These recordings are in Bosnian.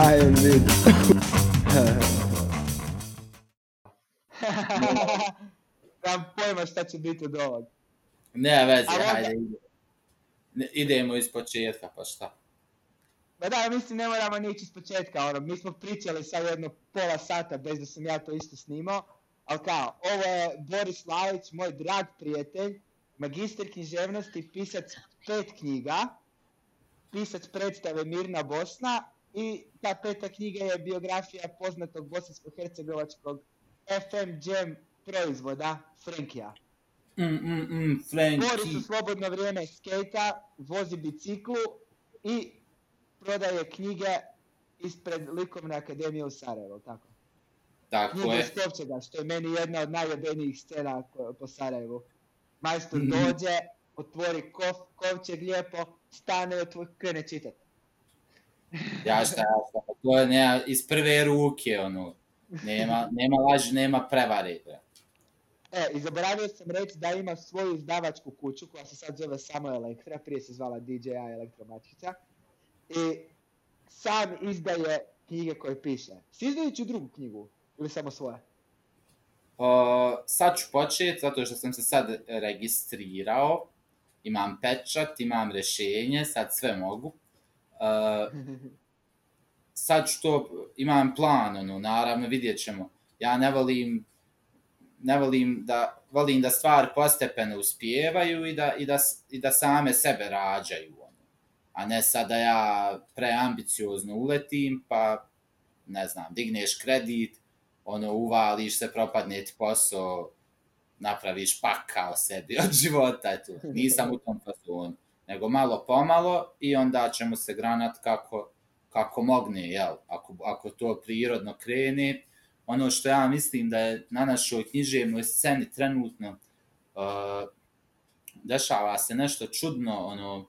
Aj, vid. Nemam pojma šta će biti od ovog. Ne, veze, Ali onda- hajde, ide. Ne, idemo iz početka, pa šta? Ma da, mislim, ne moramo ni ići iz početka, ono, mi smo pričali sad jedno pola sata bez da sam ja to isto snimao, ali kao, ovo je Boris Lavić, moj drag prijatelj, magister književnosti, pisac pet knjiga, pisac predstave Mirna Bosna i ta peta knjiga je biografija poznatog bosansko-hercegovačkog FM Jam proizvoda Frenkija. Mm, mm, mm, Boris u slobodno vrijeme skejta, vozi biciklu i prodaje knjige ispred Likovne akademije u Sarajevu, jel tako? Tako Knjige je. iz Kovčega, što je meni jedna od najljubenijih scena po Sarajevu. Majstor Mhm. dođe, otvori kof, kovčeg lijepo, stane i otvori, krene čitati. Ja šta, ja šta, to je ne, iz prve ruke, ono. Nema, nema laži, nema prevare. bre. E, i zaboravio sam reći da ima svoju izdavačku kuću koja se sad zove samo Elektra, prije se zvala DJI Elektromatica. I sam izdaje knjige koje piše. Si izdajući drugu knjigu ili samo svoje? O, sad ću početi, zato što sam se sad registrirao. Imam pečat, imam rešenje, sad sve mogu. Uh, sad što imam plan, ono, naravno vidjet ćemo. Ja ne volim, ne volim da, volim da stvari postepeno uspijevaju i da, i da, i da same sebe rađaju, ono. A ne sad da ja preambiciozno uletim, pa, ne znam, digneš kredit, ono, uvališ se, propadne ti posao, napraviš pakao sebi od života, eto, nisam u tom fazonu, nego malo pomalo i onda ćemo se granat kako, kako mogne, jel, ako, ako to prirodno krene. Ono što ja mislim da je na našoj književnoj sceni trenutno uh, dešava se nešto čudno, ono,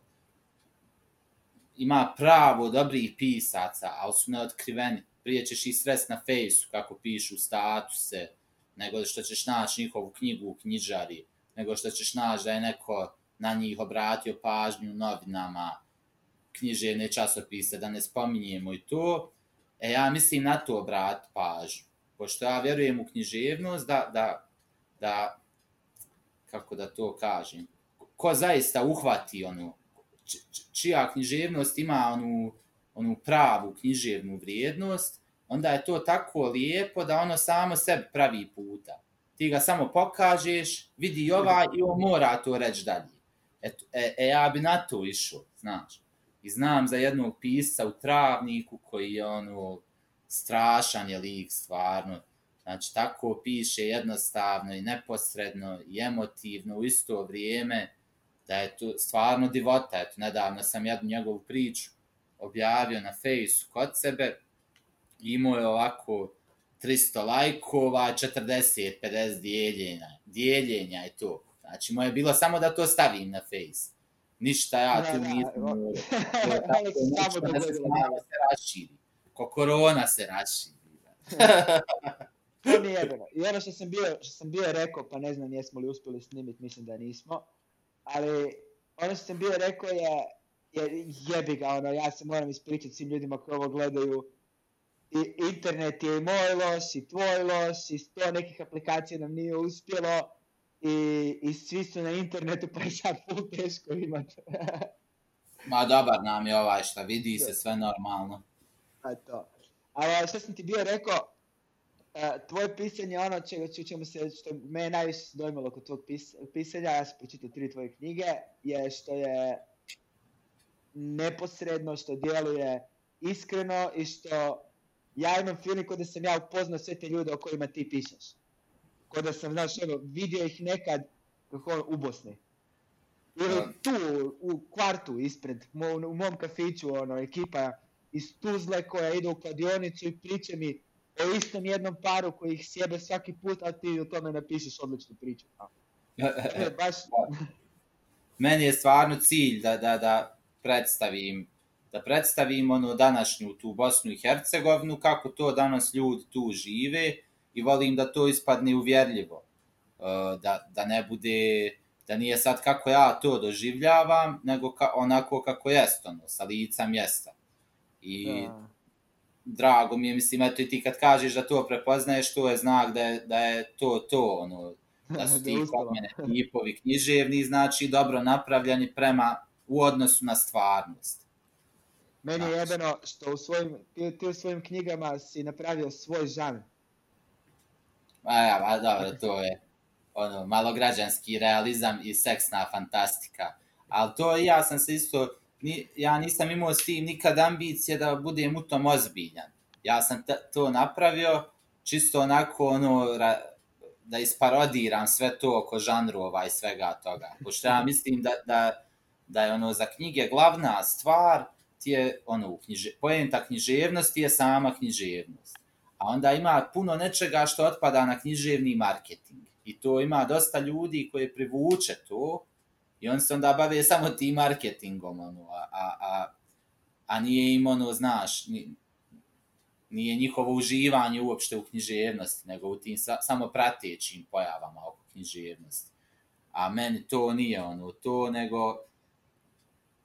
ima pravo dobrih pisaca, ali su neotkriveni. Prije ćeš ih srest na fejsu kako pišu statuse, nego što ćeš naći njihovu knjigu u knjižari, nego što ćeš naći da je neko na njih obratio pažnju novinama, književne časopise, da ne spominjemo i to. E, ja mislim na to obrat pažnju. Pošto ja vjerujem u književnost da, da, da kako da to kažem, ko zaista uhvati ono, čija književnost ima onu, onu pravu književnu vrijednost, onda je to tako lijepo da ono samo sebi pravi puta. Ti ga samo pokažeš, vidi ovaj i on mora to reći dalje. E, e, e ja bi na to išao, znaš. I znam za jednog pisca u Travniku koji je ono strašan je lik stvarno. Znači tako piše jednostavno i neposredno i emotivno u isto vrijeme da je to stvarno divota. Eto, nedavno sam jednu njegovu priču objavio na fejsu kod sebe. Imao je ovako 300 lajkova, 40-50 dijeljenja. Dijeljenja i to. Znači, moje je bilo samo da to stavim na fejs. Ništa ja tu nisam... samo da se slava da. se raširi. Ko korona se raširi. To nije jebeno. I ono što sam bio, što sam bio rekao, pa ne znam jesmo li uspjeli snimiti, mislim da nismo, ali ono što sam bio rekao je, je jebi ga, ono, ja se moram ispričati svim ljudima koji ovo gledaju, I, internet je i moj loš, i tvoj loš, i sto nekih aplikacija nam nije uspjelo, i, i svi su na internetu, pa je sad full teško imati. Ma dobar nam je ovaj šta vidi se sve normalno. A to. Ali što sam ti bio rekao, e, tvoje pisanje, ono čega ću čemu se, što me je najviše dojmilo kod tvog pis, pisanja, ja sam pročitao tri tvoje knjige, je što je neposredno, što djeluje iskreno i što ja imam feeling kod da sam ja upoznao sve te ljude o kojima ti pišeš. Kod da sam, znaš, ono, vidio ih nekad kako ono, u Bosni. Ili tu, u kvartu ispred, mo, u mom kafiću, ono, ekipa iz Tuzle koja ide u kladionicu i priča mi o istom jednom paru koji ih sjebe svaki put, a ti o tome napišeš odličnu priču. A, to je baš, Meni je stvarno cilj da, da, da predstavim da predstavim ono današnju tu Bosnu i Hercegovinu, kako to danas ljudi tu žive i volim da to ispadne uvjerljivo. E, Da, da ne bude, da nije sad kako ja to doživljavam, nego ka, onako kako jest, ono, sa lica mjesta. I da. drago mi je, mislim, eto i ti kad kažeš da to prepoznaješ, to je znak da je, da je to to, ono, da su ti kod mene tipovi književni, znači dobro napravljeni prema u odnosu na stvarnost. Meni je znači. jebeno što u svojim, ti, ti u svojim knjigama si napravio svoj žanr. A ja, a dobro, to je ono, malograđanski realizam i seksna fantastika. Ali to ja sam se isto, ni, ja nisam imao s tim nikad ambicije da budem u tom ozbiljan. Ja sam to napravio čisto onako ono, ra, da isparodiram sve to oko žanrova i svega toga. Pošto ja mislim da, da, da je ono za knjige glavna stvar ti je ono u knjiže, poenta književnosti je sama književnost. A onda ima puno nečega što otpada na književni marketing. I to ima dosta ljudi koji privuče to i on se onda bave samo tim marketingom, ono, a, a, a, a nije im ono, znaš, nije njihovo uživanje uopšte u književnosti, nego u tim sa, samo pratećim pojavama oko književnosti. A meni to nije ono, to nego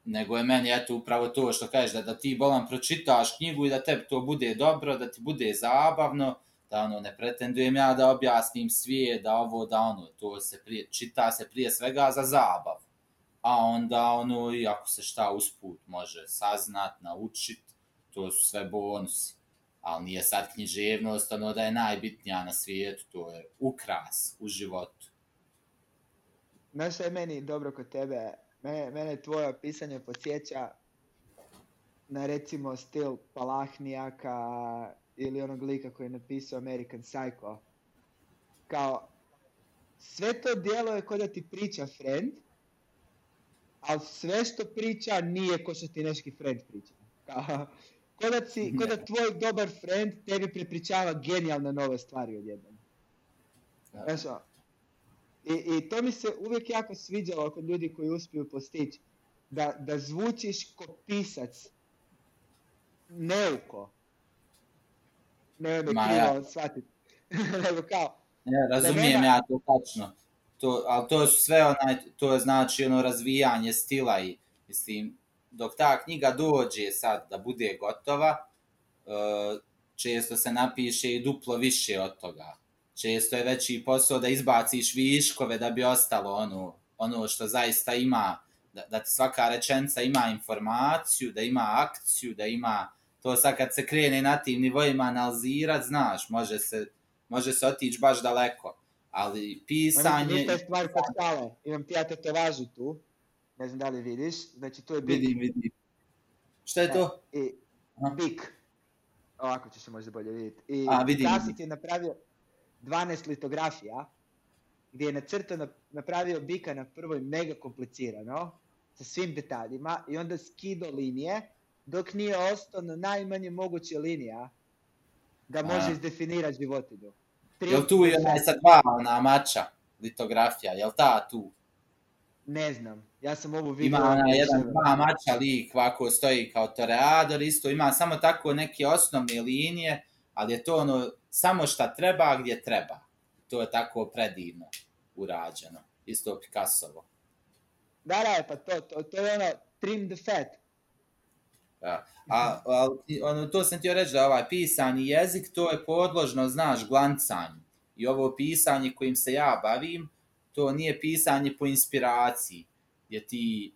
nego je meni eto upravo to što kažeš da, da ti bolan pročitaš knjigu i da tebi to bude dobro, da ti bude zabavno, da ono ne pretendujem ja da objasnim svije, da ovo, da ono, to se prije, čita se prije svega za zabav. A onda ono, i ako se šta usput može saznat, naučit, to su sve bonusi. Ali nije sad književnost, ono da je najbitnija na svijetu, to je ukras u životu. Znaš je meni dobro kod tebe, mene, mene tvoje pisanje podsjeća na recimo stil Palahnijaka ili onog lika koji je napisao American Psycho. Kao, sve to dijelo je kod da ti priča friend, ali sve što priča nije ko što ti neški friend priča. Kao, kod da, si, kod da tvoj dobar friend tebi prepričava genijalne nove stvari odjednom. Znaš, I, I to mi se uvijek jako sviđalo kod ljudi koji uspiju postići. Da, da zvučiš ko pisac. Neuko. Ne me krivo ja. shvatiti. Nego kao... Ne, razumijem nema... ja to tačno. To, ali to su sve onaj, to je znači ono razvijanje stila i mislim, dok ta knjiga dođe sad da bude gotova, uh, često se napiše i duplo više od toga često je veći posao da izbaciš viškove da bi ostalo ono, ono što zaista ima, da, da ti svaka rečenca ima informaciju, da ima akciju, da ima to sad kad se krene na tim nivoima analizirat, znaš, može se, može se otići baš daleko. Ali pisanje... Je stvar kod skale. Imam ti ja tetovažu tu. Ne znam da li vidiš. Znači, tu je bik. Vidim, vidim. Šta je to? I, bik. Ovako će se možda bolje vidjeti. I A, vidim. Kasit je napravio, 12 litografija, gdje je nacrtano, napravio bika na prvoj mega komplicirano, sa svim detaljima, i onda skido linije, dok nije ostao na najmanje moguće linija, da može izdefinirati životinju. Jel tu je onaj sa dva na mača litografija, jel ta tu? Ne znam, ja sam ovo vidio... Ima ona jedan dva mača lik, ovako stoji kao toreador, isto ima samo tako neke osnovne linije, ali je to ono samo šta treba gdje treba. To je tako predivno urađeno. Isto Picassovo. Da, da, pa to, to, to je ono trim the fat. Da. A, a ono, to sam ti reći da ovaj pisani jezik, to je podložno, znaš, glancanju. I ovo pisanje kojim se ja bavim, to nije pisanje po inspiraciji, gdje ti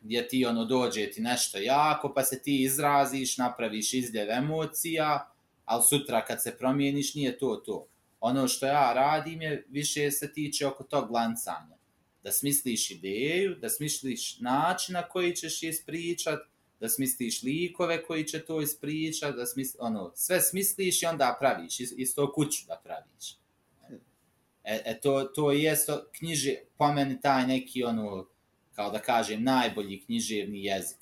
gdje ti ono dođe ti nešto jako, pa se ti izraziš, napraviš izljev emocija, ali sutra kad se promijeniš nije to to. Ono što ja radim je više se tiče oko tog glancanja. Da smisliš ideju, da smisliš način na koji ćeš je ispričat, da smisliš likove koji će to ispričat, da smisli, ono, sve smisliš i onda praviš, isto kuću da praviš. E, e to, to je knjiži, pomeni po meni taj neki, ono, kao da kažem, najbolji književni jezik.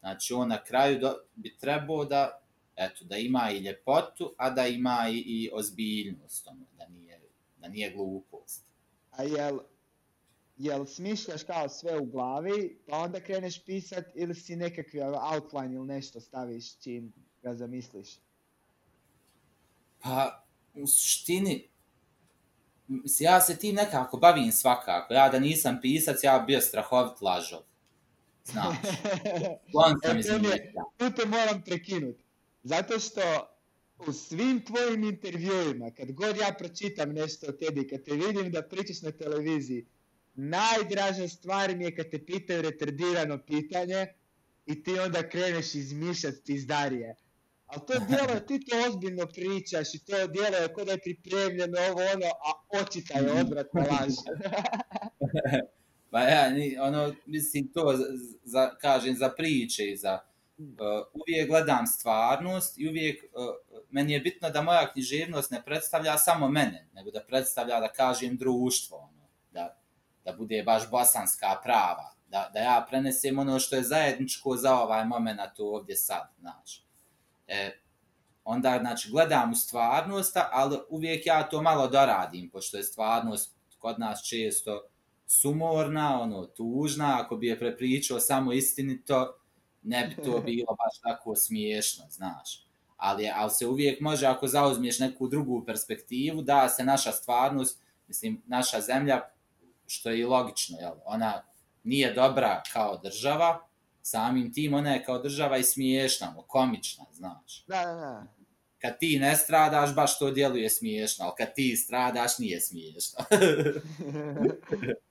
Znači, on na kraju do, bi trebao da eto, da ima i ljepotu, a da ima i, i ozbiljnost, ono, da nije, da nije glupost. A jel, jel smišljaš kao sve u glavi, pa onda kreneš pisat ili si nekakvi outline ili nešto staviš čim ga zamisliš? Pa, u suštini, ja se tim nekako bavim svakako. Ja da nisam pisac, ja bio strahovit lažov. Znaš. Sam e, tu te moram prekinuti Zato što u svim tvojim intervjuima, kad god ja pročitam nešto o tebi, kad te vidim da pričaš na televiziji, najdraža stvar mi je kad te pitaju retardirano pitanje i ti onda kreneš izmišljati pizdarije. Ali to djelo, ti to ozbiljno pričaš i to djelo je kod da je pripremljeno ovo ono, a očita je odvratna laž. pa ja, ni, ono, mislim, to za, za, kažem za priče i za... Uh, uvijek gledam stvarnost i uvijek, uh, meni je bitno da moja književnost ne predstavlja samo mene, nego da predstavlja, da kažem, društvo, ono, da, da bude baš bosanska prava, da, da ja prenesem ono što je zajedničko za ovaj moment ovdje sad, znači. E, onda, znači, gledam u stvarnost, ali uvijek ja to malo doradim, pošto je stvarnost kod nas često sumorna, ono, tužna, ako bi je prepričao samo istinito, ne bi to bilo baš tako smiješno, znaš. Ali, ali se uvijek može, ako zauzmiješ neku drugu perspektivu, da se naša stvarnost, mislim, naša zemlja, što je i logično, jel, ona nije dobra kao država, samim tim ona je kao država i smiješna, komična, znaš. Da, da, da. Kad ti ne stradaš, baš to djeluje smiješno, ali kad ti stradaš, nije smiješno.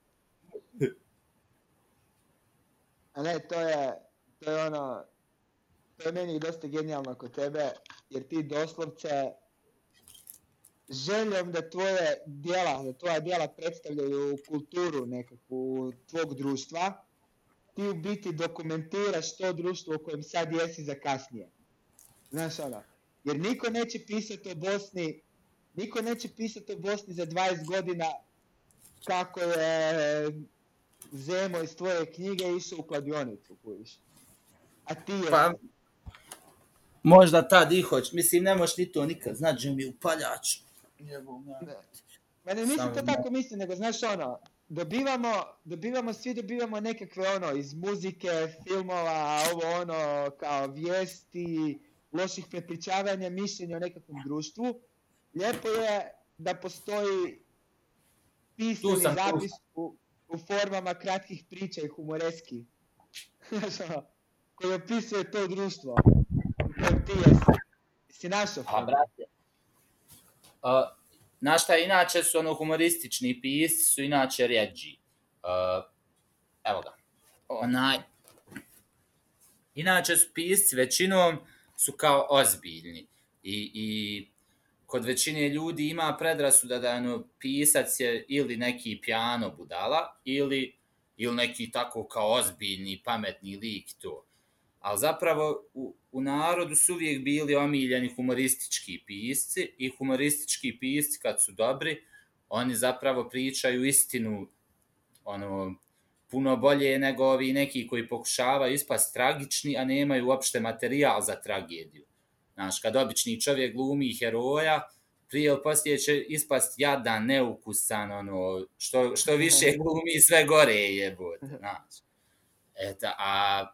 A ne, to je, to je ono, to je meni dosta genijalno kod tebe, jer ti doslovce željom da tvoje dijela, da tvoja dijela predstavljaju kulturu nekakvu tvog društva, ti u biti dokumentiraš to društvo u kojem sad jesi za kasnije. Znaš ono, jer niko neće pisati o Bosni, niko neće pisati o Bosni za 20 godina kako je Zemo iz tvoje knjige išao u kladionicu, kujiš. A ti je... Pa, možda tad i hoć, mislim, ne možeš ni to nikad, znači mi upaljač. Jebom, ja. Ma ne mislim to tako mislim, nego znaš ono, dobivamo, dobivamo, svi dobivamo nekakve ono, iz muzike, filmova, ovo ono, kao vijesti, loših prepričavanja, mišljenja o nekakvom društvu. Lijepo je da postoji pisani zapis u, u formama kratkih priča i humoreski. Znaš ono, koji opisuje to društvo. Koji ti jesi. Si našao? Pa, brate. Uh, Znaš šta, inače su ono humoristični pisci, su inače rjeđi. Uh, evo ga. Onaj... Inače su pisci većinom su kao ozbiljni. I, i kod većine ljudi ima predrasuda da ono, pisac je ili neki pijano budala, ili, ili neki tako kao ozbiljni, pametni lik to. Ali zapravo u, u narodu su uvijek bili omiljeni humoristički pisci i humoristički pisci kad su dobri, oni zapravo pričaju istinu ono, puno bolje nego ovi neki koji pokušavaju ispast tragični, a nemaju uopšte materijal za tragediju. Znaš, kad obični čovjek glumi heroja, prije ili poslije će ispast jadan, neukusan, ono, što, što više glumi, sve gore je jebot, znaš. Eta, a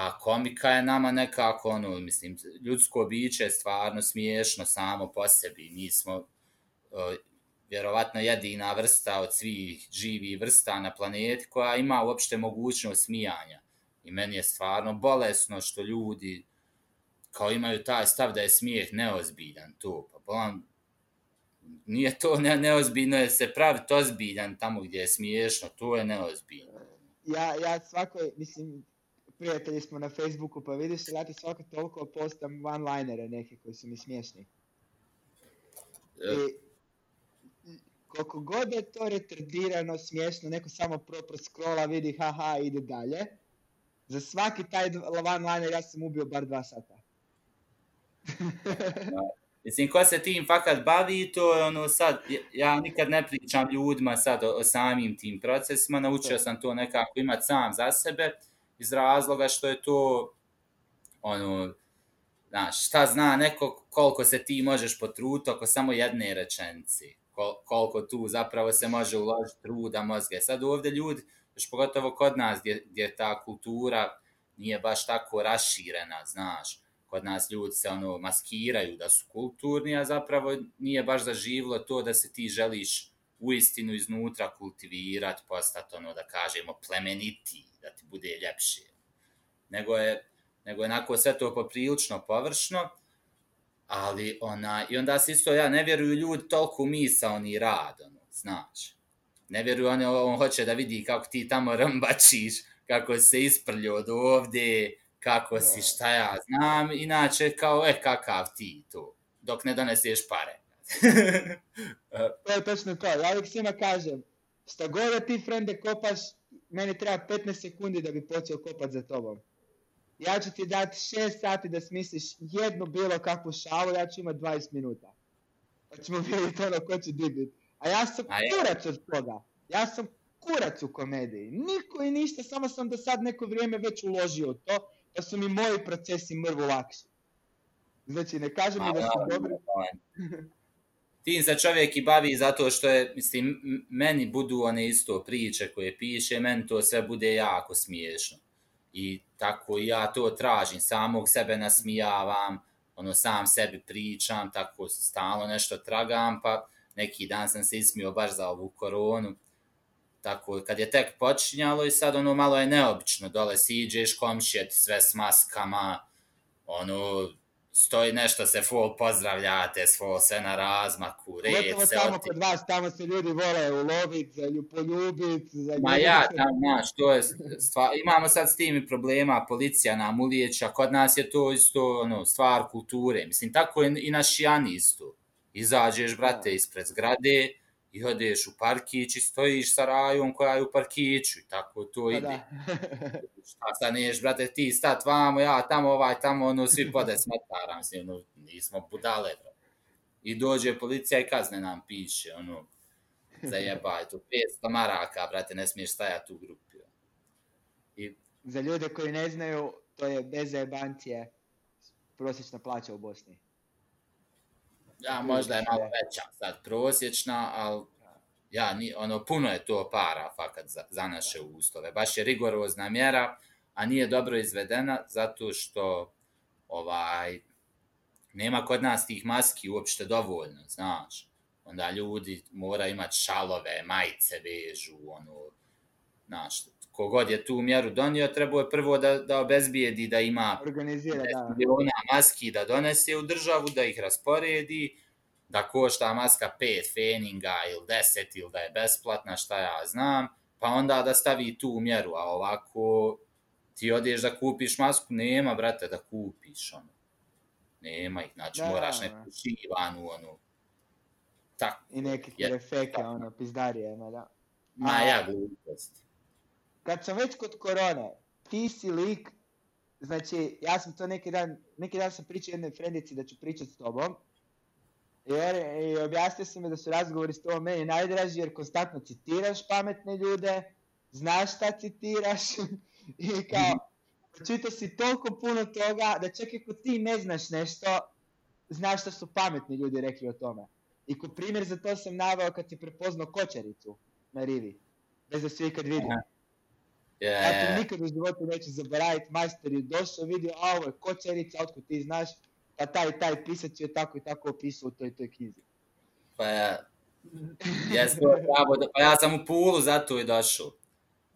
a komika je nama nekako, ono, mislim, ljudsko biće je stvarno smiješno samo po sebi. Mi smo uh, vjerovatno jedina vrsta od svih živih vrsta na planeti koja ima uopšte mogućnost smijanja. I meni je stvarno bolesno što ljudi kao imaju taj stav da je smijeh neozbiljan tu. Pa bolam, nije to ne, neozbiljno, je se pravi to ozbiljan tamo gdje je smiješno, to je neozbiljno. Ja, ja svako, mislim, prijatelji smo na Facebooku, pa vidiš ja ti svako toliko postam one-linere neke koji su mi smiješni. I, koliko god je to retardirano, smiješno, neko samo pro proskrola, vidi, haha, ide dalje. Za svaki taj one-liner ja sam ubio bar dva sata. Mislim, ko se tim fakat bavi, to je ono sad, ja nikad ne pričam ljudima sad o, o samim tim procesima, naučio sam to nekako imati sam za sebe, iz razloga što je to ono znaš, šta zna neko koliko se ti možeš potruti oko samo jedne rečenci, Kol, koliko tu zapravo se može uložiti truda mozga. Sad ovdje ljudi, još pogotovo kod nas gdje, gdje ta kultura nije baš tako raširena, znaš, kod nas ljudi se ono maskiraju da su kulturni, a zapravo nije baš zaživlo to da se ti želiš u istinu iznutra kultivirati, postati ono da kažemo plemeniti, da ti bude ljepše. Nego je nego je onako sve to poprilično površno, ali ona, i onda se isto, ja ne vjeruju ljudi toliko misa oni rad, ono, znači. Ne vjeruju oni, on hoće da vidi kako ti tamo rmbačiš, kako se isprlju od ovde, kako si, šta ja znam, inače kao, eh, kakav ti to, dok ne doneseš pare. to je točno to, ja uvijek svima kažem, šta god da ti frende kopaš, meni treba 15 sekundi da bi počeo kopat za tobom. Ja ću ti dati 6 sati da smisliš jednu bilo kakvu šalu, ja ću imati 20 minuta. Pa ćemo vidjeti ono ko će dibit. A ja sam A kurac od toga. Ja sam kurac u komediji. Niko i ništa, samo sam do sad neko vrijeme već uložio u to, da su mi moji procesi mrvu lakši. Znači, ne kažem mi da su dobri. Tim se čovjek i bavi zato što je, mislim, meni budu one isto priče koje piše, meni to sve bude jako smiješno. I tako ja to tražim, samog sebe nasmijavam, ono sam sebi pričam, tako stalno nešto tragam, pa neki dan sam se ismio baš za ovu koronu. Tako, kad je tek počinjalo i sad ono malo je neobično, dole siđeš komšije sve s maskama, ono, stoji nešto se full pozdravljate, svo sve na razmaku, red se tamo oti... kod vas, tamo se ljudi vole ulovit, za poljubit, za Ma ja, tam, znaš, to je stvar, imamo sad s tim problema, policija nam ulijeća, kod nas je to isto ono, stvar kulture, mislim, tako je i na Šijani isto. Izađeš, brate, ispred zgrade, i odeš u parkić i stojiš sa rajom koja je u parkiću i tako to pa ide. Šta sad niješ, brate, ti stat vamo, ja tamo, ovaj, tamo, ono, svi pode smetara, mislim, ono, nismo budale, bro. I dođe policija i kazne nam piše, ono, zajebaj, to 500 maraka, brate, ne smiješ stajati u grupi. I... Za ljude koji ne znaju, to je bez zajebancije prosječna plaća u Bosni. Ja, možda je malo veća sad prosječna, ali ja, ni, ono, puno je to para fakat za, za naše ustove. Baš je rigorozna mjera, a nije dobro izvedena zato što ovaj nema kod nas tih maski uopšte dovoljno, znaš. Onda ljudi mora imati šalove, majice vežu, ono, znaš, kogod je tu mjeru donio, trebao je prvo da, da obezbijedi da ima Organizira, da. miliona maski da donese u državu, da ih rasporedi, da košta maska 5 feninga ili 10 ili da je besplatna, šta ja znam, pa onda da stavi tu mjeru, a ovako ti odeš da kupiš masku, nema, brate, da kupiš, ono. Nema ih, znači da, moraš neku šivanu, ono. Tako. I neke refeke, ono, pizdarije, ma da. Ma ja, gluposti kad sam već kod korone, ti si lik, znači, ja sam to neki dan, neki dan sam pričao jednoj frendici da ću pričati s tobom, jer, i objasnio sam mi da su razgovori s tobom meni najdraži, jer konstantno citiraš pametne ljude, znaš šta citiraš, i kao, čitao si toliko puno toga, da čak i ako ti ne znaš nešto, znaš šta su pametni ljudi rekli o tome. I kod primjer za to sam naveo kad si prepoznao kočaricu na rivi, bez da svi ikad vidio. Yeah. Ja to nikad u životu neću zaboraviti, majstor je došao, vidio, a ovo je kočerica, otkud ti znaš, pa taj, taj pisac je tako i tako opisao u toj, toj knjizi. Pa ja, ja, pravo, pa ja sam u Pulu zato i došao.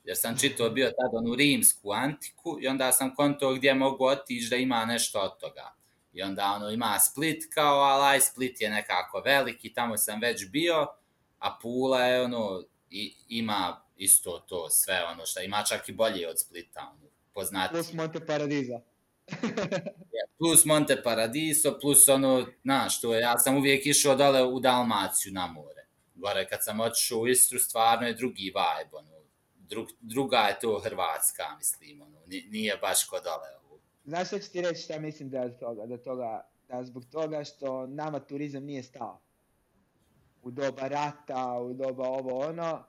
Jer sam čitao bio tada onu rimsku antiku i onda sam konto gdje mogu otići da ima nešto od toga. I onda ono ima Split kao, ali Split je nekako veliki, tamo sam već bio, a Pula je ono, i, ima isto to sve ono što ima čak i bolje od Splita ono, poznati. Plus Monte Paradiso. plus Monte Paradiso, plus ono, znaš, to je, ja sam uvijek išao dole u Dalmaciju na more. Gore kad sam otišao u Istru, stvarno je drugi vibe, ono, drug, druga je to Hrvatska, mislim, ono, nije baš kod dole. Ovo. Znaš što ću ti reći šta mislim da je toga, da toga, da zbog toga što nama turizam nije stao. U doba rata, u doba ovo ono,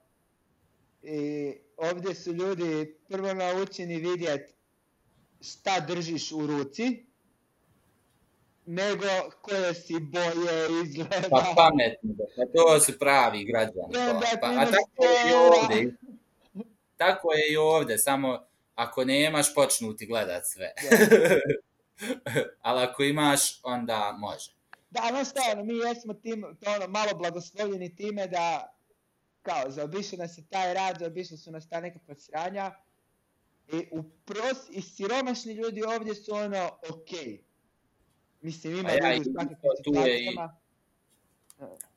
i ovdje su ljudi prvo naučeni vidjet šta držiš u ruci, nego koje si boje izgleda. Pa pametno, pa to su pravi građani. Da, pa, a tako je i ovdje. Tako je i ovdje, samo ako nemaš, počnu ti gledat sve. Ali ako imaš, onda može. Da, no stvarno, mi jesmo tim, to ono, malo blagoslovljeni time da kao, zaobišao nas je taj rad, zaobišao su nas ta nekakva sranja I, u pros, i siromašni ljudi ovdje su ono, okej. Mislim, ima ja, ljudi u svakakvim tu je i-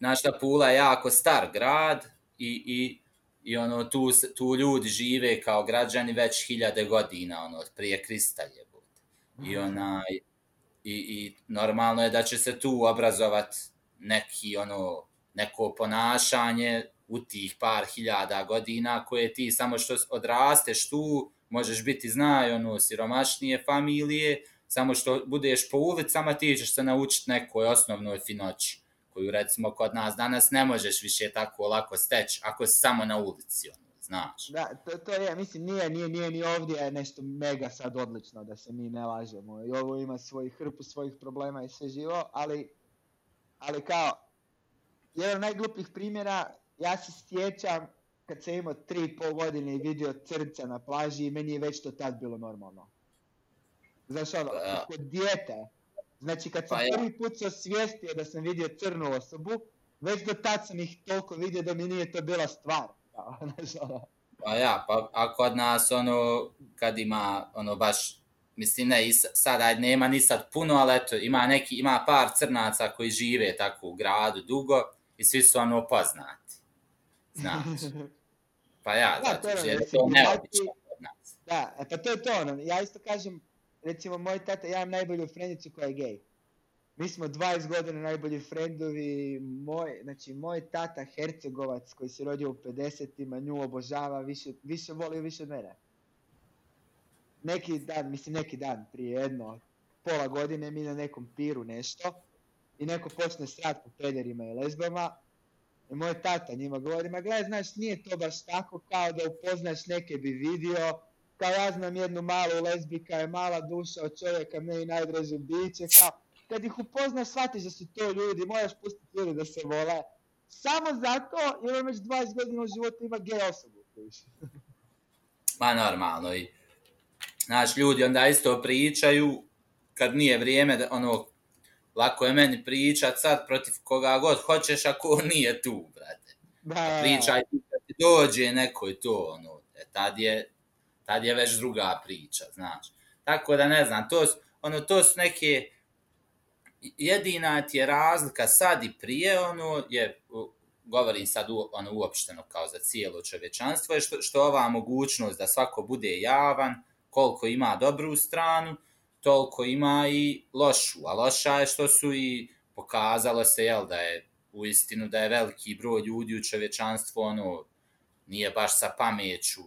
da Pula je jako star grad i, i, i ono, tu, tu ljudi žive kao građani već hiljade godina, ono, prije Krista jebote. I onaj, i, i normalno je da će se tu obrazovat neki, ono, neko ponašanje u tih par hiljada godina koje ti samo što odrasteš tu, možeš biti znaj, ono, siromašnije familije, samo što budeš po ulicama ti ćeš se naučiti nekoj osnovnoj finoći koju recimo kod nas danas ne možeš više tako lako steći ako si samo na ulici, ono, znaš. Da, to, to je, mislim, nije, nije, nije ni ovdje nešto mega sad odlično da se mi ne lažemo. I ovo ima svoj hrpu svojih problema i sve živo, ali, ali kao, jedan od najglupih primjera, ja se sjećam kad sam imao tri i pol godine i vidio crca na plaži i meni je već to tad bilo normalno. Znaš ono, Da. kod dijete. Znači kad sam Pa ja. prvi put se osvijestio da sam vidio crnu osobu, već do tad sam ih toliko vidio da mi nije to bila stvar. Znaš ono, Pa ja, pa a kod nas ono, kad ima, ono baš, mislim ne, i sad ajde, nema ni sad puno, ali eto, ima neki, ima par crnaca koji žive tako u gradu dugo i svi su ono poznati. Znaš, pa ja, Da, zato što ono, je to neobično kod nas. Da, e, pa to je to ono. Ja isto kažem, recimo moj tata, ja imam najbolju frendicu koja je gej. Mi smo 20 godina najbolji frendovi, moj, znači moj tata Hercegovac koji se rodio u 50-ima, nju obožava, više, više voli više od mene. Neki dan, mislim neki dan, prije jedno pola godine mi na nekom piru nešto i neko počne srat po pederima i lesbama i moj tata njima govori, ma gledaj, znaš, nije to baš tako kao da upoznaš neke bi vidio, kao ja znam jednu malu lezbika je mala duša od čovjeka, meni najdraže biće, kao, kad ih upoznaš, shvatiš da su to ljudi, moraš pustiti ljudi da se vole, samo zato jer on već 20 godina u životu ima gej osobu. Ma normalno i znaš, ljudi onda isto pričaju kad nije vrijeme da ono lako je meni pričat sad protiv koga god hoćeš ako on nije tu, brate. Da, da. Pričaj ti kad ti dođe neko i to, ono, e, tad je, tad je već druga priča, znaš. Tako da ne znam, to, su- ono, to su neke, jedina ti je razlika sad i prije, ono, je, govorim sad u, ono, uopšteno kao za cijelo čovječanstvo, je što, što ova mogućnost da svako bude javan, koliko ima dobru stranu, toliko ima i lošu, a loša je što su i pokazalo se, jel, da je u istinu da je veliki broj ljudi u čovječanstvu, ono, nije baš sa pameću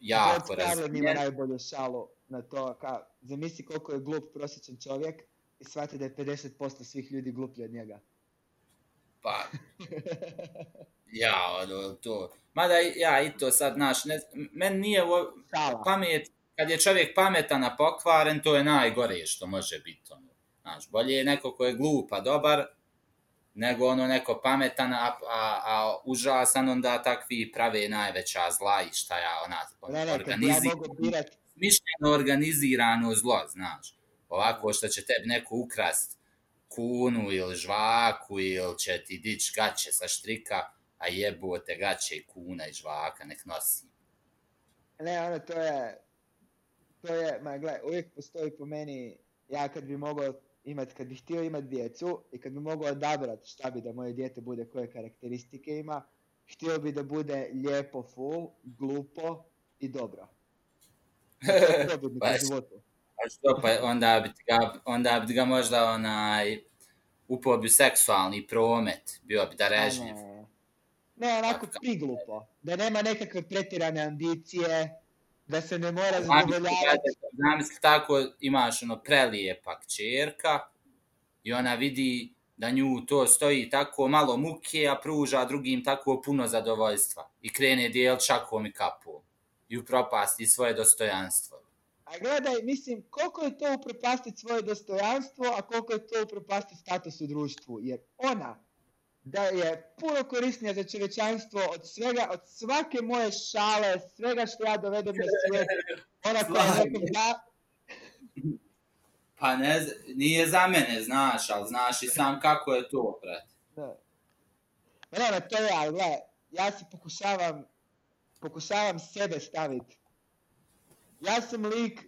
jako Carlin ima razvijen. najbolju šalu na to, kao, zamisli koliko je glup prosječan čovjek i shvati da je 50% svih ljudi gluplji od njega. Pa, ja, ono, to. Mada ja i to sad, znaš, ne, meni nije Šala. pamet, kad je čovjek pametan, a pokvaren, to je najgore što može biti, ono. Znaš, bolje je neko ko je glup, a dobar, nego ono neko pametan, a, a, a užasan, onda takvi prave najveća zla i šta ja, ona, birat, mišljeno organizirano zlo, znaš. Ovako što će tebi neko ukrast kunu ili žvaku ili će ti dić gaće sa štrika, a jebote gaće i kuna i žvaka, nek nosi. ne, ono, to je, to je, ma gledaj, uvijek postoji po meni, ja kad bi mogao imat, kad bih htio imat djecu i kad bi mogao odabrat šta bi da moje dijete bude, koje karakteristike ima, htio bi da bude lijepo full, glupo i dobro. To mi Pa, životu. A što pa onda bi ga, onda bi ga možda onaj upao bi seksualni promet, bio bi da režnjiv. A Ne, onako priglupo. Da nema nekakve pretjerane ambicije, da se ne mora zadovoljavati. zamisli tako, imaš ono prelijepa kćerka i ona vidi da nju to stoji tako malo muke, a pruža drugim tako puno zadovoljstva. I krene dijel šakom i kapom. I upropasti svoje dostojanstvo. A gledaj, mislim, koliko je to upropastiti svoje dostojanstvo, a koliko je to upropastiti status u društvu. Jer ona, da je puno korisnija za čovječanstvo od svega, od svake moje šale, svega što ja dovedem na svijet, ona koja Slažem nekom da, Pa ne, nije za mene, znaš, ali znaš i sam kako je to, brate. Da. Ne, ne, to je, ali gledaj, ja si pokušavam, pokušavam sebe staviti. ja sam lik,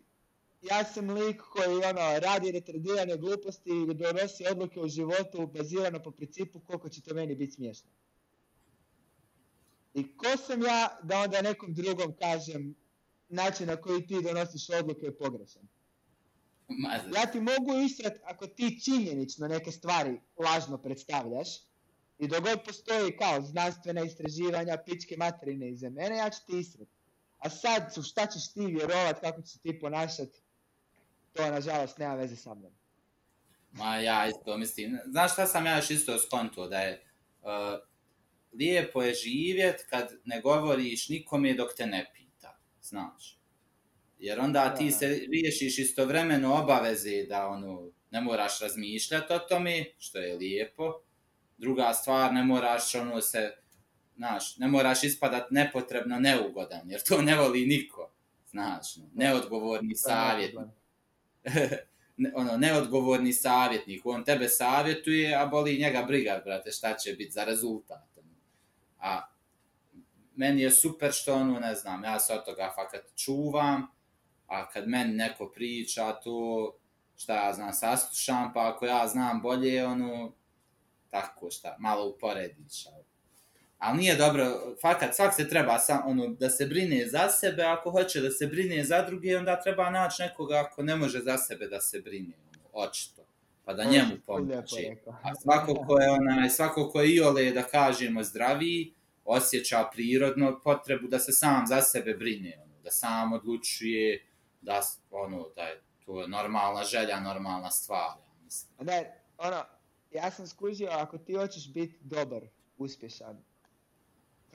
ja sam lik koji ono, radi retardirane gluposti i donosi odluke u životu bazirano po principu koliko će to meni biti smiješno. I ko sam ja da onda nekom drugom kažem način na koji ti donosiš odluke je pogrešan. Ma, Ja ti mogu israt ako ti činjenično neke stvari lažno predstavljaš i dok god postoji kao znanstvena istraživanja, pičke materine iza mene, ja ću ti israt. A sad, su šta ćeš ti vjerovat, kako ćeš ti ponašat, to nažalost nema veze sa mnom. Ma ja isto mislim, znaš šta sam ja još isto skontuo, da je uh, lijepo je živjet kad ne govoriš nikome dok te ne pita, znaš. Jer onda ti Da. se riješiš istovremeno obaveze da ono, ne moraš razmišljati o tome, što je lijepo. Druga stvar, ne moraš ono se, znaš, ne moraš ispadat nepotrebno neugodan, jer to ne voli niko, znaš, neodgovorni To je savjet, problem. ne- ono, neodgovorni savjetnik, on tebe savjetuje, a boli njega briga, brate, šta će biti za rezultat. Ono. A meni je super što, ono, ne znam, ja se od toga fakat čuvam, a kad meni neko priča to, šta ja znam, saslušam, pa ako ja znam bolje, ono, tako šta, malo uporediš. ali- Ali nije dobro, fakat, svak se treba sam, ono, da se brine za sebe, ako hoće da se brine za druge, onda treba naći nekoga ako ne može za sebe da se brine, ono, očito, pa da njemu pomoći. A svako ko je onaj, svako ko je iole, da kažemo, zdraviji, osjeća prirodno potrebu da se sam za sebe brine, ono, da sam odlučuje, da, ono, da je to normalna želja, normalna stvar, ja mislim. Ne, ono, ja sam skužio, ako ti hoćeš biti dobar, uspješan,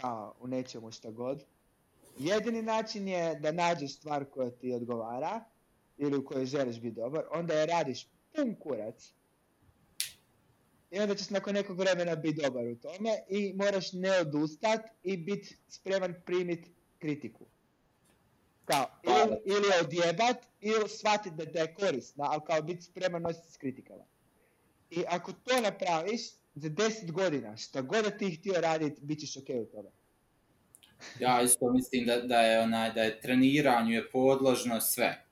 kao u nečemu šta god, jedini način je da nađeš stvar koja ti odgovara, ili u kojoj želiš biti dobar, onda je radiš pun kurac, i onda ćeš nakon nekog vremena biti dobar u tome i moraš ne odustat i biti spreman primit kritiku. Kao, ili, ili odjebat, ili shvatit da, da je korisna, ali kao biti spreman nositi s kritikama. I ako to napraviš, za 10 godina, šta god da ti htio raditi, bit ćeš okej u tome. Ja isto mislim da, da je onaj da je treniranju je podložno sve.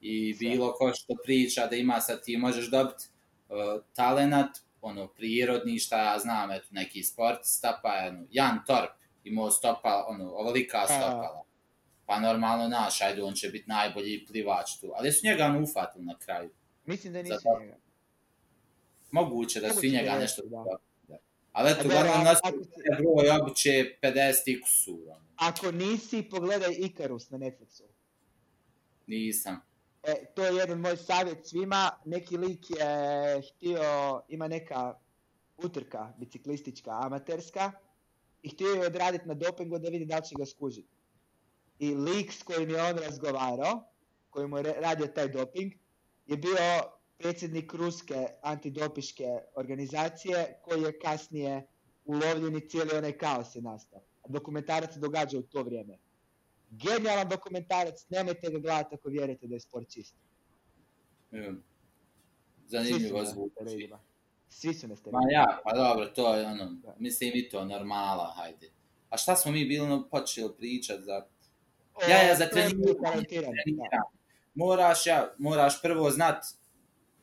I Sve. bilo ko što priča da ima sad ti možeš dobiti uh, talenat, ono prirodni šta ja znam, eto neki sportista, pa je, ono, Jan Torp imao stopa, ono, ovolika Pa. stopala. Pa normalno naš, ajde, on će biti najbolji plivač tu. Ali su njega ono ufatili na kraju. Mislim da nisu njega. Moguće da su i njega nešto... da. Da. Ali eto, A dobro, uglavnom a- nosi ako si- broj obuće 50 i kusur. Ono. Ako nisi, pogledaj Icarus na Netflixu. Nisam. E, to je jedan moj savjet svima. Neki lik je htio, ima neka utrka biciklistička, amaterska, i htio je odraditi na dopingu da vidi da će ga skužiti. I lik s kojim je on razgovarao, koji mu je radio taj doping, je bio predsjednik ruske antidopiške organizacije, koji je kasnije ulovljen i cijeli onaj kaos je nastao. Dokumentarac se događa u to vrijeme. Genijalan dokumentarac, nemojte ga gledati ako vjerujete da je sport čist. Mm. Zanimljivo zvuči. Svi su na Ma steroidima. ja, pa dobro, to je ono, Da. mislim i to normala, hajde. A šta smo mi bili ono, počeli pričat za O, Ja, ja, za treniranje? Moraš, ja, moraš prvo znat,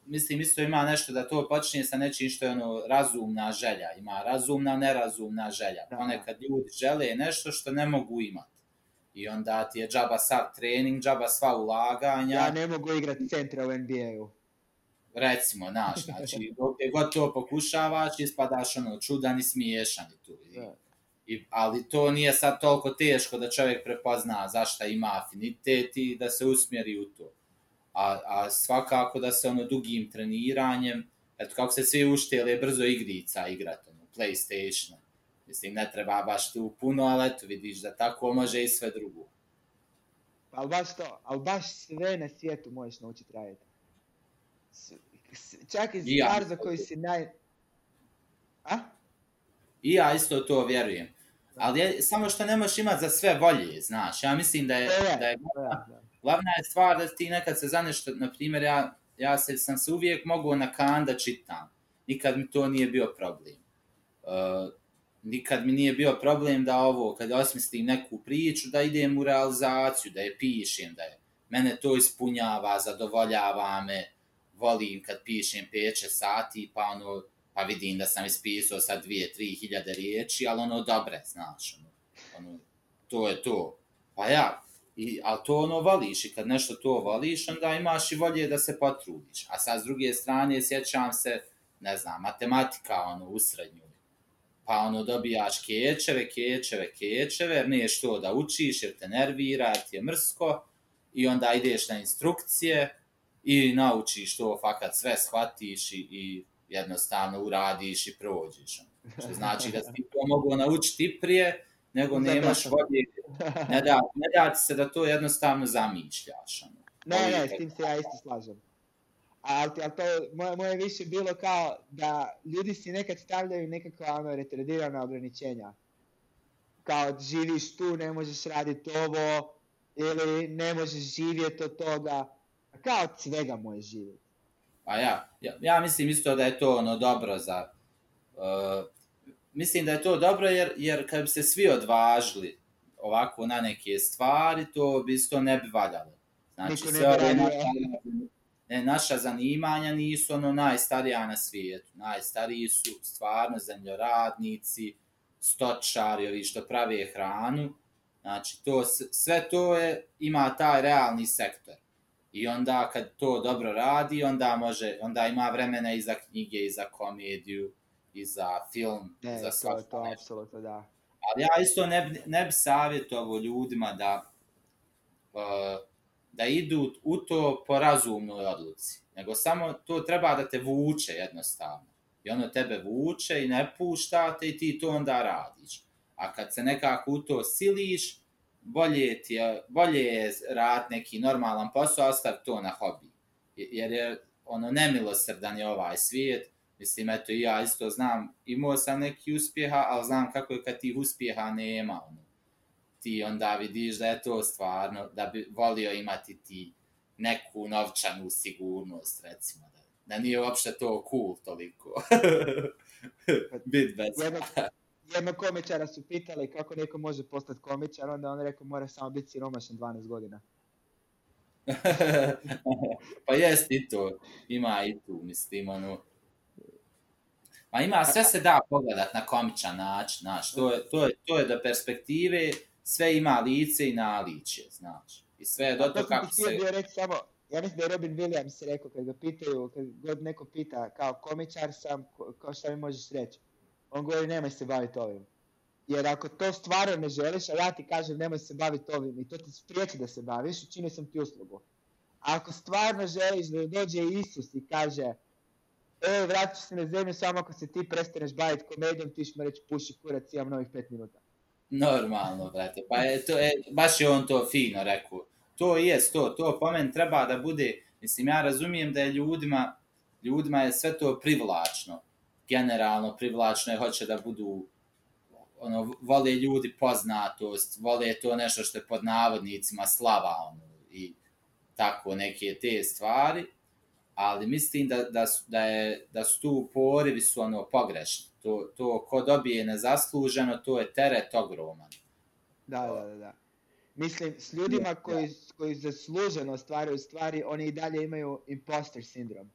mislim isto ima nešto da to počinje sa nečim što je ono razumna želja. Ima razumna, nerazumna želja. Da. Ponekad ljudi žele nešto što ne mogu imati. I onda ti je džaba sav trening, džaba sva ulaganja. Ja ne mogu igrati centra u NBA-u. recimo, znaš, znači, dok god to pokušavaš, ispadaš ono čudan i smiješan i tu. I, Da. i, ali to nije sad toliko teško da čovjek prepozna zašta ima afinitet i da se usmjeri u to. A, a svakako da se ono dugim treniranjem, eto kako se svi uštele brzo igrica igrat, ono, Playstation. Mislim, ne treba baš tu puno, ali eto, vidiš da tako može i sve drugo. Ali baš to, ali baš sve na svijetu možeš naučiti raditi. Čak i I ja. stvar za koju si naj... A? I ja isto to vjerujem. Ali je, samo što ne možeš imati za sve volje, znaš. Ja mislim da je, To je, da je to je, da glavna je stvar da ti nekad se zanešta, na primjer, ja, ja se, sam se uvijek mogao na kan da čitam. Nikad mi to nije bio problem. Uh, nikad mi nije bio problem da ovo, kad osmislim neku priču, da idem u realizaciju, da je pišem, da je mene to ispunjava, zadovoljava me, volim kad pišem peče sati, pa ono, pa vidim da sam ispisao sa 2-3 hiljade riječi, ali ono dobre, znaš, ono, ono, to je to. Pa ja, i, ali to ono vališ i kad nešto to vališ, onda imaš i volje da se potrudiš. A sad s druge strane, sjećam se, ne znam, matematika, ono, u srednju, pa ono dobijaš kečeve, kečeve, kečeve, jer niješ to da učiš jer te nervira, jer ti je mrsko i onda ideš na instrukcije i naučiš to, fakat sve shvatiš i, i jednostavno uradiš i prođeš. Ono. Što znači da ti to mogu naučiti prije, nego nemaš volje, ne da, ne da se da to jednostavno zamišljaš. Ono. Ne, ne, s tim se ja isto slažem. Ali, ali to moje, moje više bilo kao da ljudi si nekad stavljaju nekakva ono, retardirana ograničenja. Kao živiš tu, ne možeš raditi ovo, ili ne možeš živjeti od toga. Kao od svega možeš živjeti. Pa ja, ja, ja mislim isto da je to ono dobro za... Uh, mislim da je to dobro jer, jer kad bi se svi odvažili ovako na neke stvari, to bi isto ne bi valjalo. Znači, ne sve ove naše, ne, naša zanimanja nisu ono najstarija na svijetu. Najstariji su stvarno zemljoradnici, stočari, ovi što prave hranu. Znači, to, sve to je, ima taj realni sektor. I onda kad to dobro radi, onda može, onda ima vremena i za knjige, i za komediju, i za film, Ne, za to, svašta to nešto. apsolutno da. Ali ja isto ne, bi- ne bi savjetovao ljudima da uh, da idu u to po razumnoj odluci. Nego samo to treba da te vuče jednostavno. I ono tebe vuče i ne pušta te i ti to onda radiš. A kad se nekako u to siliš, bolje, ti je, bolje je rad neki normalan posao, ostav to na hobi. Jer je ono nemilosrdan je ovaj svijet, Mislim, eto, ja isto znam, imao sam neki uspjeha, ali znam kako je kad tih uspjeha nema. Ono. Ti onda vidiš da je to stvarno, da bi volio imati ti neku novčanu sigurnost, recimo. Da, da nije uopšte to cool toliko. Bit bez. Jednog, jednog komičara su pitali kako neko može postati komičar, onda on rekao mora samo biti siromašan 12 godina. pa jest i to, ima i tu, mislim, ono, Ma ima, sve se da pogledat na komičan način, znaš, to je, to je, to je do perspektive, sve ima lice i naličje, znaš. I sve je do To kako se... bio reći samo, ja mislim da je Robin Williams rekao kad ga pitaju, kad god neko pita kao komičar sam, kao šta mi možeš reći? On govori nemoj se baviti ovim. Jer ako to stvarno ne želiš, a ja ti kažem nemoj se baviti ovim i to ti spriječi da se baviš, učinio sam ti uslugu. A ako stvarno želiš da dođe Isus i kaže e, vratit ću se na zemlju samo ako se ti prestaneš baviti komedijom, ti ćeš mi reći puši kurac, imam novih pet minuta. Normalno, brate, pa je to, je, baš je on to fino rekao. To jest to, to po meni treba da bude, mislim, ja razumijem da je ljudima, ljudima je sve to privlačno, generalno privlačno je, hoće da budu, ono, vole ljudi poznatost, vole to nešto što je pod navodnicima slava, ono, i tako neke te stvari, ali mislim da, da, su, da, je, da su tu porivi su ono pogrešni. To, to ko dobije nezasluženo, to je teret ogroman. Da, da, da, da. Mislim, s ljudima koji, koji zasluženo stvaraju stvari, oni i dalje imaju imposter sindrom.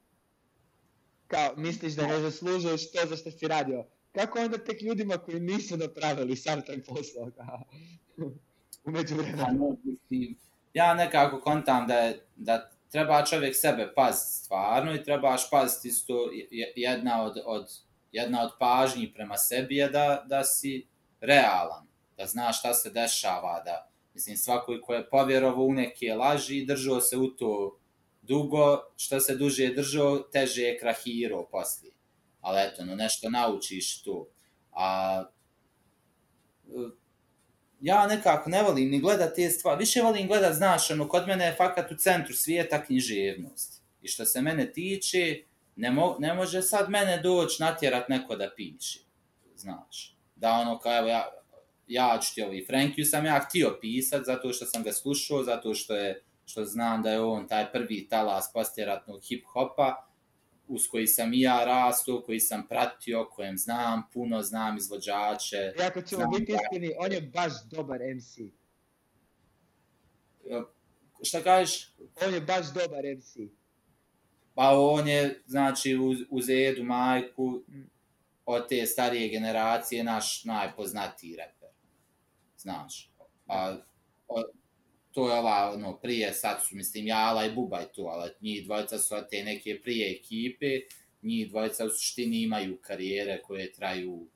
Kao, misliš da ne zaslužuješ to za što si radio. Kako onda tek ljudima koji nisu napravili sam taj posao? Kao, umeđu Pa, vremenu. mislim, ja nekako kontam da, da treba čovjek sebe paziti stvarno i trebaš paziti isto je- jedna od, od, jedna od pažnji prema sebi je da, da si realan, da znaš šta se dešava, da mislim svako ko je povjerovao u neke laži i držao se u to dugo, što se duže je držao, teže je krahirao poslije. Ali eto, no nešto naučiš tu. A ja nekako ne volim ni gledat te stvari, više volim gledat, znaš, ono, kod mene je fakat u centru svijeta književnost. I što se mene tiče, ne, mo ne može sad mene doći natjerat neko da piše, znaš. Da ono, kao evo, ja, ja ću ti ovi, Frankiju sam ja htio pisat, zato što sam ga slušao, zato što je, što znam da je on taj prvi talas posljeratnog hip-hopa, uz koji sam i ja rastao, koji sam pratio, kojem znam, puno znam izvođače. I ako ćemo biti da- iskreni, on je baš dobar MC. šta kažeš? On je baš dobar MC. Pa on je, znači, uz, uz Edu majku od te starije generacije naš najpoznatiji reper. Znaš. A, o, to je ova, ono, prije, sad su, mislim, Jala i Bubaj tu, ali njih dvojica su te neke prije ekipe, njih dvojica u suštini imaju karijere koje traju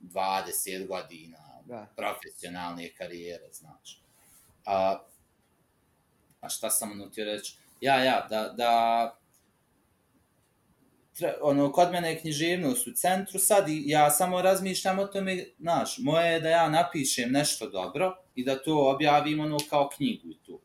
20 godina, Da. profesionalne karijere, znaš. A, a šta sam ono ti reći? Ja, ja, da, da ono, kod mene je književnost u centru sad i ja samo razmišljam o tome, znaš, moje je da ja napišem nešto dobro i da to objavim ono kao knjigu i tu.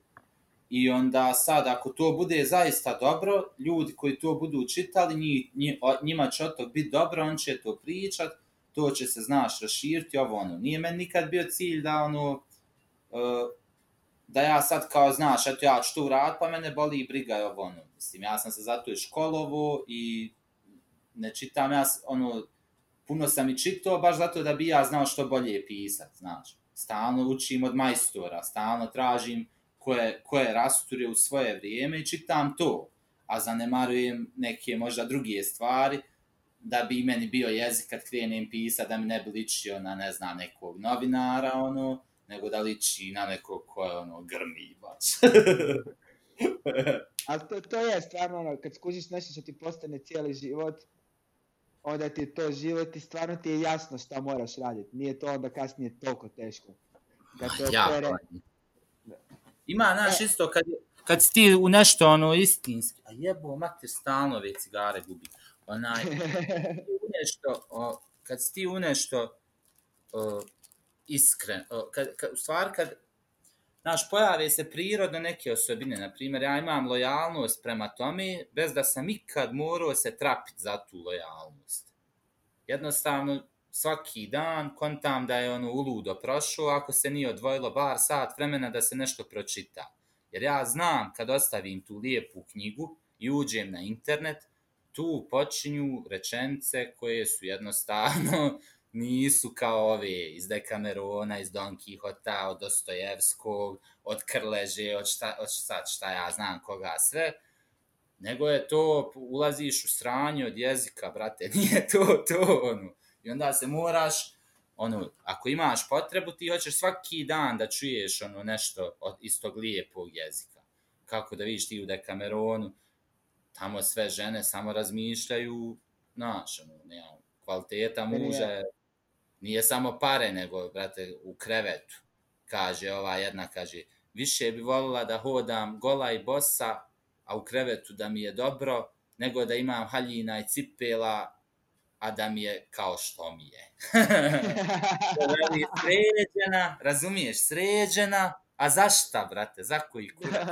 I onda sad, ako to bude zaista dobro, ljudi koji to budu čitali, njih, njih, o- njima će od tog biti dobro, on će to pričat, to će se, znaš, raširiti, ovo ono. Nije meni nikad bio cilj da ono, uh, da ja sad kao, znaš, eto ja ću to uraditi, pa mene boli i briga je ovo ono. Mislim, ja sam se zato i školovo i ne čitam ja, ono, puno sam i čitao baš zato da bi ja znao što bolje pisat, znaš. Stalno učim od majstora, stalno tražim koje, koje rasture u svoje vrijeme i čitam to. A zanemarujem neke možda druge stvari da bi meni bio jezik kad krenem pisa, da mi ne bi ličio na, ne znam, nekog novinara, ono, nego da liči na nekog ko je, ono, grmi baš. Ali to, to je stvarno ono, kad skužiš nešto što ti postane cijeli život, onda ti je to život i stvarno ti je jasno šta moraš raditi. Nije to onda kasnije toliko teško. Kad te Ja, opere, Ima, znaš, isto, kad, kad si ti u nešto, ono, istinski, a jebo, mater, stalno ove cigare gubi. Onaj, u nešto, o, kad si ti u nešto o, iskren, o, kad, kad, u stvari kad, znaš, pojave se prirodno neke osobine, na primjer, ja imam lojalnost prema tome, bez da sam ikad morao se trapiti za tu lojalnost. Jednostavno, svaki dan kontam da je ono uludo prošlo, ako se nije odvojilo bar sat vremena da se nešto pročita. Jer ja znam kad ostavim tu lijepu knjigu i uđem na internet, tu počinju rečence koje su jednostavno nisu kao ove iz Dekamerona, iz Don Quixota, od Dostojevskog, od Krleže, od šta, od šta, šta ja znam koga sve, nego je to, ulaziš u sranje od jezika, brate, nije to to, ono. I onda se moraš, ono, ako imaš potrebu, ti hoćeš svaki dan da čuješ ono nešto od, iz tog lijepog jezika. Kako da vidiš ti u Dekameronu, tamo sve žene samo razmišljaju, znaš, ono, nema, kvaliteta muža je, nije samo pare, nego, brate, u krevetu. Kaže ova jedna, kaže, više bi volila da hodam gola i bosa, a u krevetu da mi je dobro, nego da imam haljina i cipela, a da mi je kao što mi je. je sređena, razumiješ, sređena, a za šta, brate, za koji kurac?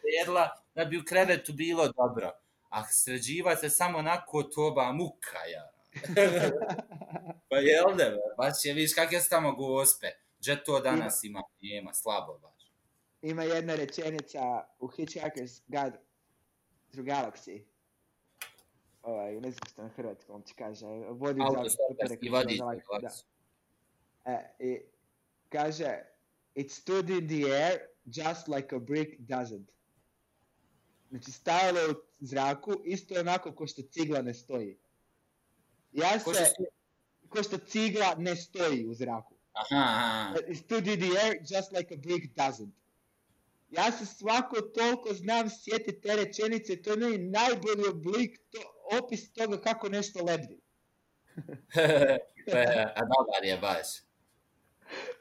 Sredla, da bi u krevetu bilo dobro, a sređiva se samo onako toba muka, ja. pa jel da, baš je, vidiš kakve su tamo gospe. Gdje to danas ima? Nema, slabo baš. Ima jedna rečenica u Hitchhiker's Guide through Galaxy. Ovaj, ne znam što na hrvatskom ti kaže. Vodi za Autostoperski vodič. Da. E, i kaže, it stood in the air just like a brick doesn't. Znači, stajalo je u zraku, isto onako ko što cigla ne stoji. Ja Ko se, su... ko što cigla ne stoji u zraku. Aha, aha. It stood in the air just like a brick doesn't. Ja se svako toliko znam sjetiti te rečenice, to je meni najbolji oblik, to, opis toga kako nešto lebdi. Pa, a dobar je baš.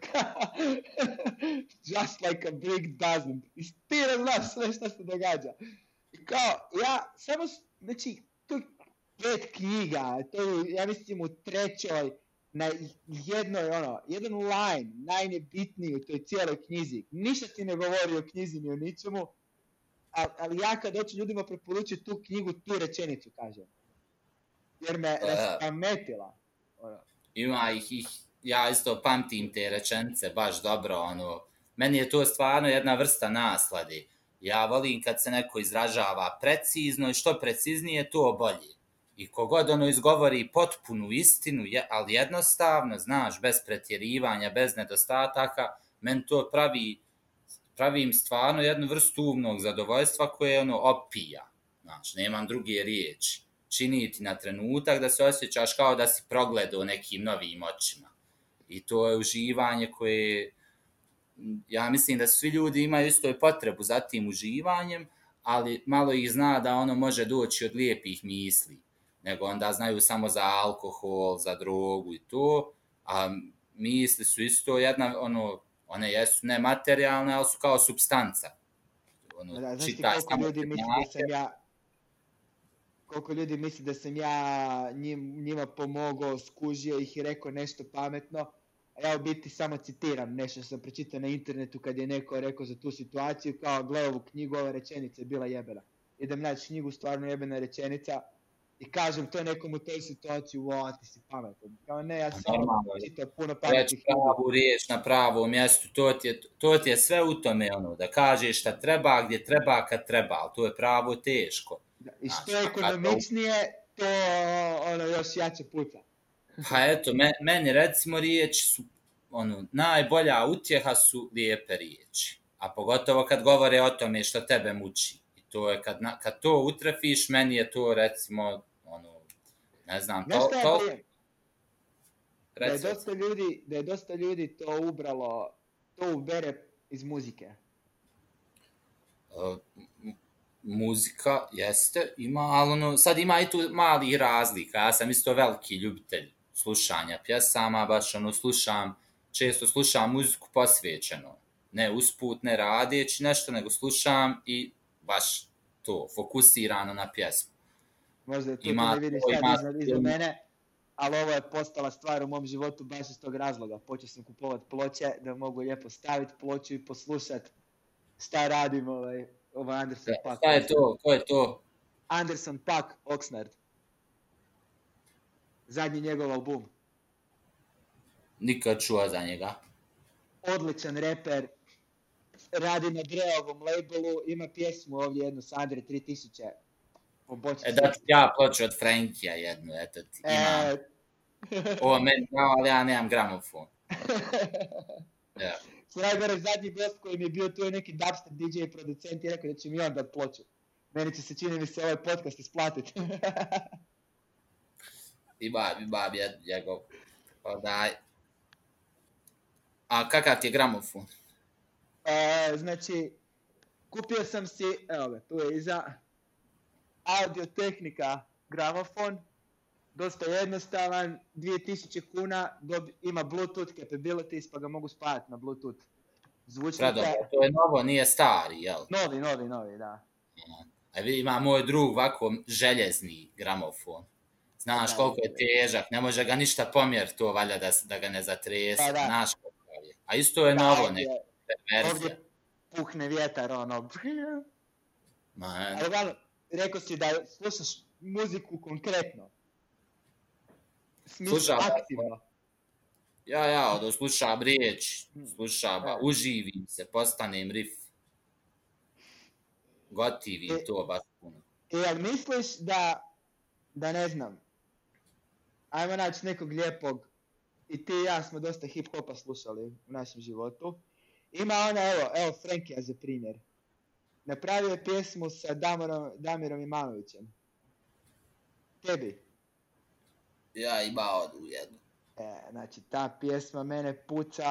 just like a brick doesn't. I ti ne znaš sve što se događa. I kao, ja, samo, znači, pet knjiga, to je, ja mislim, u trećoj, na jednoj, ono, jedan line, najnebitniji u toj cijeloj knjizi. Ništa ti ne govori o knjizi ni o ničemu, ali, ali ja kad hoću ljudima preporučiti tu knjigu, tu rečenicu kažem. Jer me raspametila. Ono. Ima ih, ih, ja isto pamtim te rečenice baš dobro, ono, meni je to stvarno jedna vrsta nasladi. Ja volim kad se neko izražava precizno i što preciznije, to bolje. I kogod ono izgovori potpunu istinu, je, ali jednostavno, znaš, bez pretjerivanja, bez nedostataka, men to pravi pravi im stvarno jednu vrstu umnog zadovoljstva koje je ono opija. Znači, nemam druge riječi. Čini ti na trenutak da se osjećaš kao da si progledao nekim novim očima. I to je uživanje koje, ja mislim da svi ljudi imaju isto potrebu za tim uživanjem, ali malo ih zna da ono može doći od lijepih misli, nego onda znaju samo za alkohol, za drogu i to, a misli su isto jedna, ono, one jesu nematerijalne, ali su kao substanca. Ono, da, znaš ti koliko ljudi misli da sam ja, koliko ljudi misli da sam ja njim, njima pomogao, skužio ih i rekao nešto pametno, a ja u biti samo citiram nešto sam pročitao na internetu kad je neko rekao za tu situaciju, kao gle ovu knjigu, ova rečenica je bila jebena. Idem naći knjigu, stvarno jebena rečenica, i kažem to nekom u toj situaciji, wow, ti si pametan. Kao ne, ja sam čitao puno pametnih pravu riječ na pravom mjestu, to ti, je, to ti je sve u tome, ono, da kažeš šta treba, gdje treba, kad treba, ali to je pravo teško. Da, I što je ekonomičnije, to ono, još jače puca. Pa eto, me, meni recimo riječi su, ono, najbolja utjeha su lijepe riječi. A pogotovo kad govore o tome što tebe muči to je kad, na, kad to utrefiš, meni je to recimo, ono, ne znam, to... To... Da je dosta ljudi, da je dosta ljudi to ubralo, to ubere iz muzike. Uh, muzika jeste, ima, ali ono, sad ima i tu mali razlika, ja sam isto veliki ljubitelj slušanja pjesama, baš ono, slušam, često slušam muziku posvećeno, ne usput, ne radeći nešto, nego slušam i baš to, fokusirano na pjesmu. Možda je to ima, ne vidiš sad iznad, iznad mene, ali ovo je postala stvar u mom životu baš iz tog razloga. Počeo sam kupovat ploče da mogu lijepo staviti ploču i poslušat šta radim ovaj, ovaj Anderson e, Paak. Šta je to? Ko je to? Anderson Paak, Oxnard. Zadnji njegov album. Nikad čuo za njega. Odličan reper, radi na Dreovom labelu, ima pjesmu ovdje jednu sa Andre 3000. E da ti ja ploču od Frankija jednu, eto ti e... imam. Ovo meni dao, ali ja nemam gramofon. ja. Snajber zadnji gost koji mi je bio tu je neki dubstep DJ i producent i rekao da će mi on dat ploču. Meni će se čini mi se ovaj podcast isplatiti. ima, ima njegov. Pa daj. A kakav ti je gramofon? E, znači, kupio sam si, evo ga, tu je iza, audio tehnika gramofon, dosta jednostavan, 2000 kuna, dobi, ima bluetooth capabilities, pa ga mogu spajati na bluetooth. Zvučnika. Rado, to je novo, nije stari, jel? Novi, novi, novi, da. A vidi, ima moj drug ovako željezni gramofon. Znaš da, koliko je težak, ne može ga ništa pomjer to, valja da, da ga ne zatrese. Pa, da. Znaš koliko je. A isto je da, novo neko Ovdje puhne vjetar, ono. Man. Ali gledam, rekao si da slušaš muziku konkretno. Smisla slušam, aktivno. Ja, ja, od slušam riječ, hmm. slušam, ba, uživim se, postanem riff. Gotivim e, to baš puno. E, jel misliš da, da ne znam, ajmo naći nekog lijepog, i ti i ja smo dosta hip-hopa slušali u našem životu, Ima ona, evo, evo Frankija za primjer. Napravio je pjesmu sa Damirom, Damirom Imanovićem. Tebi. Ja imao u jednu. E, znači, ta pjesma mene puca...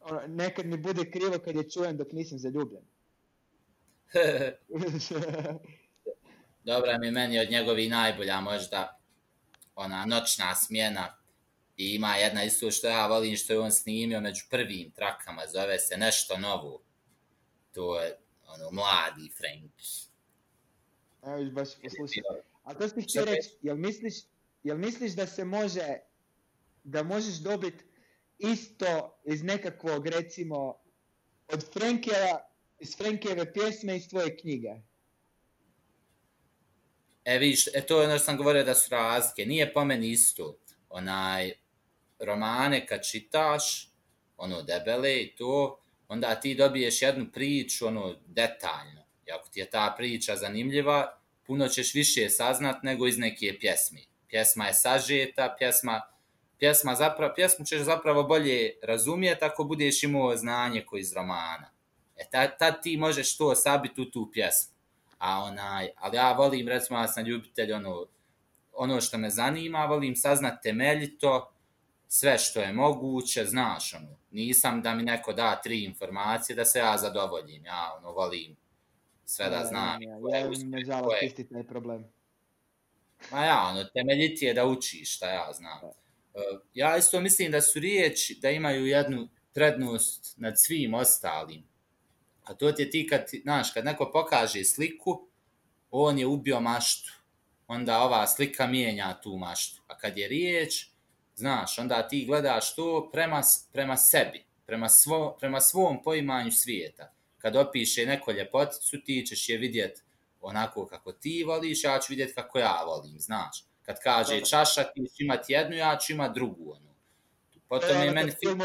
Ono, nekad mi bude krivo kad je čujem dok nisam zaljubljen. Dobra mi meni od njegovi najbolja možda ona noćna smjena I ima jedna isto što ja volim što je on snimio među prvim trakama, zove se Nešto novo. To je ono, mladi Frank. Evo viš baš poslušaj. A to ti htio reći, jel misliš, jel misliš da se može, da možeš dobiti isto iz nekakvog, recimo, od Frankjeva, iz Frankjeve pjesme iz tvoje knjige? E viš, e to je ono što sam govorio da su razlike. Nije po meni isto. Onaj, romane kad čitaš, ono, debele i to, onda ti dobiješ jednu priču, ono, detaljno. I ako ti je ta priča zanimljiva, puno ćeš više saznat nego iz neke pjesme. Pjesma je sažeta, pjesma pjesma zapravo, pjesmu ćeš zapravo bolje razumijeti ako budeš imao znanje koji iz romana. E tad, tad ti možeš to sabiti u tu pjesmu. A onaj, ali ja volim, recimo, ja sam ljubitelj ono, ono što me zanima, volim saznat temeljito sve što je moguće, znaš, ono, nisam da mi neko da tri informacije da se ja zadovoljim, ja ono, volim sve da znam. Ja, ja, ja, ja nažalost, isti taj problem. Ma ja, ono, temeljiti je da učiš, šta ja znam. Uh, ja isto mislim da su riječi, da imaju jednu prednost nad svim ostalim. A to ti je ti kad, znaš, kad neko pokaže sliku, on je ubio maštu. Onda ova slika mijenja tu maštu. A kad je riječ, znaš, onda ti gledaš to prema, prema sebi, prema, svo, prema svom poimanju svijeta. Kad opiše neko ljepoticu, ti ćeš je vidjet onako kako ti voliš, ja ću vidjet kako ja volim, znaš. Kad kaže Dobre. čaša, ti ćeš imati jednu, ja ću imati drugu. Ono. Potom je meni film...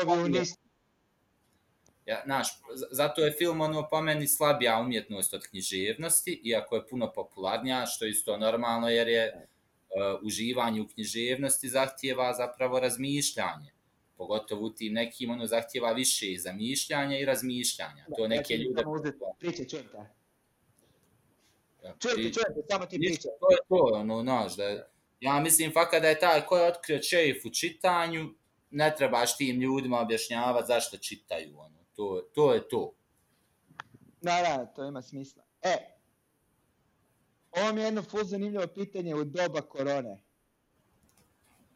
Ja, znaš, zato je film ono po meni slabija umjetnost od književnosti, iako je puno popularnija, što je isto normalno, jer je uživanje u književnosti zahtjeva zapravo razmišljanje. Pogotovo u tim nekim, ono, zahtjeva više i zamišljanja i razmišljanja. To neke ljude... Priče, čujem te. Čujem te, čujem te, samo ti priče. To je to, ono, znaš, da... Ja mislim, fakat da je taj ko je otkrio čeif u čitanju, ne trebaš tim ljudima objašnjavati zašto čitaju, ono. To, to je to. Da, da, to ima smisla. E, Ovo mi je jedno full zanimljivo pitanje u doba korone.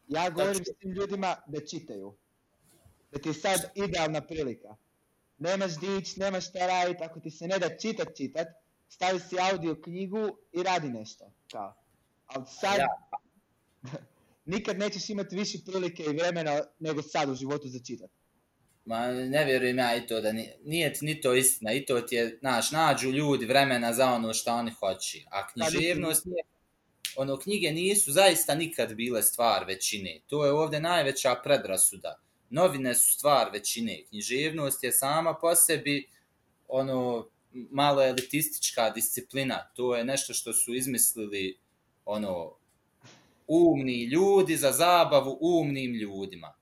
Ja govorim znači... s tim ljudima da čitaju. Da ti je sad idealna prilika. Nemaš dić, nemaš šta raditi, ako ti se ne da čitat čitat, stavi si audio knjigu i radi nešto. Kao. Ali sad, ja. nikad nećeš imati više prilike i vremena nego sad u životu za čitat. Ma ne vjerujem ja i to da nije, nije ni to istina, i to ti je, znaš, nađu ljudi vremena za ono što oni hoće. A književnost nije, ono, knjige nisu zaista nikad bile stvar većine. To je ovdje najveća predrasuda. Novine su stvar većine. Književnost je sama po sebi, ono, malo elitistička disciplina. To je nešto što su izmislili, ono, umni ljudi za zabavu umnim ljudima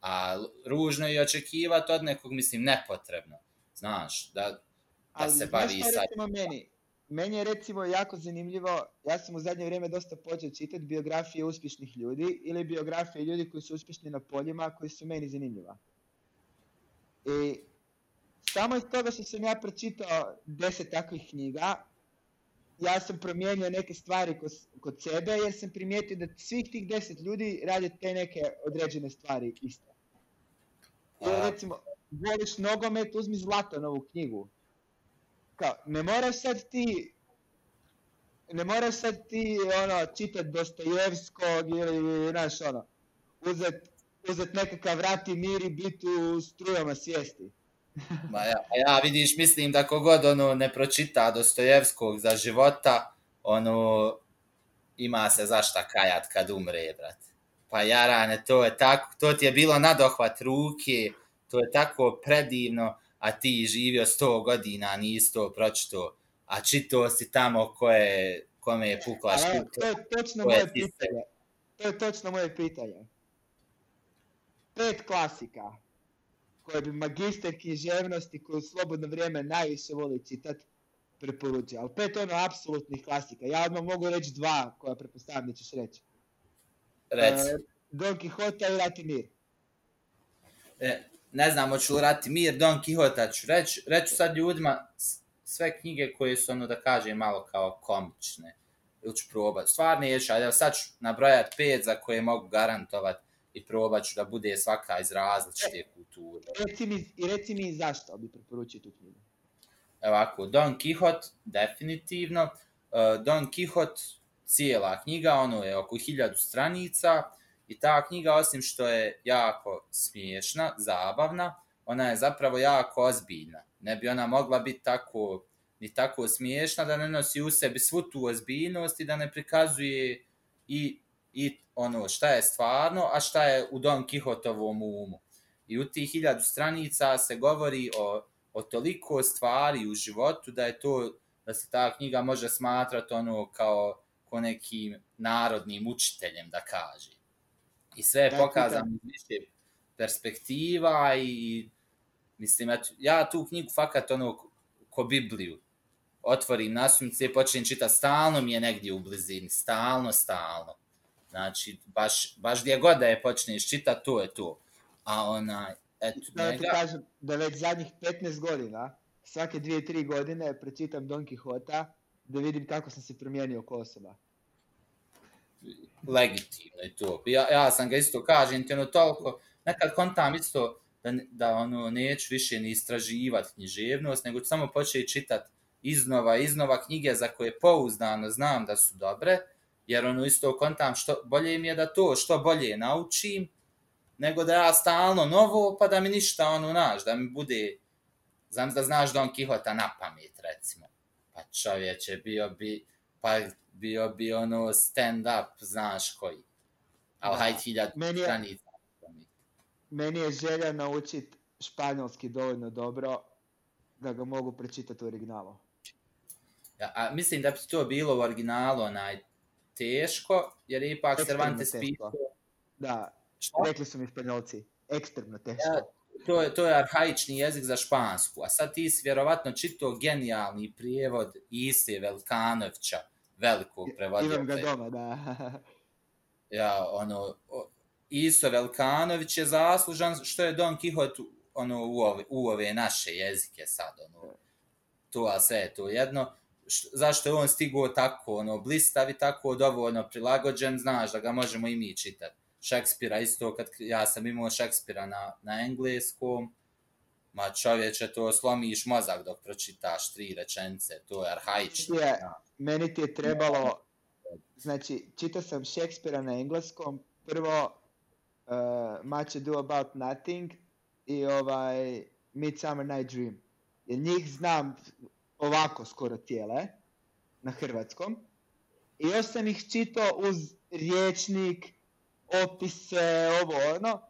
a ružno je očekivati od nekog, mislim, nepotrebno. Znaš, da, da Ali, se bavi sa... recimo meni? Meni je recimo jako zanimljivo, ja sam u zadnje vrijeme dosta počeo čitati biografije uspješnih ljudi ili biografije ljudi koji su uspješni na poljima koji su meni zanimljiva. I samo iz toga što sam ja pročitao deset takvih knjiga, ja sam promijenio neke stvari kod, kod sebe jer sam primijetio da svih tih deset ljudi rade te neke određene stvari iste. Jer recimo, voliš nogomet, uzmi zlato novu knjigu. Kao, ne moraš sad ti ne moraš sad ti ono čitat Dostojevskog ili znaš ono uzet, uzet nekakav vrati mir i biti u strujama svijesti. Ma ja, ja vidiš, mislim da kogod ono ne pročita Dostojevskog za života, ono ima se zašta kajat kad umre, brat. Pa jarane, to je tako, to ti je bilo nadohvat ruke, to je tako predivno, a ti živio sto godina, nisi to pročito, a čito si tamo koje, kome je pukla škutka. To je točno moje pitanje. To je točno moje pitanje. Pet klasika koje bi magister književnosti koju slobodno vrijeme najviše voli čitat preporučio. Ali pet ono apsolutnih klasika. Ja odmah mogu reći dva koja prepostavljam da ćeš reći. Reci. E, Don Quixote i Rati Mir. E, ne znam, hoću li Rati Mir, Don Quixote ću reći. Reću sad ljudima sve knjige koje su, ono da kažem, malo kao komične. Ili ću probati. Stvarno je, ali sad ću nabrojati pet za koje mogu garantovati i probat ću da bude svaka iz različite kulture. Reci mi, I reci mi zašto bi preporučio tu knjigu. Ovako, Don Quixote, definitivno. Uh, Don Quixote, cijela knjiga, ono je oko hiljadu stranica i ta knjiga, osim što je jako smiješna, zabavna, ona je zapravo jako ozbiljna. Ne bi ona mogla biti tako ni tako smiješna da ne nosi u sebi svu tu ozbiljnost i da ne prikazuje i i ono šta je stvarno, a šta je u Don Kihotovom umu. I u tih hiljadu stranica se govori o, o toliko stvari u životu da je to, da se ta knjiga može smatrati ono kao ko nekim narodnim učiteljem da kaže. I sve je pokazano iz više perspektiva i mislim, eto, ja tu knjigu fakat ono ko Bibliju otvorim nasumice i počnem čitati, stalno mi je negdje u blizini, stalno, stalno. Znači, baš, baš gdje god da je počneš čitati, to je to. A onaj, eto, Da ti njega, kažem da već zadnjih 15 godina, svake dvije, tri godine pročitam Don Quixota da vidim kako sam se promijenio kao osoba. legitimno je to. Ja, ja sam ga isto kažem ti ono toliko, nekad kontam isto da, da ono neću više ni istraživati književnost, nego ću samo početi čitati iznova, iznova knjige za koje pouzdano znam da su dobre, jer ono isto kontam što bolje mi je da to što bolje naučim, nego da ja stalno novo, pa da mi ništa ono naš, da mi bude, znam da znaš Don Quixota na pamet, recimo. Pa čovječe, bio bi, pa bio bi ono stand-up, znaš koji. Ali Da. hajde hiljad Meni je- stranica. Meni je želja naučit španjolski dovoljno dobro da ga mogu pročitati u originalu. Ja, a mislim da bi to bilo u originalu onaj teško, jer je ipak Ekstremno Cervantes teško. pisao. Da, Šta? rekli su mi španjolci. Ekstremno teško. Ja, to je, to je arhaični jezik za špansku, a sad ti si vjerovatno čitao genijalni prijevod Ise Velkanovića, velikog Imam ga doma, da. ja, ono, Iso Velkanović je zaslužan što je Don Quixote ono, u, ove, u ove naše jezike sad, ono, to, a sve je to jedno. Š, zašto je on stigao tako, ono, blistav i tako dovoljno prilagođen, znaš da ga možemo i mi čitati. Šekspira isto, kad ja sam imao Šekspira na, na engleskom, ma čovječe, to slomiš mozak dok pročitaš tri rečenice, to je arhaično. Je. Meni ti je trebalo, znači, čitao sam Šekspira na engleskom, prvo uh, Much Ado About Nothing i ovaj Midsummer Night Dream. Jer njih znam ovako skoro tijele, na hrvatskom. I još sam ih čitao uz riječnik, opise, ovo ono.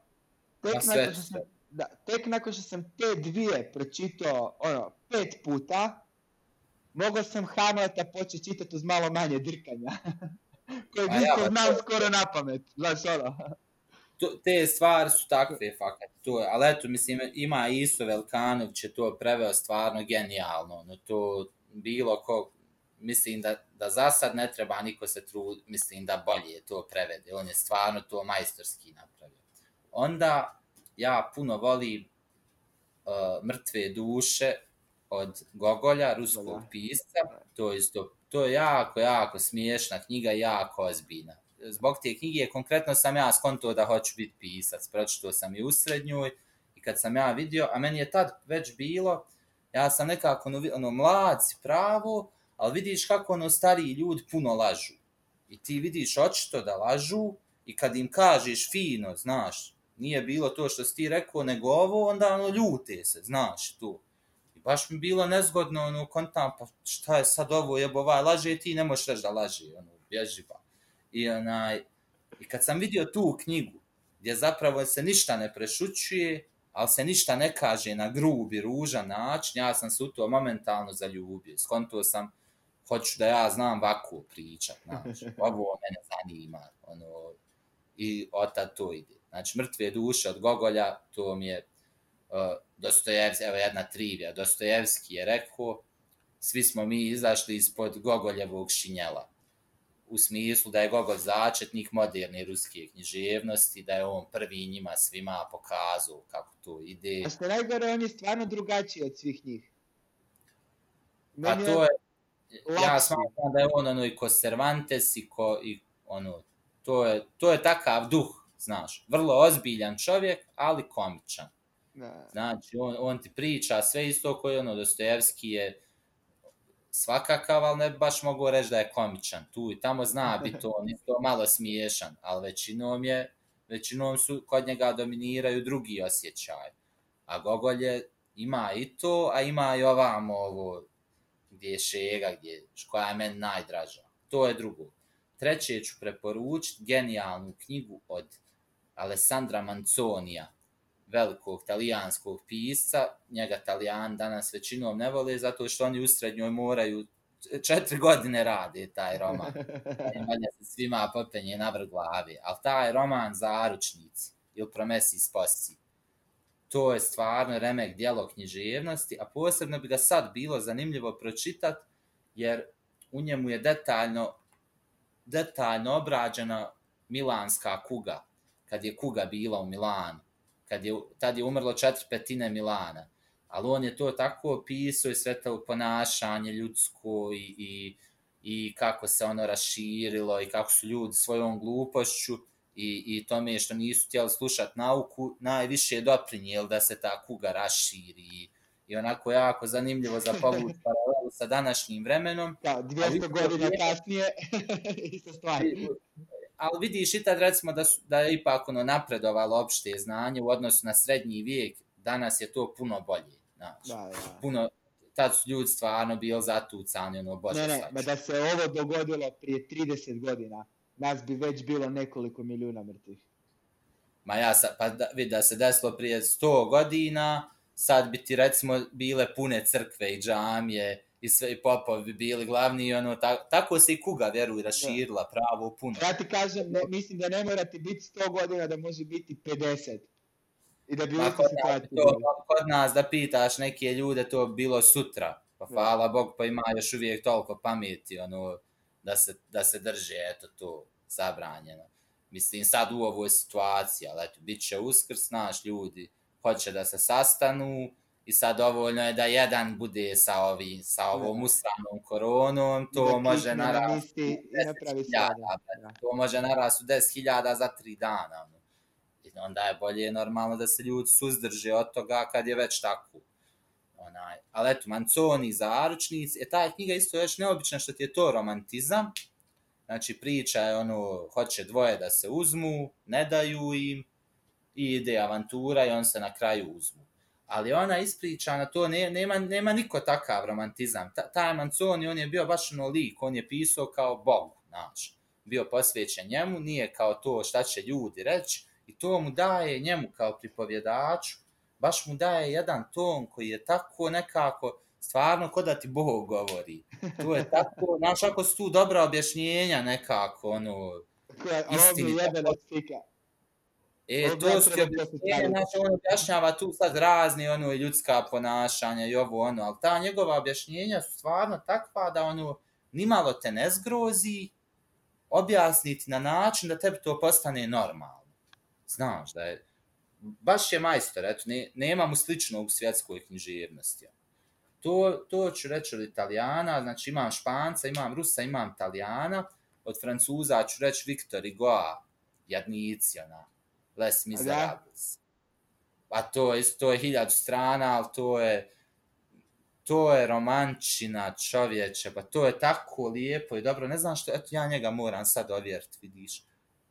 Tek A sve nakon, što sam, da, tek nakon što sam te dvije pročitao ono, pet puta, mogao sam Hamleta početi čitati uz malo manje drkanja. Kojeg A ja, isto pa skoro na pamet, znaš ono. To, te stvari su takve fakat, to je, ali eto, mislim, ima Iso Velkanović je to preveo stvarno genijalno, no to bilo ko, mislim da, da za sad ne treba niko se trud, mislim da bolje to prevede, on je stvarno to majstorski napravio. Onda ja puno volim uh, mrtve duše od Gogolja, ruskog pisca, to je isto, to je jako, jako smiješna knjiga, jako ozbiljna. Zbog te knjige konkretno sam ja skonto da hoću biti pisac, pročito sam i u srednjoj i kad sam ja vidio, a meni je tad već bilo, ja sam nekako ono, ono mlad si pravo, ali vidiš kako ono stariji ljudi puno lažu. I ti vidiš očito da lažu i kad im kažeš fino, znaš, nije bilo to što si ti rekao, nego ovo, onda ono ljute se, znaš, tu. I baš mi bilo nezgodno, ono, kontam, pa šta je sad ovo, jebo, ovaj laže, ti ne možeš reći da laže, ono, bježi pa. I onaj, i kad sam vidio tu knjigu, gdje zapravo se ništa ne prešućuje, ali se ništa ne kaže na grubi, ružan način, ja sam se u to momentalno zaljubio. Skonto sam, hoću da ja znam ovako pričat, znači, ovo mene zanima, ono, i od tad to ide. Znači, mrtve duše od Gogolja, to mi je uh, Dostojevski, evo jedna trivija, Dostojevski je rekao, svi smo mi izašli ispod Gogoljevog šinjela. U smislu da je Gogol začetnik moderne ruske književnosti, da je on prvi njima svima pokazao kako to ide. A što je najgore, on je stvarno drugačiji od svih njih. Pa Meni to je, ja lakši. smatram da je on ono i ko Cervantes i ko, i ono, to je, to je takav duh, znaš, vrlo ozbiljan čovjek, ali komičan. Da. Znači, on, on ti priča sve isto koji ono, Dostojevski je svakakav, ali ne baš mogu reći da je komičan. Tu i tamo zna biti on isto malo smiješan, ali većinom je, većinom su kod njega dominiraju drugi osjećaj. A Gogol je, ima i to, a ima i ovamo ovo, gdje je šega, gdje, je- koja je meni najdraža. To je drugo. Treće ću preporučiti genijalnu knjigu od Alessandra Manconija, velikog talijanskog pisca, njega talijan danas većinom ne vole zato što oni u srednjoj moraju četiri godine radi taj roman. I valjda se svima popenje na vrh glavi. Ali taj roman Zaručnici ili Promesi sposi, to je stvarno remek dijelo književnosti, a posebno bi ga sad bilo zanimljivo pročitat, jer u njemu je detaljno, detaljno obrađena milanska kuga, kad je kuga bila u Milanu, kad je, tad je umrlo četiri petine Milana, ali on je to tako opisao i sve to ponašanje ljudsko i, i, i kako se ono raširilo i kako su ljudi svojom glupošću i, i tome što nisu htjeli slušati nauku, najviše je doprinijel da se ta kuga raširi i onako jako zanimljivo za povuć paralelu sa današnjim vremenom. Da, 200 godina kasnije, ista stvar. Ali vidiš i tad recimo da, su, da je ipak ono napredovalo opšte znanje u odnosu na srednji vijek, danas je to puno bolje. Znači, Da, da. puno, tad su ljudi stvarno bili zatucani, ono, bože Ne, ne, ma da se ovo dogodilo prije 30 godina, nas bi već bilo nekoliko milijuna mrtvih. Ma ja sa, pa da, vidi da se desilo prije 100 godina, sad bi ti recimo bile pune crkve i džamije i sve i popovi bi bili glavni i ono, ta, tako se i kuga vjeruj raširila pravo puno. Ja ti kažem, ne, mislim da ne mora ti biti 100 godina, da može biti 50. I da bi Pa istoj kod nas, situaciji to, kod nas da pitaš neke ljude, to bi bilo sutra. Pa Da. hvala Bog, pa ima još uvijek toliko pameti, ono, da se, da se drže, eto, to zabranjeno. Mislim, sad u ovoj situaciji, ali eto, bit će uskrs, znaš, ljudi hoće da se sastanu i sad dovoljno je da jedan bude sa, ovim, sa ovom usranom koronom, to da može na narasti listi i napravi 10.000, sada. brate. to može narasti u 10.000 za 3 dana. Ono. I onda je bolje normalno da se ljudi suzdrže od toga kad je već tako. Onaj. Ali eto, Manconi, Zaručnici, je ta knjiga isto još neobična što ti je to romantizam. Znači priča je ono, hoće dvoje da se uzmu, ne daju im, i ide avantura i on se na kraju uzmu. Ali ona ispričana, to ne, nema, nema niko takav romantizam. Ta, taj Manconi, on je bio baš ono lik, on je pisao kao Bog, znači. Bio posvećen njemu, nije kao to šta će ljudi reći, i to mu daje njemu kao pripovjedaču, baš mu daje jedan ton koji je tako nekako, stvarno ko da ti Bog govori. To je tako, znaš, ako su tu dobra objašnjenja nekako, ono, Koja, ali Istini, ovdje jebena slika. E, Ovo to ja su ti trebam objašnjenja, postaviti. znači on objašnjava tu sad razni ono ljudska ponašanja i ovo ono, ali ta njegova objašnjenja su stvarno takva da ono nimalo te ne zgrozi, objasniti na način da tebi to postane normalno. Znaš da je, baš je majstor, eto, ne, nema mu sličnog u svjetskoj književnosti. To, to ću reći od Italijana, znači imam Španca, imam Rusa, imam Italijana, od Francuza ću reći Victor Hugo, jadnici, ona, Les Miserables. A to je, to je hiljadu strana, ali to je, to je romančina čovječe, pa to je tako lijepo i dobro, ne znam što, eto ja njega moram sad ovjeriti, vidiš,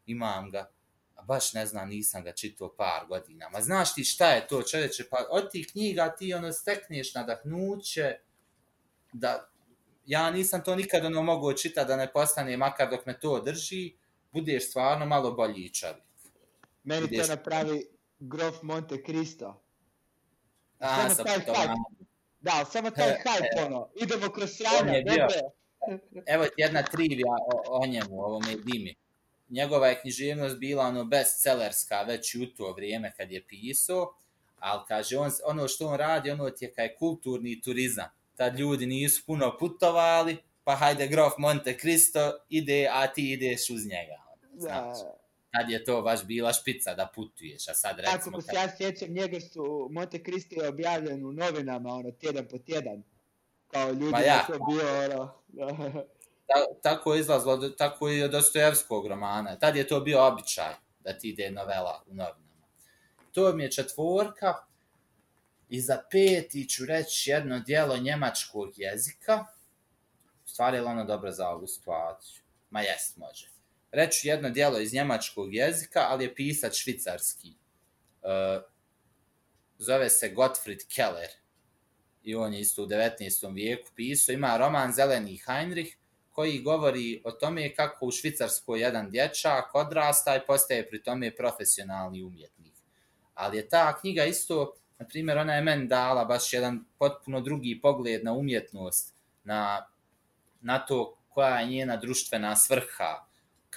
imam ga, a baš ne znam, nisam ga čitao par godina, ma znaš ti šta je to čovječe, pa od tih knjiga ti ono stekneš nadahnuće, da, ja nisam to nikad ono mogao čitati da ne postane, makar dok me to drži, budeš stvarno malo bolji čovjek. Meni to napravi Grof Monte Cristo. A, Samo sa taj putovanjem. Da, ali samo taj E, hype, ono, idemo kroz On sranja, je. Evo ti jedna trivija o, o njemu, o ovome Dimi. Njegova je književnost bila ono bestsellerska već u to vrijeme kad je pisao, ali kaže, on, ono što on radi, ono ti je kaj kulturni turizam. Tad ljudi nisu puno putovali, pa hajde Grof Monte Cristo ide, a ti ideš uz njega. Da. Tad je to baš bila špica da putuješ, a sad Tako recimo... ko se ja sjećam, njega su Monte Cristo je objavljen u novinama, ono, tjedan po tjedan. Kao ljudi Pa ja. ja. to bio, ono, da. ta, tako je izlazilo, do- tako i od Dostojevskog romana. Tad je to bio običaj da ti ide novela u novinama. To mi je četvorka i za peti ću reći jedno dijelo njemačkog jezika. U stvari je ono dobro za ovu situaciju? Ma jest, može reći jedno dijelo iz njemačkog jezika, ali je pisac švicarski. Uh, zove se Gottfried Keller. I on je isto u 19. vijeku pisao. Ima roman Zeleni Heinrich, koji govori o tome kako u Švicarskoj jedan dječak odrasta i postaje pri tome profesionalni umjetnik. Ali je ta knjiga isto, na primjer, ona je meni dala baš jedan potpuno drugi pogled na umjetnost, na na to koja je njena društvena svrha,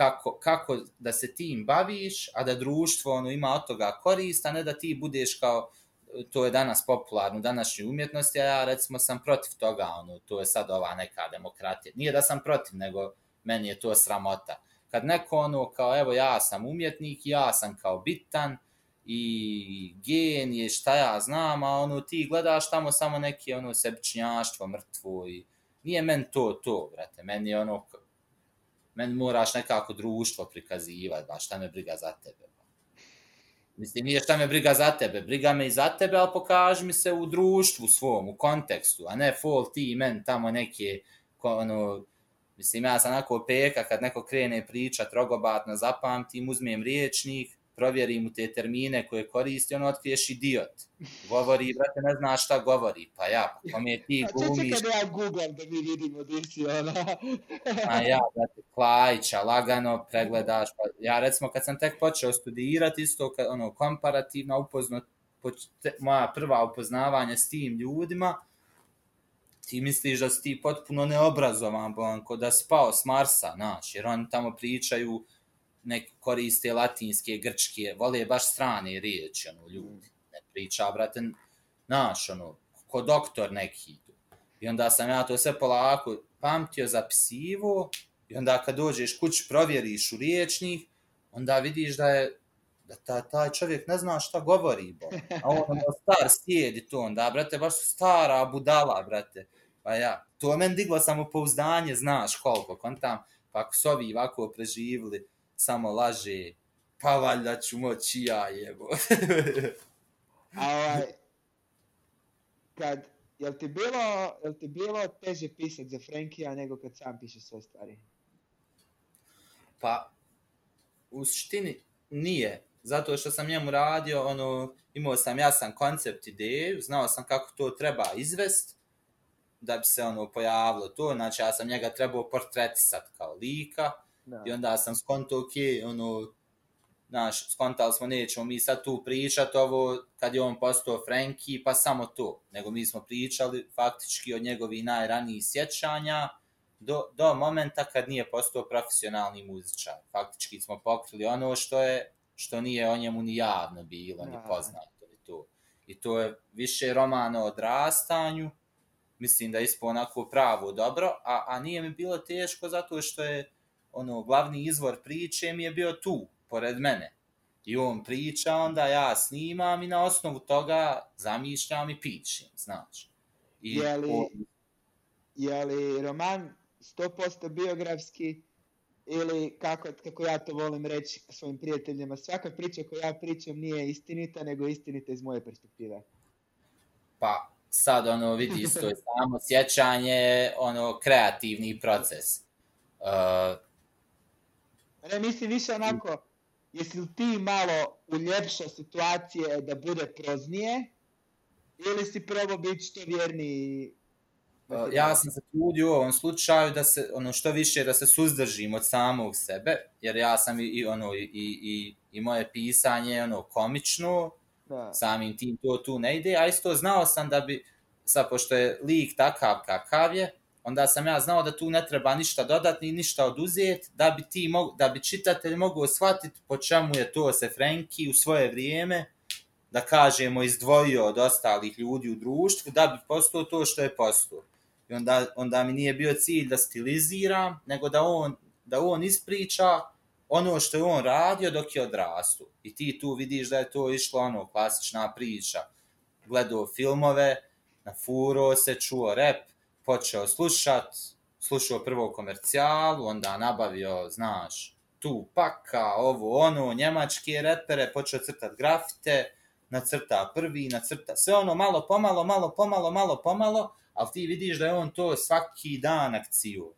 kako, kako da se tim baviš, a da društvo ono, ima od toga korist, a ne da ti budeš kao, e, to je danas popularno u današnjoj umjetnosti, a ja recimo sam protiv toga, ono, to je sad ova neka demokratija. Nije da sam protiv, nego meni je to sramota. Kad neko ono, kao evo ja sam umjetnik, ja sam kao bitan, i genije, šta ja znam, a ono ti gledaš tamo samo neke ono sebičnjaštvo, mrtvo i nije men to to, brate, meni je ono meni moraš nekako društvo prikazivati, ba šta me briga za tebe. Mislim, nije šta me briga za tebe, briga me i za tebe, ali pokaži mi se u društvu svom, u kontekstu, a ne fol ti men tamo neke, ono, mislim, ja sam onako peka kad neko krene pričat rogobatno, zapamtim, uzmem riječnik, provjeri mu te termine koje koristi, on otkriješ idiot. Govori, brate, ne zna šta govori. Pa ja, pa kome ti glumiš... A čekaj da ja googlam da mi vidimo si ona. A ja, brate, Klajića, lagano pregledaš. Pa ja, recimo, kad sam tek počeo studirati, isto, kad, ono, komparativno upoznat, moja prva upoznavanja s tim ljudima, ti misliš da si ti potpuno neobrazovan, bo da spao s Marsa, znaš, jer oni tamo pričaju nek koriste latinske, grčke, vole baš strane riječi, ono, ljudi. Ne priča, brate, naš, ono, ko doktor neki. I onda sam ja to sve polako pamtio, zapisivo, i onda kad dođeš kuć, provjeriš u riječnih, onda vidiš da je da ta, taj čovjek ne zna šta govori, bo. A on ono, star sjedi to, onda, brate, baš su stara budala, brate. Pa ja, to men diglo samo pouzdanje, znaš koliko, kontam, pa ako su ovi ovako preživili, samo laže, pa valjda ću moći ja jebo. A ovaj, kad, jel ti bilo, jel ti bilo teže pisat za Frankija nego kad sam piše sve stvari? Pa, u suštini nije. Zato što sam njemu radio, ono, imao sam jasan koncept ideju, znao sam kako to treba izvest, da bi se ono pojavilo to, znači ja sam njega trebao portretisat kao lika, Da. I onda sam skonto, ok, ono, znaš, skontali smo, nećemo mi sad tu pričat ovo, kad je on postao Franki, pa samo to. Nego mi smo pričali faktički od njegovih najranijih sjećanja do, do momenta kad nije postao profesionalni muzičar. Faktički smo pokrili ono što je, što nije o njemu ni javno bilo, da. ni poznato. I to. I to je više romana o odrastanju, mislim da je ispo onako pravo dobro, a, a nije mi bilo teško zato što je ono, glavni izvor priče mi je bio tu, pored mene. I on priča, onda ja snimam i na osnovu toga zamišljam i pišem, znači. I je, li, on... je li roman 100% biografski ili kako, kako ja to volim reći svojim prijateljima, svaka priča koju ja pričam nije istinita, nego istinita iz moje perspektive. Pa, sad ono vidi isto je samo sjećanje, ono kreativni proces. Uh, Ne, mislim više onako, jesi li ti malo uljepša situacije da bude proznije, ili si probao biti što vjerni ja sam se trudio u ovom slučaju da se ono što više da se suzdržim od samog sebe jer ja sam i, i ono i, i, i moje pisanje ono komično da. samim tim to tu ne ide a isto znao sam da bi sa pošto je lik takav kakav je onda sam ja znao da tu ne treba ništa dodati ni ništa oduzeti, da bi ti mog, da bi čitatelj mogao shvatiti po čemu je to se Frenki u svoje vrijeme, da kažemo, izdvojio od ostalih ljudi u društvu, da bi postao to što je postao. I onda, onda mi nije bio cilj da stiliziram, nego da on, da on ispriča ono što je on radio dok je odrastu. I ti tu vidiš da je to išlo ono, klasična priča. Gledao filmove, na furo se čuo rep, počeo slušat, slušao prvo komercijalu, onda nabavio, znaš, tu paka, ovo, ono, njemačke repere, počeo crtat grafite, nacrta prvi, nacrta sve ono, malo pomalo, malo pomalo, malo pomalo, ali ti vidiš da je on to svaki dan akciju.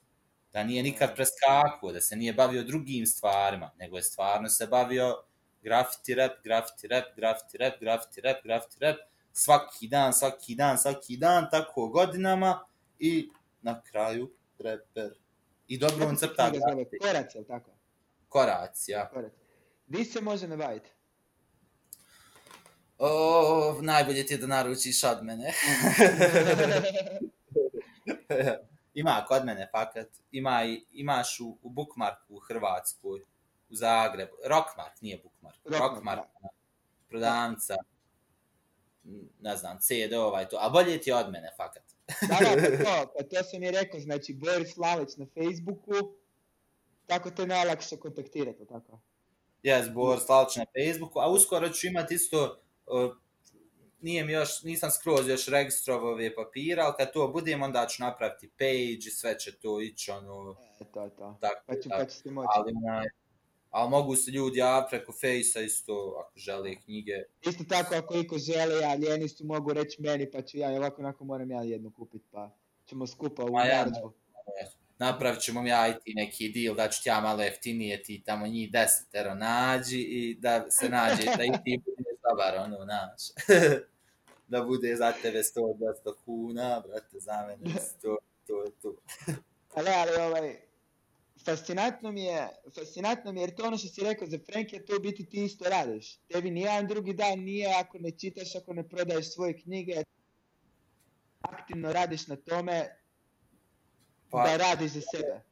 Da nije nikad preskakuo, da se nije bavio drugim stvarima, nego je stvarno se bavio grafiti rap, grafiti rap, grafiti rap, grafiti rap, grafiti rap, svaki dan, svaki dan, svaki dan, tako godinama, i na kraju reper. I dobro on crta grafike. Korac, je tako? Korac, ja. Korac. Di se može nabaviti? O, najbolje ti je da naručiš od mene. Ima kod mene fakat, ima imaš u, u Bookmarku u Hrvatskoj, u Zagrebu, Rockmark, nije Bookmark, Rockmark, Rockmark, prodavnica, ne znam, CD-ova i to, a bolje ti je od mene, fakat. Da, da, pa to, pa to sam i rekao, znači Boris Lalić na Facebooku, tako te najlakše kontaktirati, tako? Jes, Boris Lalić na Facebooku, a uskoro ću imati isto, uh, još, nisam skroz još registrovao ove papira, ali kad to budem, onda ću napraviti page i sve će to ići, ono... E, to, to. Tako, Pa, ću, pa ćete moći. ali, onaj, ali mogu se ljudi ja preko Fejsa isto, ako žele knjige. Isto tako, ako iko želi, a ljeni su mogu reći meni, pa ću ja, ovako onako moram ja jednu kupiti, pa ćemo skupa u Ma ja, narudžbu. Napravit ćemo ja i ti neki deal, da ću ti ja malo jeftinije, ti tamo njih desetero nađi i da se nađe, da i ti budeš dobar, ono, naš. da bude za tebe 100-200 kuna, brate, za mene 100, to je to. Ali, ali, ovaj, fascinantno mi je, fascinantno mi je, jer to ono što si rekao za Franke, to u biti ti isto radiš. Tebi nijedan drugi dan nije ako ne čitaš, ako ne prodaješ svoje knjige, aktivno radiš na tome Pa- da radiš za sebe.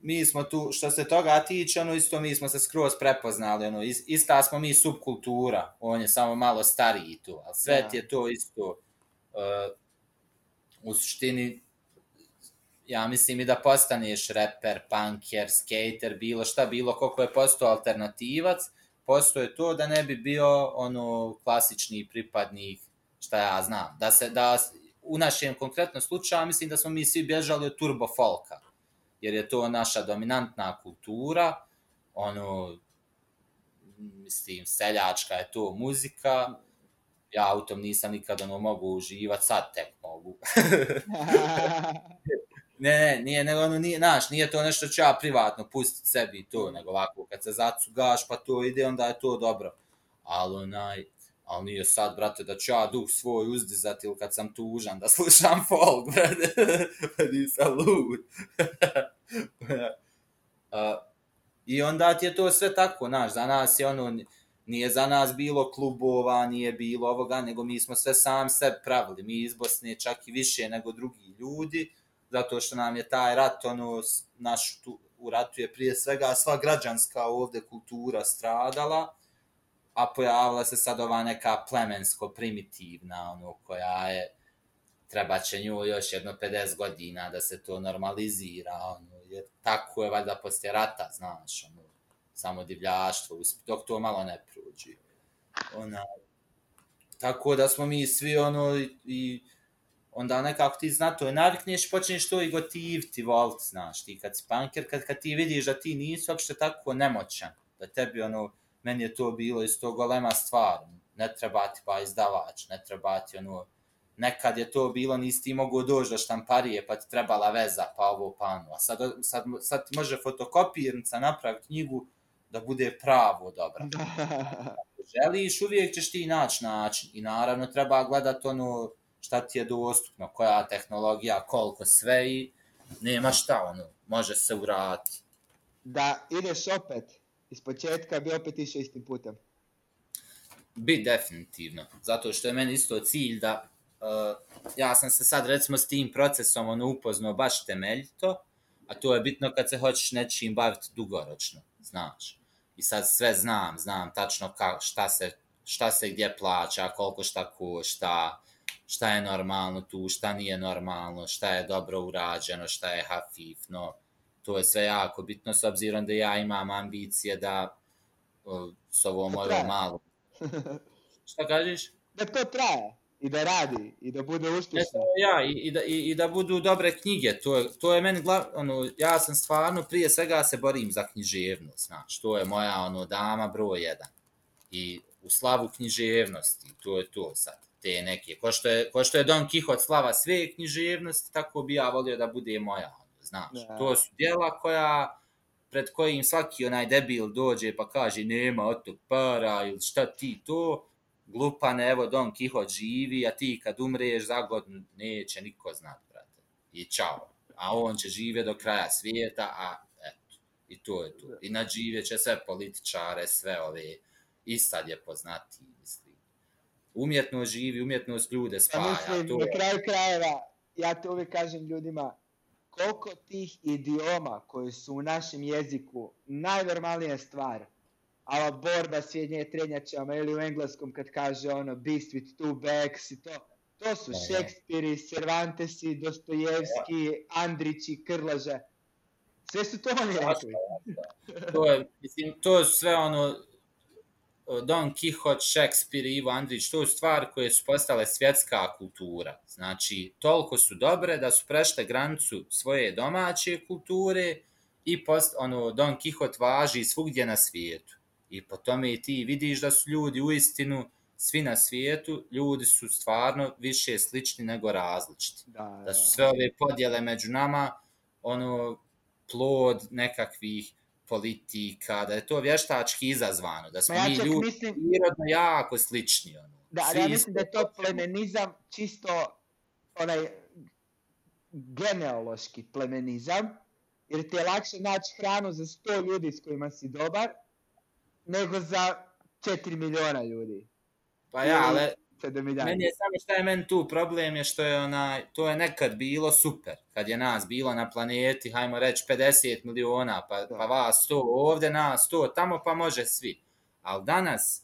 mi smo tu, što se toga tiče, ono isto mi smo se skroz prepoznali, ono, is, ista smo mi subkultura, on je samo malo stariji tu, ali sve Da. ti je to isto, uh, u suštini, ja mislim i da postaneš reper, punker, skater, bilo šta, bilo koliko je postao alternativac, postoje to da ne bi bio ono klasični pripadnik, šta ja znam, da se, da u našem konkretnom slučaju mislim da smo mi svi bježali od turbo folka, jer je to naša dominantna kultura, ono, mislim, seljačka je to muzika, ja u tom nisam nikad ono mogu uživat, sad tek mogu. ne, ne, nije, nego ono, nije, znaš, nije to nešto ću ja privatno pustit sebi to, nego ovako, kad se zacugaš, pa to ide, onda je to dobro. Ali onaj, ali nije sad, brate, da ću ja duh svoj uzdizati ili kad sam tužan da slušam folk, brate, pa nisam lud. uh, I onda ti je to sve tako, znaš, za nas je ono, nije za nas bilo klubova, nije bilo ovoga, nego mi smo sve sam sebe pravili, mi iz Bosne čak i više nego drugi ljudi, zato što nam je taj rat, ono, naš tu, u ratu je prije svega sva građanska ovde kultura stradala, a pojavila se sad ova neka plemensko primitivna, ono, koja je, treba će nju još jedno 50 godina da se to normalizira, ono, jer tako je valjda poslije rata, znaš, ono, samo divljaštvo, dok to malo ne prođe. Ona, tako da smo mi svi ono i, i onda nekako ti zna to i navikneš počneš to i gotiviti volt, znaš, ti kad si punker, kad, kad ti vidiš da ti nisi uopšte tako nemoćan, da tebi ono, meni je to bilo isto golema stvar, ne treba ti pa izdavač, ne treba ti ono, nekad je to bilo, nisi ti mogu doći do štamparije, pa ti trebala veza, pa ovo, pa ono, a sad, sad, sad ti može fotokopirnica napraviti knjigu da bude pravo dobra. Želiš, uvijek ćeš ti naći način i naravno treba gledat ono šta ti je dostupno, koja tehnologija, koliko sve i nema šta, ono, može se uraditi. da ideš opet iz početka bi opet išao istim putem. Bi definitivno, zato što je meni isto cilj da uh, ja sam se sad recimo s tim procesom ono upoznao baš temeljito, a to je bitno kad se hoćeš nečim baviti dugoročno, znaš. I sad sve znam, znam tačno ka, šta, se, šta se gdje plaća, koliko šta košta, šta je normalno tu, šta nije normalno, šta je dobro urađeno, šta je hafifno. To je sve jako bitno s obzirom da ja imam ambicije da uh, s ovom traje. malom Šta kažeš? da to traje i da radi i da bude Ne, uspješno. ja, i, i, da, i, i da budu dobre knjige, to je, to je meni glav, ono, ja sam stvarno prije svega se borim za književnost, znaš, to je moja ono dama broj jedan. I u slavu književnosti, to je to sad, te neke, ko što je, ko što je Don Quixote slava sve književnosti, tako bi ja volio da bude moja, znaš, Da. to su djela koja, pred kojim svaki onaj debil dođe pa kaže nema od tog para ili šta ti to, glupane, evo Don Quixote živi, a ti kad umreš za godinu neće niko znat, brate. I čao. A on će živjeti do kraja svijeta, a eto, i to je to. I nadživjet će sve političare, sve ove, i sad je poznati. Umjetnost živi, umjetnost ljude Ja spaja. mislim, to na je, kraju krajeva, ja to uvijek kažem ljudima, koliko tih idioma koji su u našem jeziku najnormalnija stvar, ala borba s jednje trenjačama ili u engleskom kad kaže ono beast with two backs i to, to su Da, da. Šekspiri, Cervantesi, Dostojevski, Andrići, Krlaže. Sve su to oni rekli. to je, mislim, to su sve ono, Don Quixote, Shakespeare i Ivo Andrić, to su stvari koje su postale svjetska kultura. Znači, toliko su dobre da su prešle granicu svoje domaće kulture i post, ono, Don Quixote važi svugdje na svijetu. I po tome i ti vidiš da su ljudi u istinu svi na svijetu, ljudi su stvarno više slični nego različiti Da, da su sve ove podjele među nama ono plod nekakvih politika, da je to vještački izazvano, da smo Ma ja mi ljudi mislim- prirodno jako slični. Ono. Da, ja mislim da je to plemenizam čisto onaj genealoški plemenizam, jer ti je lakše naći hranu za 100 ljudi s kojima si dobar, nego za 4 miliona ljudi. Pa ja, ali 7 milijana. meni je samo šta je meni tu problem je što je onaj, to je nekad bilo super, kad je nas bilo na planeti, hajmo reći 50 miliona, pa, Da. pa vas 100 ovde, nas 100 tamo, pa može svi. Ali danas,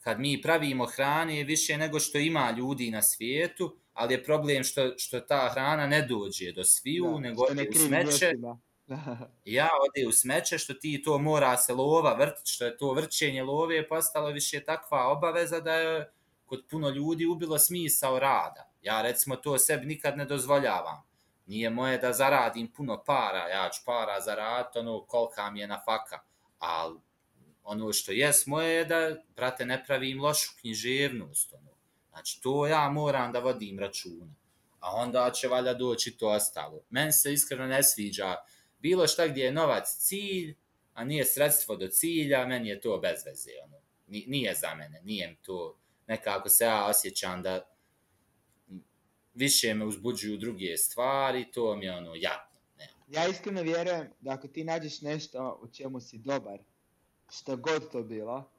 kad mi pravimo hrane je više nego što ima ljudi na svijetu, ali je problem što, što ta hrana ne dođe do sviju, Da, nego ode ne u smeće. Da. ja ode u smeće, što ti to mora se lova vrtit, što je to vrćenje love je postalo više takva obaveza da je kod puno ljudi ubilo smisao rada. Ja recimo to sebi nikad ne dozvoljavam. Nije moje da zaradim puno para, ja ću para zaraditi ono kolika mi je na faka, ali ono što jes moje je da, brate, ne pravim lošu književnost. Ono. Znači, to ja moram da vodim računa. A onda će valjda doći to ostalo. Meni se iskreno ne sviđa bilo šta gdje je novac cilj, a nije sredstvo do cilja, meni je to bez veze. Ono. Ni- Nije za mene, nije to nekako se ja osjećam da više me uzbuđuju druge stvari, to mi je ono jadno. Ne. Ja iskreno vjerujem da ako ti nađeš nešto u čemu si dobar, što god to bilo,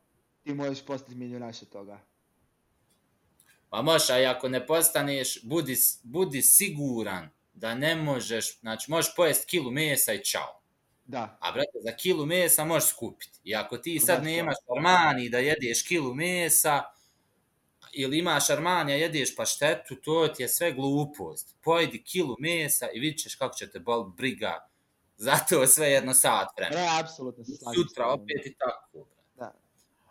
ti možeš postati milijunaš od toga. Pa možeš, a ako ne postaneš, budi, budi siguran da ne možeš, znači možeš pojesti kilu mesa i čao. Da, A brate, za kilu mesa možeš skupiti. I ako ti sad to. nemaš Armani da jedeš kilu mesa, ili imaš Armani a jedeš paštetu, to ti je sve glupost. Pojedi kilu mesa i vidit ćeš kako će te bol briga. Zato sve jedno sat vremena. ne, apsolutno se slažem. Sutra opet i tako. Da.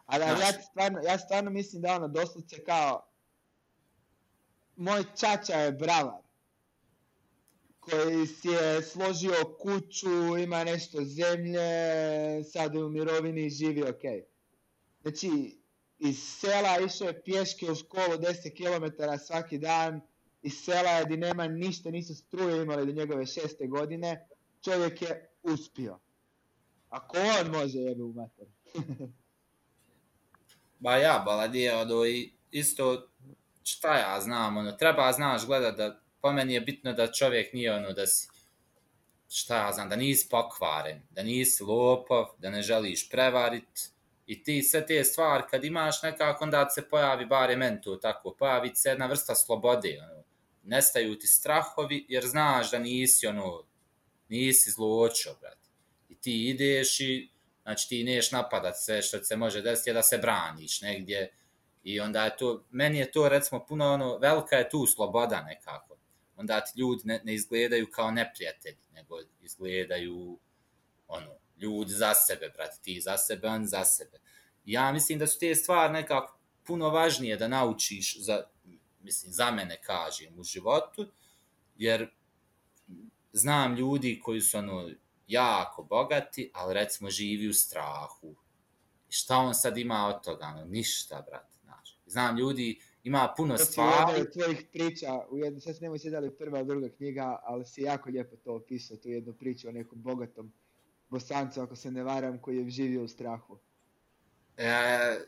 Ali ja, stvarno, ja stvarno mislim da ono doslovce kao moj čača je bravar koji si je složio kuću, ima nešto zemlje, sad je u mirovini i živi ok. Znači, iz sela išao je pješke u školu 10 km svaki dan, iz sela je di nema ništa, nisu struje imali do njegove šeste godine, čovjek je uspio. Ako on može jebe u mater. Ba ja, baladije, ono, i isto, šta ja znam, ono, treba, znaš, gledat da, po meni je bitno da čovjek nije ono da si, šta ja znam, da nisi pokvaren, da nisi lopov, da ne želiš prevarit, i ti sve te stvari, kad imaš nekako, onda se pojavi, bare mentu tako, pojavi se jedna vrsta slobode, ono, nestaju ti strahovi, jer znaš da nisi, ono, nisi zločio, brate. I ti ideš i, znači ti neš napadat sve što se može desiti, je da se braniš negdje, i onda je to, meni je to recimo puno ono, velika je tu sloboda nekako. Onda ti ljudi ne, ne izgledaju kao neprijatelji, nego izgledaju ono, ljudi za sebe, brate, ti za sebe, on za sebe. Ja mislim da su te stvari nekako puno važnije da naučiš za, mislim, za mene kažem, u životu, jer znam ljudi koji su ono, jako bogati, ali recimo živi u strahu. Šta on sad ima od toga? Ono, ništa, brate, znaš. Znam ljudi, ima puno To stvari, jednoj od tvojih priča, u jednu, sad se nemoj sjeći da li je prva druga knjiga, ali si jako lijepo to opisao, tu jednu priču o nekom bogatom bosancu, ako se ne varam, koji je živio u strahu. e,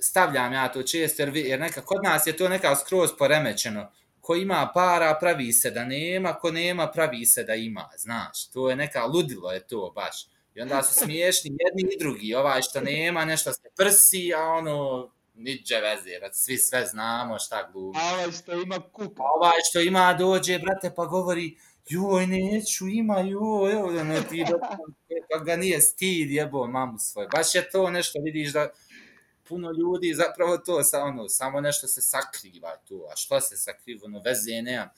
stavljam ja to često, jer, jer neka, kod nas je to nekako skroz poremećeno. Ko ima para, pravi se da nema, ko nema, pravi se da ima, znaš. To je neka ludilo je to baš. I onda su smiješni jedni i drugi. Ovaj što nema, nešto se prsi, a ono, niđe veze, svi sve znamo šta glumi. A ovaj što ima kuka, A ovaj što ima dođe, brate, pa govori, joj, neću, ima, joj, da ne ti, pa ga nije stid, jebo mamu svoje. Baš je to nešto, vidiš da puno ljudi zapravo to sa, ono, samo nešto se sakriva tu, a što se sakriva, ono, veze nemam.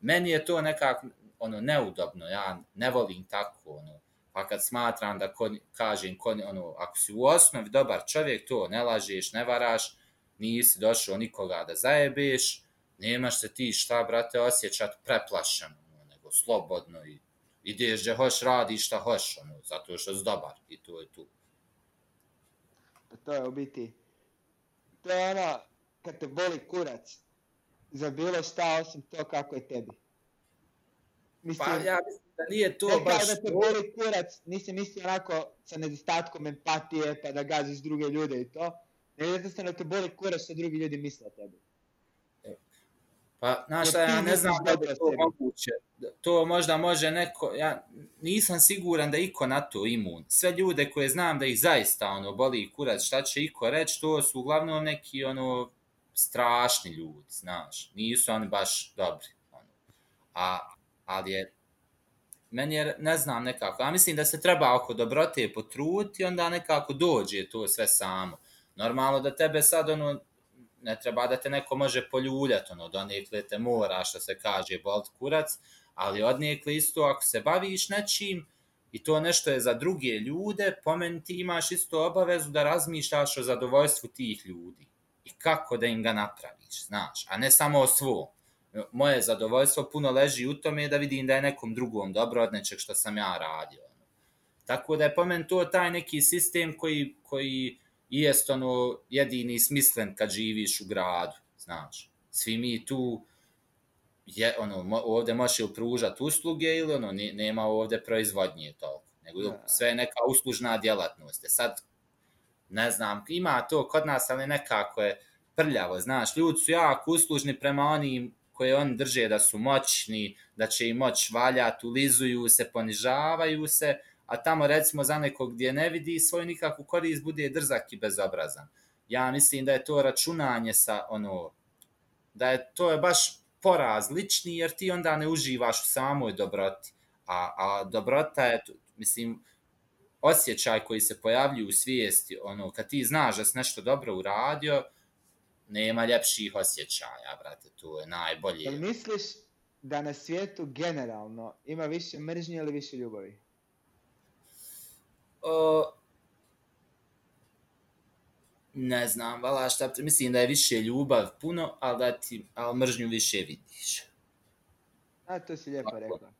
Meni je to nekako, ono, neudobno, ja ne volim tako, ono, pa kad smatram da ko, kažem, ko, ono, ako si u osnovi dobar čovjek, to ne lažeš, ne varaš, nisi došao nikoga da zajebeš, nemaš se ti šta, brate, osjećat preplašeno, nego slobodno i ideš gdje hoš, radiš šta hoš, ono, zato što si dobar i to je tu. Pa to je u biti, to je ono, kad te boli kurac, za bilo šta osim to kako je tebi. Mislim, pa ja mislim da nije to ne baš da te boli kurac, nisi mislio onako sa nedostatkom empatije pa da gaziš druge ljude i to, ne jednostavno te boli kurac što drugi ljudi misle o tebi. Pa, znaš šta, ja ne znam da je to moguće. To možda može neko, ja nisam siguran da iko na to imun. Sve ljude koje znam da ih zaista ono boli kurac, šta će iko reći, to su uglavnom neki ono strašni ljudi, znaš. Nisu oni baš dobri. Ono. A, ali je, meni je, ne znam nekako, ja mislim da se treba oko dobrote potruti, onda nekako dođe to sve samo. Normalno da tebe sad ono, ne treba da te neko može poljuljati, ono, da nekle te mora, što se kaže, bolt kurac, ali od nekle isto, ako se baviš nečim, i to nešto je za druge ljude, po meni ti imaš isto obavezu da razmišljaš o zadovoljstvu tih ljudi i kako da im ga napraviš, znaš, a ne samo o svom. Moje zadovoljstvo puno leži u tome da vidim da je nekom drugom dobro od nečeg što sam ja radio. Ono. Tako da je po meni to taj neki sistem koji, koji i jest ono jedini smislen kad živiš u gradu, znaš. Svi mi tu je ono ovde možeš ili pružati usluge ili ono ne, nema ovde proizvodnje toliko, nego da. sve je neka uslužna djelatnost. E sad ne znam, ima to kod nas, ali nekako je prljavo, znaš, ljudi su jako uslužni prema onim koje oni drže da su moćni, da će im moć valjati, ulizuju se, ponižavaju se, a tamo recimo za nekog gdje ne vidi svoju nikakvu korist bude drzak i bezobrazan. Ja mislim da je to računanje sa ono, da je to je baš poraz lični jer ti onda ne uživaš u samoj dobroti. A, a dobrota je, mislim, osjećaj koji se pojavlju u svijesti, ono, kad ti znaš da si nešto dobro uradio, nema ljepših osjećaja, brate, to je najbolje. Jel misliš da na svijetu generalno ima više mržnje ili više ljubavi? Ne znam, vala šta, mislim da je više ljubav puno, ali da ti, ali mržnju više vidiš. A, to si lijepo rekao.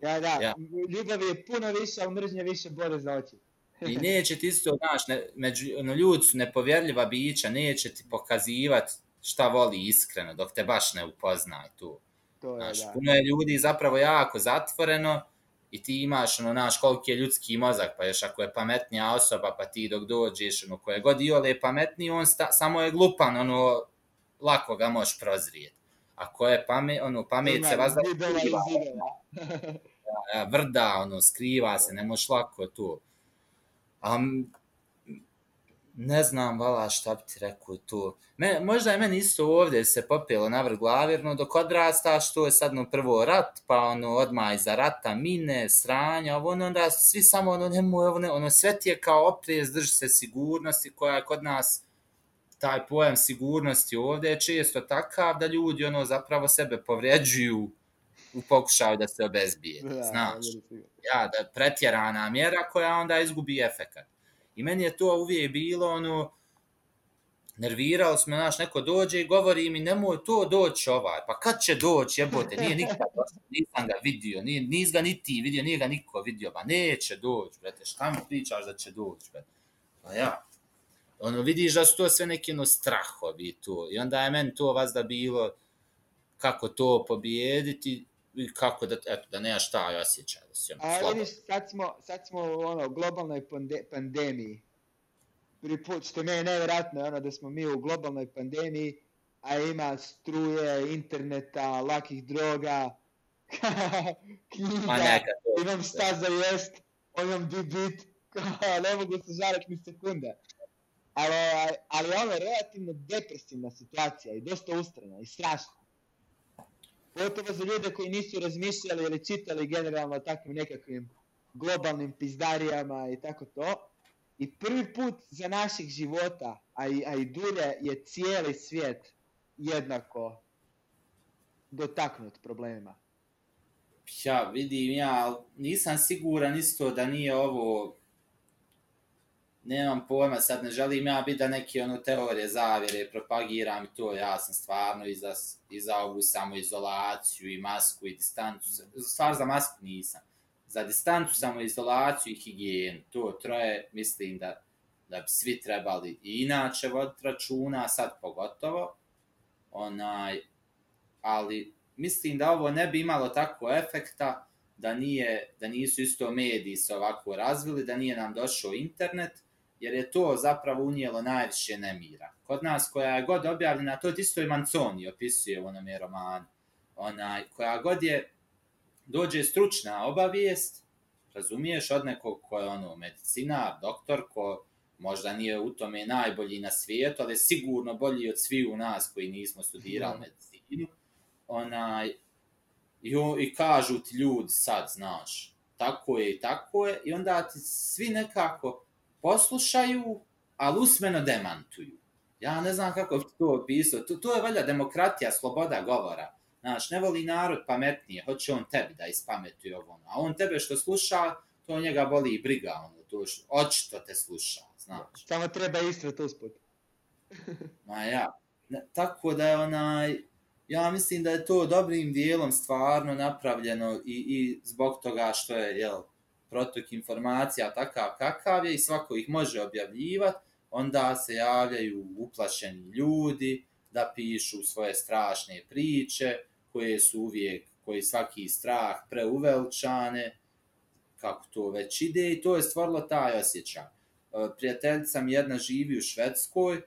Ja, da, ja. ljubav je puno više, ali mržnja više bore za oči. I neće ti isto, znaš, ne, među, ljudi su nepovjerljiva bića, neće ti pokazivati šta voli iskreno, dok te baš ne upoznaj tu. To je, znaš, da. puno je ljudi zapravo jako zatvoreno, i ti imaš ono naš koliki je ljudski mozak, pa još ako je pametnija osoba, pa ti dok dođeš, ono koje god i je pametniji, on sta, samo je glupan, ono lako ga možeš prozrijeti. Ako je pamet, ono, pamet se vas skriva, vrda, ono, skriva se, ne možeš lako tu. Um, ne znam, vala, šta bi ti rekao tu. Me, možda je meni isto ovdje se popelo na vrh glavi, no dok odrastaš, to je sad no prvo rat, pa ono, odmah iza rata, mine, sranja, ovo, ono, onda svi samo, ono, nemoj, ono, ono, sve ti je kao oprez, drži se sigurnosti, koja je kod nas, taj pojam sigurnosti ovdje je često takav da ljudi, ono, zapravo sebe povređuju u pokušaju da se obezbije, znaš. Ja, da pretjerana mjera koja onda izgubi efekat. I meni je to uvijek bilo ono, nervirao smo, naš, neko dođe i govori mi, nemoj to doći ovaj, pa kad će doći, jebote, nije nikad došao, nisam ga vidio, nije, nis ga ni ti vidio, nije ga niko vidio, pa neće doći, brate, šta mi pričaš da će doći, brate, pa ja, ono, vidiš da su to sve neki ono strahovi tu, i onda je meni to vas da bilo, kako to pobijediti, i kako da, eto, da nemaš taj osjećaj. Da si ono A vidiš, sad smo, sad smo u ono, globalnoj pande, pandemiji. Prvi put, što me je nevjerojatno, ono, da smo mi u globalnoj pandemiji, a ima struje, interneta, lakih droga, knjiga, Ma neka, to, imam šta za jest, imam di bit, ne mogu se žarati ni sekunde. Ali, ali ovo je relativno depresivna situacija i dosta ustrana i strašna. Pogotovo za ljude koji nisu razmišljali ili čitali generalno o takvim nekakvim globalnim pizdarijama i tako to. I prvi put za naših života, a i, a i dulje, je cijeli svijet jednako dotaknut problemima. Ja vidim, ja nisam siguran isto da nije ovo nemam pojma, sad ne želim ja biti da neke ono teorije zavire propagiram i to, ja sam stvarno i za, i za ovu samoizolaciju i masku i distancu, stvar za masku nisam. Za distancu, samoizolaciju i higijenu, to troje mislim da, da bi svi trebali i inače voditi računa, sad pogotovo, onaj, ali mislim da ovo ne bi imalo tako efekta da nije da nisu isto mediji se ovako razvili, da nije nam došao internet, jer je to zapravo unijelo najviše nemira. Kod nas, koja je god objavljena, to je isto i Manconi opisuje u onome romanu, onaj, koja god je, dođe stručna obavijest, razumiješ, od nekog ko je ono medicina, doktor, ko možda nije u tome najbolji na svijetu, ali sigurno bolji od svi u nas koji nismo studirali medicinu, onaj, i, i kažu ti ljudi sad, znaš, tako je i tako je, i onda ti svi nekako, poslušaju, ali usmeno demantuju. Ja ne znam kako bi to opisao. To, to je valjda demokratija, sloboda govora. Znaš, ne voli narod pametnije, hoće on tebi da ispametuje ovo. A on tebe što sluša, to njega boli i briga. Ono, to što, očito te sluša, znaš. Samo treba istrat usput. Ma ja. Ne, tako da je onaj, ja mislim da je to dobrim dijelom stvarno napravljeno i, i zbog toga što je, jel, protok informacija takav kakav je i svako ih može objavljivati, onda se javljaju uplašeni ljudi da pišu svoje strašne priče koje su uvijek, koji svaki strah preuveličane, kako to već ide i to je stvorilo taj osjećaj. E, prijateljica mi jedna živi u Švedskoj, e,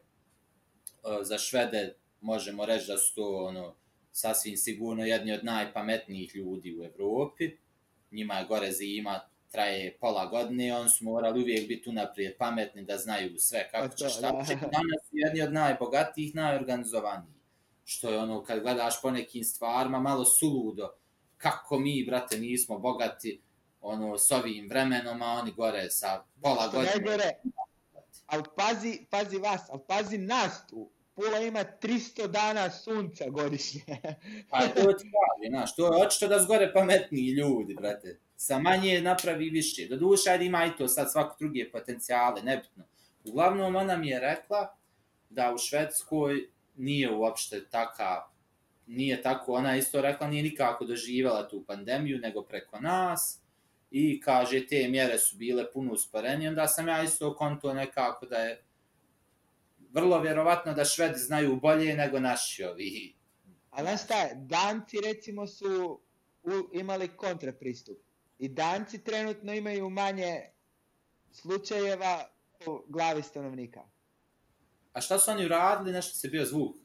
za Švede možemo reći da su to ono, sasvim sigurno jedni od najpametnijih ljudi u Evropi. Njima je gore zima traje pola godine, on su morali uvijek biti unaprijed pametni da znaju sve kako će šta. Danas su jedni od najbogatijih, najorganizovanijih. Što je ono, kad gledaš po nekim stvarima, malo suludo. Kako mi, brate, nismo bogati ono, s ovim vremenom, a oni gore sa pola godine. Ne gore, ali pazi, pazi vas, ali pazi nas tu. Pula ima 300 dana sunca godišnje. pa to ti kaže, znaš, to je očito da zgore pametniji ljudi, brate sa manje napravi više. Do duša, ajde ima i to sad svako druge potencijale, nebitno. Uglavnom, ona mi je rekla da u Švedskoj nije uopšte taka, nije tako, ona isto rekla, nije nikako doživjela tu pandemiju, nego preko nas, i kaže, te mjere su bile puno usporenije, onda sam ja isto konto nekako da je vrlo vjerovatno da Švedi znaju bolje nego naši ovi. A znaš šta, Danci recimo su u, imali kontrapristup. I danci trenutno imaju manje slučajeva u glavi stanovnika. A šta su oni uradili, nešto se bio zvuk?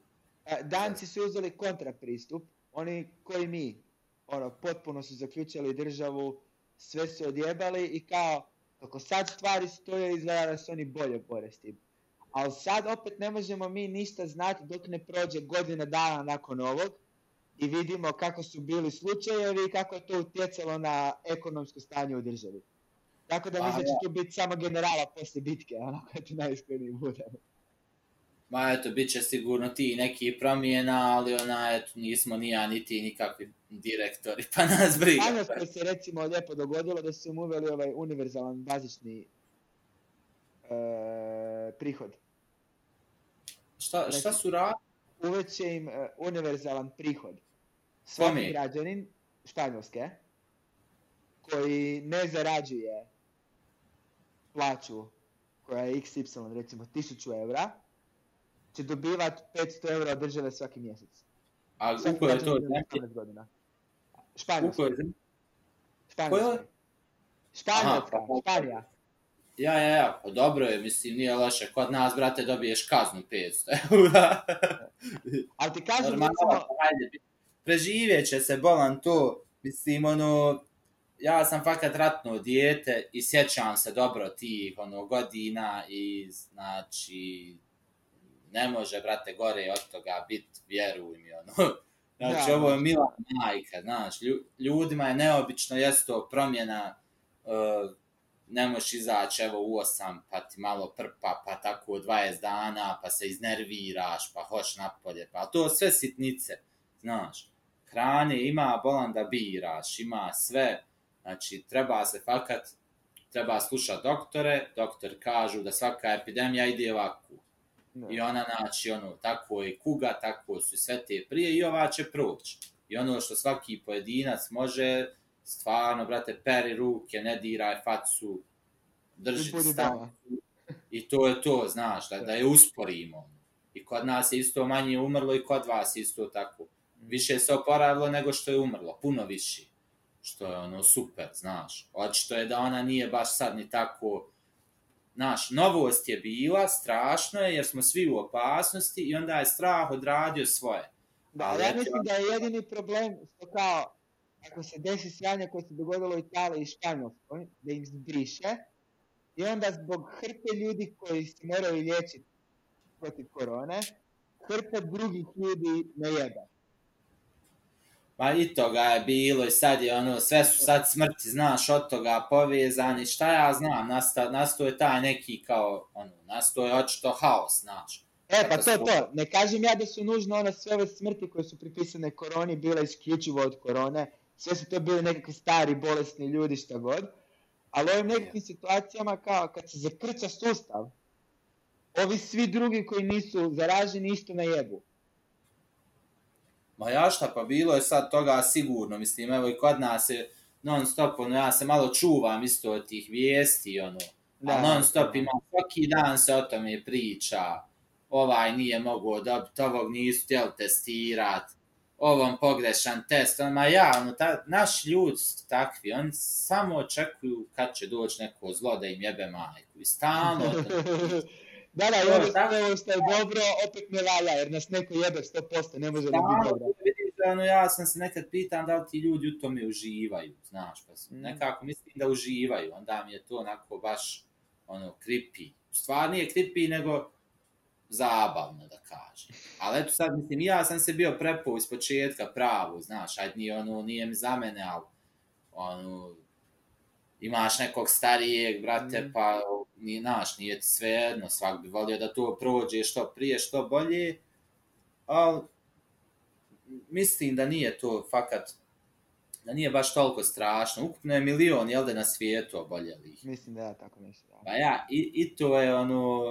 Danci su uzeli kontrapristup, oni koji mi, ono, potpuno su zaključili državu, sve su odjebali i kao, kako sad stvari stoje, izgleda da su oni bolje bore s tim. Ali sad opet ne možemo mi ništa znati dok ne prođe godina dana nakon ovog, i vidimo kako su bili slučajevi i kako je to utjecalo na ekonomsko stanje u državi. Tako da mislim da će tu biti samo generala posle bitke, ono kada ti najiskreniji bude. Ma eto, bit će sigurno ti neki promjena, ali ona, eto, nismo ni ja, ni ti, nikakvi direktori, pa nas briga. Španjolskoj se recimo lijepo dogodilo da su im uveli ovaj univerzalan bazični e, prihod. Šta, šta su rad? Uveće im e, univerzalan prihod svaki građanin Španjolske koji ne zarađuje plaću koja je XY, recimo 1000 eura, će dobivat 500 eura od države svaki mjesec. A u kojoj je to zemlji? Španjolska. Španjolska. Španjolska, Španija. Ja, ja, ja, pa dobro je, mislim, nije loše. Kod nas, brate, dobiješ kaznu 500 eura. Ali ti kažem, recimo... Ajde, preživjet će se bolan to, mislim, ono, ja sam fakat ratno dijete i sjećam se dobro tih, ono, godina i, znači, ne može, brate, gore od toga bit, vjeruj mi, ono, Znači, Da, ovo je mila majka, znaš, lju- ljudima je neobično, jest to promjena, uh, ne možeš izaći evo u 8, pa ti malo prpa, pa tako 20 dana, pa se iznerviraš, pa hoš napolje, pa to sve sitnice, znaš. Hrane ima, bolan da biraš, ima sve, znači treba se fakat, treba slušati doktore, doktor kažu da svaka epidemija ide ovako. I ona, znači, ono, tako je kuga, tako su sve te prije i ova će proći. I ono što svaki pojedinac može, stvarno, brate, peri ruke, ne diraj facu, drži doma. I to je to, znaš, da, da je usporimo. I kod nas je isto manje umrlo i kod vas isto tako. Više se oporavilo nego što je umrlo, puno više. Što je ono super, znaš. Očito je da ona nije baš sad ni tako... Znaš, novost je bila, strašno je jer smo svi u opasnosti i onda je strah odradio svoje. Da, Ali ja mislim da je jedini problem što kao, ako se desi sranje koje se dogodilo u Italiji i Španjolskoj, da im zbriše, i onda zbog hrpe ljudi koji se moraju liječiti protiv korone, hrpe drugih ljudi ne jebe. Pa i toga je bilo i sad je ono, sve su sad smrti, znaš, od toga povezani, šta ja znam, nasta, nastao je taj neki kao, ono, nastao je očito haos, znaš. E, pa to je to. Ne kažem ja da su nužno one sve ove smrti koje su pripisane koroni bile isključivo od korone. Sve su to bili nekakvi stari, bolesni ljudi, šta god. Ali u ovim nekakvim situacijama kao kad se zakrča sustav, ovi svi drugi koji nisu zaraženi isto na jebu. Ma ja šta, pa bilo je sad toga sigurno, mislim, evo i kod nas je non stop, ono, ja se malo čuvam isto od tih vijesti, ono, da, a non stop ima, svaki dan se o tome priča, ovaj nije mogao dobiti, ovog nisu htjeli testirat, ovom pogrešan test, ono, ma ja, ono, ta, naš ljudi su takvi, oni samo očekuju kad će doći neko zlo da im jebe majku i stalno da, da, ovo tako. sve ovo što je dobro, opet ne valja, jer nas neko jebe 100%, ne može da biti dobro. vidiš ono, ja sam se nekad pitan da li ti ljudi u tome uživaju, znaš, pa Mm. nekako mislim da uživaju, onda mi je to onako baš, ono, creepy. U stvari nije creepy, nego zabavno, da kažem. Ali eto sad, mislim, ja sam se bio prepao iz početka pravo, znaš, ajde nije, ono, nije mi za mene, ali, ono, imaš nekog starijeg, brate, Mm. pa, ni, znaš, nije ti sve jedno, svak bi volio da to prođe što prije, što bolje, ali mislim da nije to fakat, da nije baš toliko strašno. Ukupno je milion, jel da, na svijetu oboljelih. Mislim da ja tako. Da. Pa ja, i, i to je ono,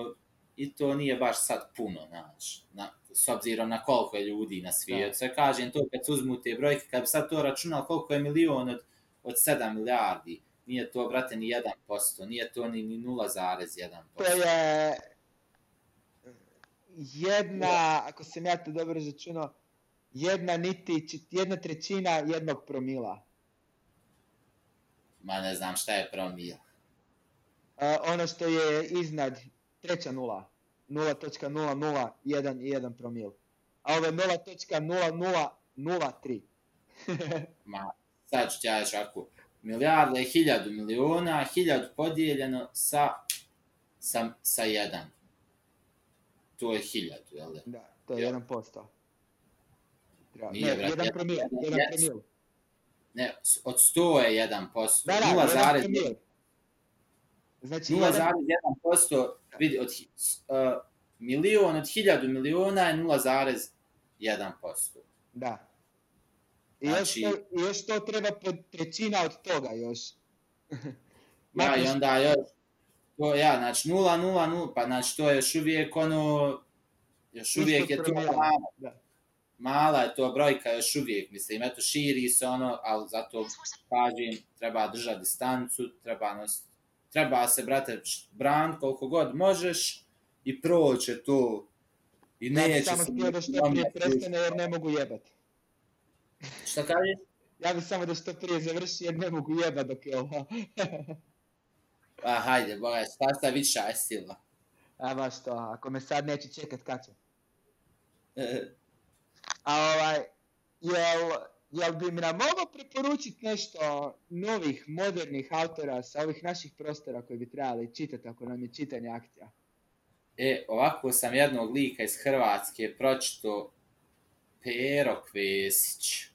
i to nije baš sad puno, znaš, na, s obzirom na koliko je ljudi na svijetu. Sve kažem to kad uzmu te brojke, kad bi sad to računao koliko je milion od, od 7 milijardi, nije to, brate, ni 1%, nije to ni, ni 0,1%. To je jedna, ako sam ja to dobro začunao, jedna niti, jedna trećina jednog promila. Ma ne znam šta je promil. Uh, ono što je iznad treća nula. 0.0011 i 1 promil. A ovo je 0.0003. Ma, sad ću ti ja reći ovako, milijarda je hiljadu miliona, hiljadu podijeljeno sa, sa, sa jedan. To je hiljadu, jel da? da, to je. 1%. Treba- Nije, ne, brate, jedan jedan- promil, jedan- jedan jedan- promil. Ne, od 100 je 1%. Da, da, 0,1%. jedan promil. Znači, jedan, 0,1% vidi, od, uh, milion od hiljadu miliona je 0,1%. da. I, Znači- još to, I još to treba pod trećina od toga još. Ja, i onda još, to, ja, znači 0,00, pa znači to je još uvijek ono, još uvijek je to mala, Da. mala je to brojka još uvijek, mislim, eto širi se ono, ali zato kažem, treba držati distancu, treba nos, treba se, brate, bran koliko god možeš i proće to. I Ja neće samo se... htio da što prije prestane jer ne mogu jebati. Šta kažeš? Ja bih samo da što prije završi jer ne mogu jebat dok je ovo. Pa hajde, boga, šta šta više aj sila. A baš to, ako me sad neće čekat kad će. E, A ovaj, jel, jel bi mi nam mogao preporučiti nešto novih, modernih autora sa ovih naših prostora koji bi trebali čitati ako nam je čitanje akcija? E, ovako sam jednog lika iz Hrvatske pročito Pero Kvesić.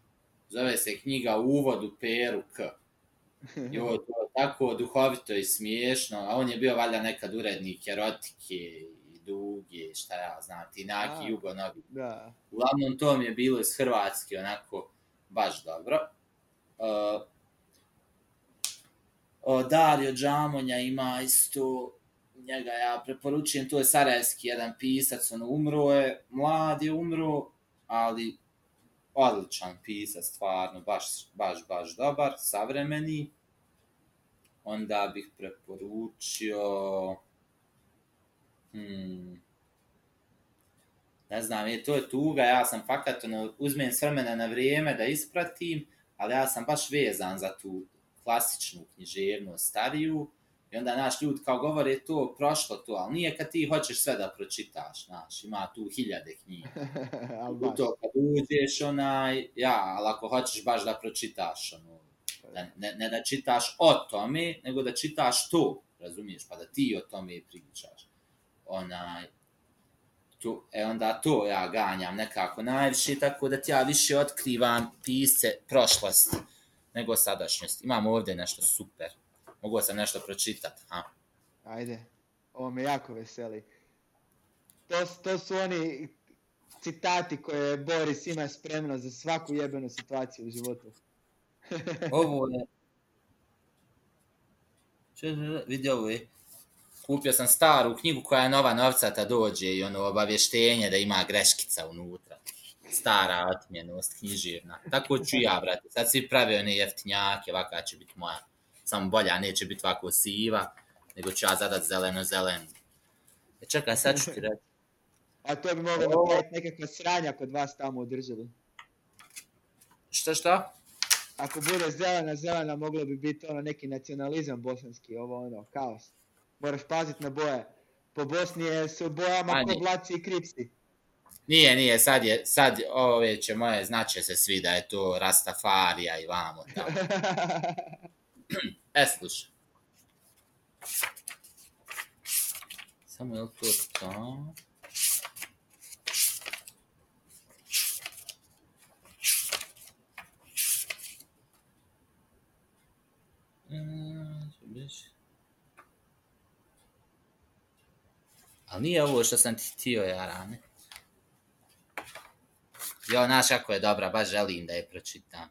Zove se knjiga Uvod u Peru K. I ovo je tako duhovito i smiješno, a on je bio valjda nekad urednik erotike i duge, šta ja znam, ti neki A. jugonovi. Da. Uglavnom to mi je bilo iz Hrvatske, onako, baš dobro. Uh, o, Dario Džamonja ima isto, njega ja preporučujem, to je sarajevski jedan pisac, on umro je, mlad je umro, ali odličan pisa, stvarno, baš, baš, baš dobar, savremeni. Onda bih preporučio... Hmm, ne znam, je, to je tuga, ja sam fakat, ono, uzmem s vremena na vrijeme da ispratim, ali ja sam baš vezan za tu klasičnu književnost stariju, i onda, naš ljudi kao govore to, prošlo to, ali nije kad ti hoćeš sve da pročitaš, znaš, ima tu hiljade knjiga. U to kad uđeš, onaj, ja, ali ako hoćeš baš da pročitaš, ono, da, ne, ne da čitaš o tome, nego da čitaš to, razumiješ, pa da ti o tome pričaš. Onaj, tu, e onda to ja ganjam nekako najviše, tako da ti ja više otkrivam pisce prošlosti nego sadašnjosti. Imam ovdje nešto super. Mogu sam nešto pročitati, ha? Ajde, ovo me jako veseli. To, to su oni citati koje Boris ima spremno za svaku jebenu situaciju u životu. Ovo je... Če, vidi ovo je. Kupio sam staru knjigu koja je nova novcata dođe i ono obavještenje da ima greškica unutra. Stara otmjenost književna. Tako ću ja, brate. Sad svi prave one jeftinjake, ovaka će biti moja. Samo bolja, neće biti ovako siva, nego ću ja zadat zeleno-zelenu. E čekaj, sad ću ti reći. A to bi moglo Ovo- napraviti nekakva sranja kod vas tamo u državi. Šta, šta? Ako bude zelena, zelena, moglo bi biti ono neki nacionalizam bosanski, ovo ono, kaos. Moraš paziti na boje. Po Bosni je su bojama A, ko blaci i kripsi. Nije, nije, sad je, sad ove će moje, znaće se svi da je to Rastafarija i vamo tamo. E, slušaj. Samo je li to to? E, Ali nije ovo što sam ti htio, Jarane. Jo, znaš kako je dobra, baš želim da je pročitam.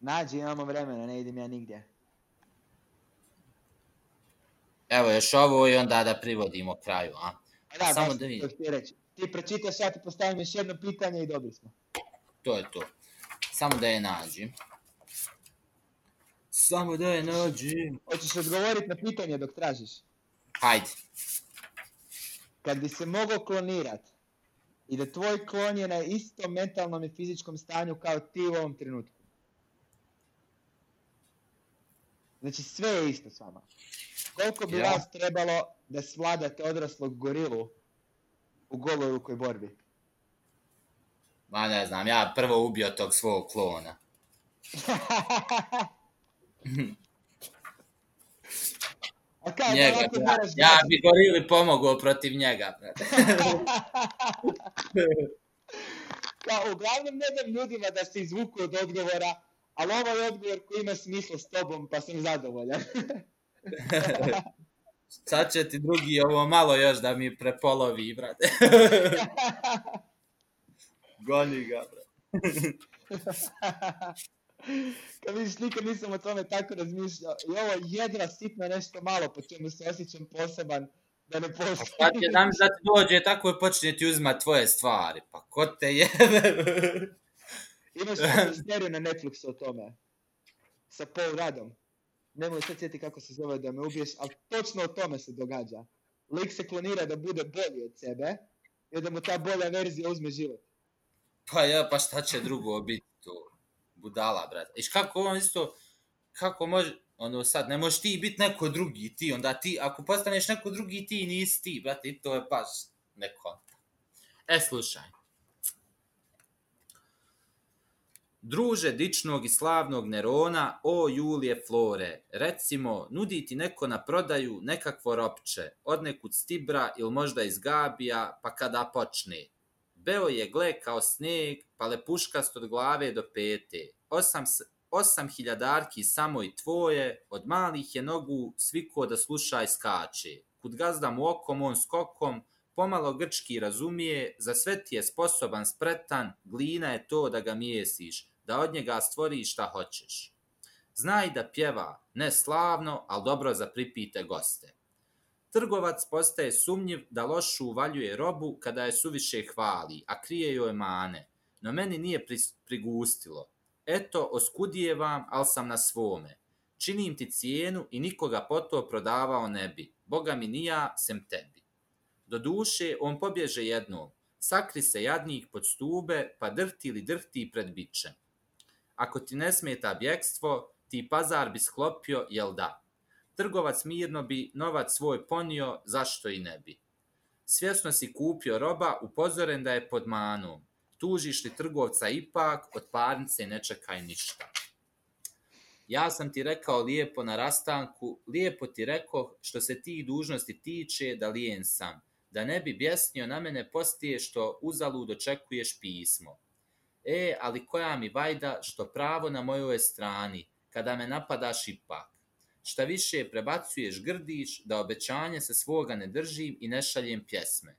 Nađi, imamo vremena, ne idem ja nigdje. Evo još ovo i onda da privodimo kraju, a? A da, Samo da vidim. htio reći. Ti pročitaš, ja ti postavim još jedno pitanje i dobili smo. To je to. Samo da je nađem. Samo da je nađem. Hoćeš odgovoriti na pitanje dok tražiš? Hajde. Kad bi se mogao klonirat i da tvoj klon je na istom mentalnom i fizičkom stanju kao ti u ovom trenutku. Znači sve je isto s vama. Koliko bi Ja. vas trebalo da svladate odraslog gorilu u goloj rukoj borbi? Ma ne znam, ja prvo ubio tog svog klona. A kao, Njega, ja, moraš ja gledati. bi gorili pomogao protiv njega, brate. Kao, uglavnom ne dam ljudima da se izvuku od odgovora, ali ovo je odgovor koji ima smisla s tobom, pa sam zadovoljan. Sad će ti drugi ovo malo još da mi prepolovi, brate. Goni ga, brate. Kad vidiš, nikad nisam o tome tako razmišljao. I ovo jedra sitno nešto malo po čemu se osjećam poseban da ne Pa postoji. sad će nam ti dođe tako i počne ti uzmat tvoje stvari. Pa ko te jebe? Imaš seriju na Netflixu o tome. Sa Paul Radom. Ne mogu sad sjeti kako se zove da me ubiješ, ali točno o tome se događa. Lik se klonira da bude bolji od sebe i da mu ta bolja verzija uzme život. Pa ja, pa šta će drugo biti to? Budala, brate. Iš kako on isto, kako može, ono sad, ne možeš ti biti neko drugi ti, onda ti, ako postaneš neko drugi ti, nisi ti, brate, i to je baš neko. E, slušaj. Druže dičnog i slavnog Nerona, o Julije Flore, recimo, nudi ti neko na prodaju nekakvo ropče, od nekud stibra ili možda iz Gabija, pa kada počne, Beo je gle kao sneg, pa lepuškast od glave do pete. Osam, osam hiljadarki samo i tvoje, od malih je nogu sviko da sluša i skače. Kud gazda mu okom, on skokom, pomalo grčki razumije, za sve ti je sposoban spretan, glina je to da ga mjesiš, da od njega stvori šta hoćeš. Znaj da pjeva, ne slavno, ali dobro za pripite goste. Trgovac postaje sumnjiv da lošu uvaljuje robu kada je suviše hvali, a krije joj mane. No meni nije prigustilo. Eto, oskudije vam, al sam na svome. Činim ti cijenu i nikoga po to prodavao ne bi. Boga mi nija, sem tebi. Do duše, on pobježe jednom. Sakri se jadnik pod stube, pa drhti ili drhti pred bičem. Ako ti ne smeta bjekstvo, ti pazar bi sklopio, jel da? Trgovac mirno bi novac svoj ponio, zašto i ne bi. Svjesno si kupio roba, upozoren da je pod manom. Tužiš li trgovca ipak, od parnice ne čekaj ništa. Ja sam ti rekao lijepo na rastanku, lijepo ti rekao što se ti dužnosti tiče da lijen sam, da ne bi bjesnio na mene postije što uzalud očekuješ pismo. E, ali koja mi vajda što pravo na mojoj strani, kada me napadaš ipak. Šta više prebacuješ grdiš da obećanje se svoga ne držim i ne šaljem pjesme.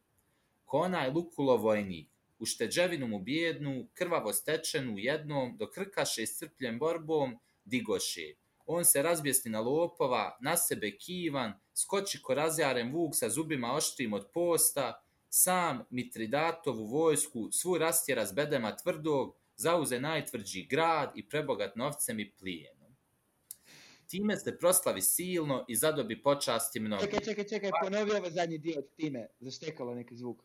Ko onaj Lukulo vojnik, u šteđevinu mu bijednu, krvavo stečenu jednom, dok krkaše iscrpljen borbom, digoše. On se razbjesni na lopova, na sebe kivan, skoči ko razjaren vuk sa zubima oštrim od posta, sam Mitridatovu vojsku svu rastjera s bedema tvrdog, zauze najtvrđi grad i prebogat novcem i plijenom. Time se proslavi silno i zadobi počasti mnogi. Čekaj, čekaj, čekaj, ponovi ovaj zadnji dio od time. Zaštekalo neki zvuk.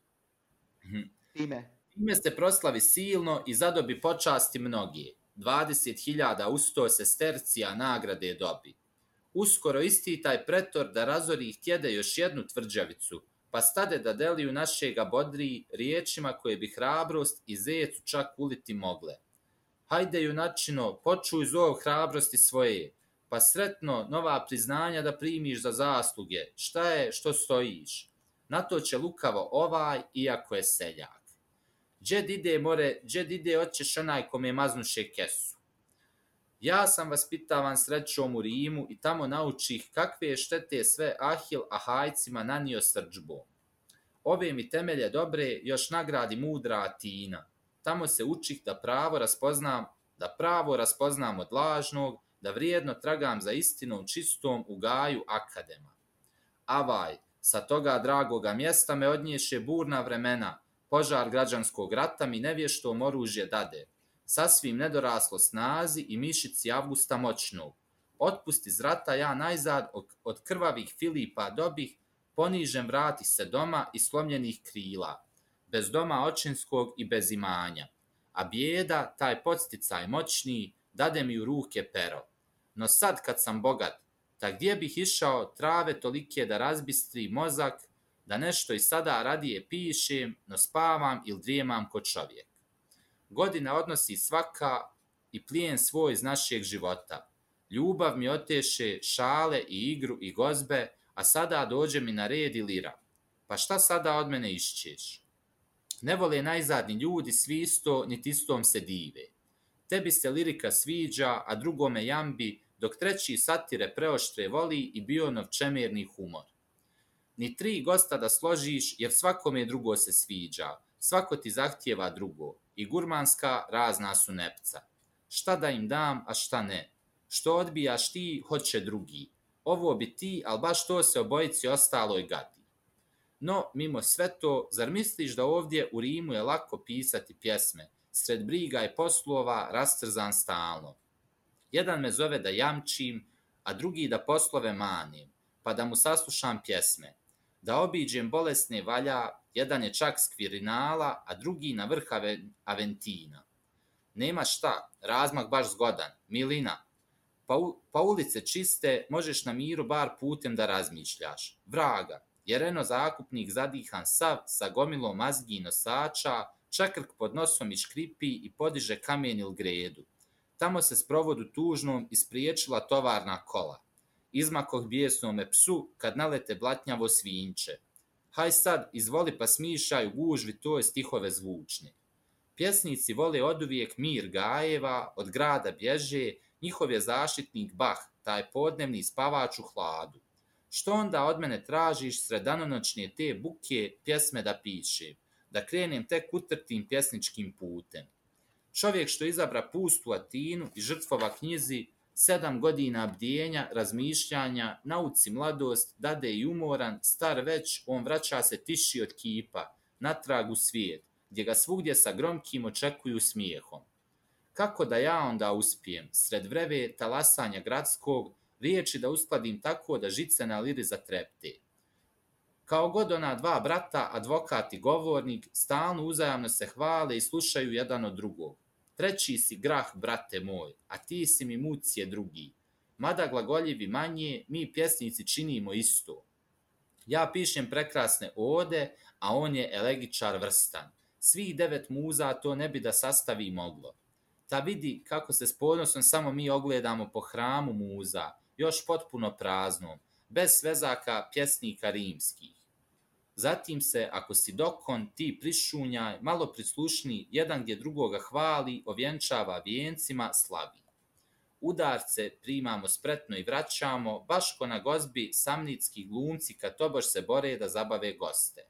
Mhm. Time. Time se proslavi silno i zadobi počasti mnogi. 20.000 usto se stercija nagrade dobi. Uskoro isti taj pretor da razori ih tjede još jednu tvrđavicu, pa stade da deliju našega bodri riječima koje bi hrabrost i zecu čak uliti mogle. Hajde junačino, počuj zov hrabrosti svoje, pa sretno nova priznanja da primiš za zasluge, šta je što stojiš. Na to će lukavo ovaj, iako je seljak. Džed ide more, džed ide oćeš onaj kome maznuše kesu. Ja sam vaspitavan srećom u Rimu i tamo naučih kakve je štete sve Ahil Ahajcima nanio srđbom. Ove mi temelje dobre još nagradi mudra Atina. Tamo se učih da pravo raspoznam, da pravo raspoznam od lažnog, da vrijedno tragam za istinom čistom u gaju akadema. Avaj, sa toga dragoga mjesta me odnješe burna vremena, požar građanskog rata mi nevještom oružje dade, sasvim nedoraslo snazi i mišici Avgusta moćnog. Otpusti iz rata ja najzad od, krvavih Filipa dobih, ponižen vrati se doma i slomljenih krila, bez doma očinskog i bez imanja. A bijeda, taj podsticaj moćni, dade mi u ruke pero. No sad kad sam bogat, ta gdje bih išao trave tolike da razbistri mozak, da nešto i sada radije pišem, no spavam ili drijemam ko čovjek. Godina odnosi svaka i plijen svoj iz našeg života. Ljubav mi oteše šale i igru i gozbe, a sada dođe mi na red i lira. Pa šta sada od mene išćeš? Ne vole najzadni ljudi svi isto, niti istom se dive. Tebi se lirika sviđa, a drugome jambi, dok treći satire preoštre voli i bio novčemerni humor. Ni tri gosta da složiš, jer svakome drugo se sviđa, svako ti zahtjeva drugo, i gurmanska razna su nepca. Šta da im dam, a šta ne? Što odbijaš ti, hoće drugi. Ovo bi ti, ali baš to se obojici ostaloj gadi. No, mimo sve to, zar misliš da ovdje u Rimu je lako pisati pjesme, sred briga i poslova rastrzan stalno? Jedan me zove da jamčim, a drugi da poslove manim, pa da mu saslušam pjesme. Da obiđem bolesne valja, jedan je čak skvirinala, a drugi na vrh Aventina. Nema šta, razmak baš zgodan, milina. Pa, u, pa ulice čiste, možeš na miru bar putem da razmišljaš. Vraga, jer eno zakupnik zadihan sav sa gomilom mazgi i nosača, čakrk pod nosom i škripi i podiže kamen il gredu. Tamo se s provodu tužnom ispriječila tovarna kola. Izmakoh bijesnome psu kad nalete blatnjavo svinče. Haj sad, izvoli pa smišaj u gužvi toj stihove zvučne. Pjesnici vole oduvijek mir gajeva, od grada bježe, njihov je zaštitnik Bah, taj podnevni spavač u hladu. Što onda od mene tražiš sred te buke pjesme da pišem, da krenem tek utrtim pjesničkim putem? Čovjek što izabra pustu Atinu i žrtvova knjizi, sedam godina bdijenja, razmišljanja, nauci mladost, dade i umoran, star već, on vraća se tiši od kipa, natrag u svijet, gdje ga svugdje sa gromkim očekuju smijehom. Kako da ja onda uspijem, sred vreve talasanja gradskog, riječi da uskladim tako da žice na liri zatrepte. Kao god ona dva brata, advokat i govornik, stalno uzajamno se hvale i slušaju jedan od drugog. Treći si grah, brate moj, a ti si mi mucije drugi. Mada glagoljivi manje, mi pjesnici činimo isto. Ja pišem prekrasne ode, a on je elegičar vrstan. Svih devet muza to ne bi da sastavi moglo. Ta vidi kako se s ponosom samo mi ogledamo po hramu muza, još potpuno praznom, bez svezaka pjesnika rimskih. Zatim se, ako si dokon, ti prišunjaj, malo prislušni, jedan gdje drugoga hvali, ovjenčava vijencima, slavi. Udarce primamo spretno i vraćamo, baš ko na gozbi samnitski glumci kad tobož se bore da zabave goste.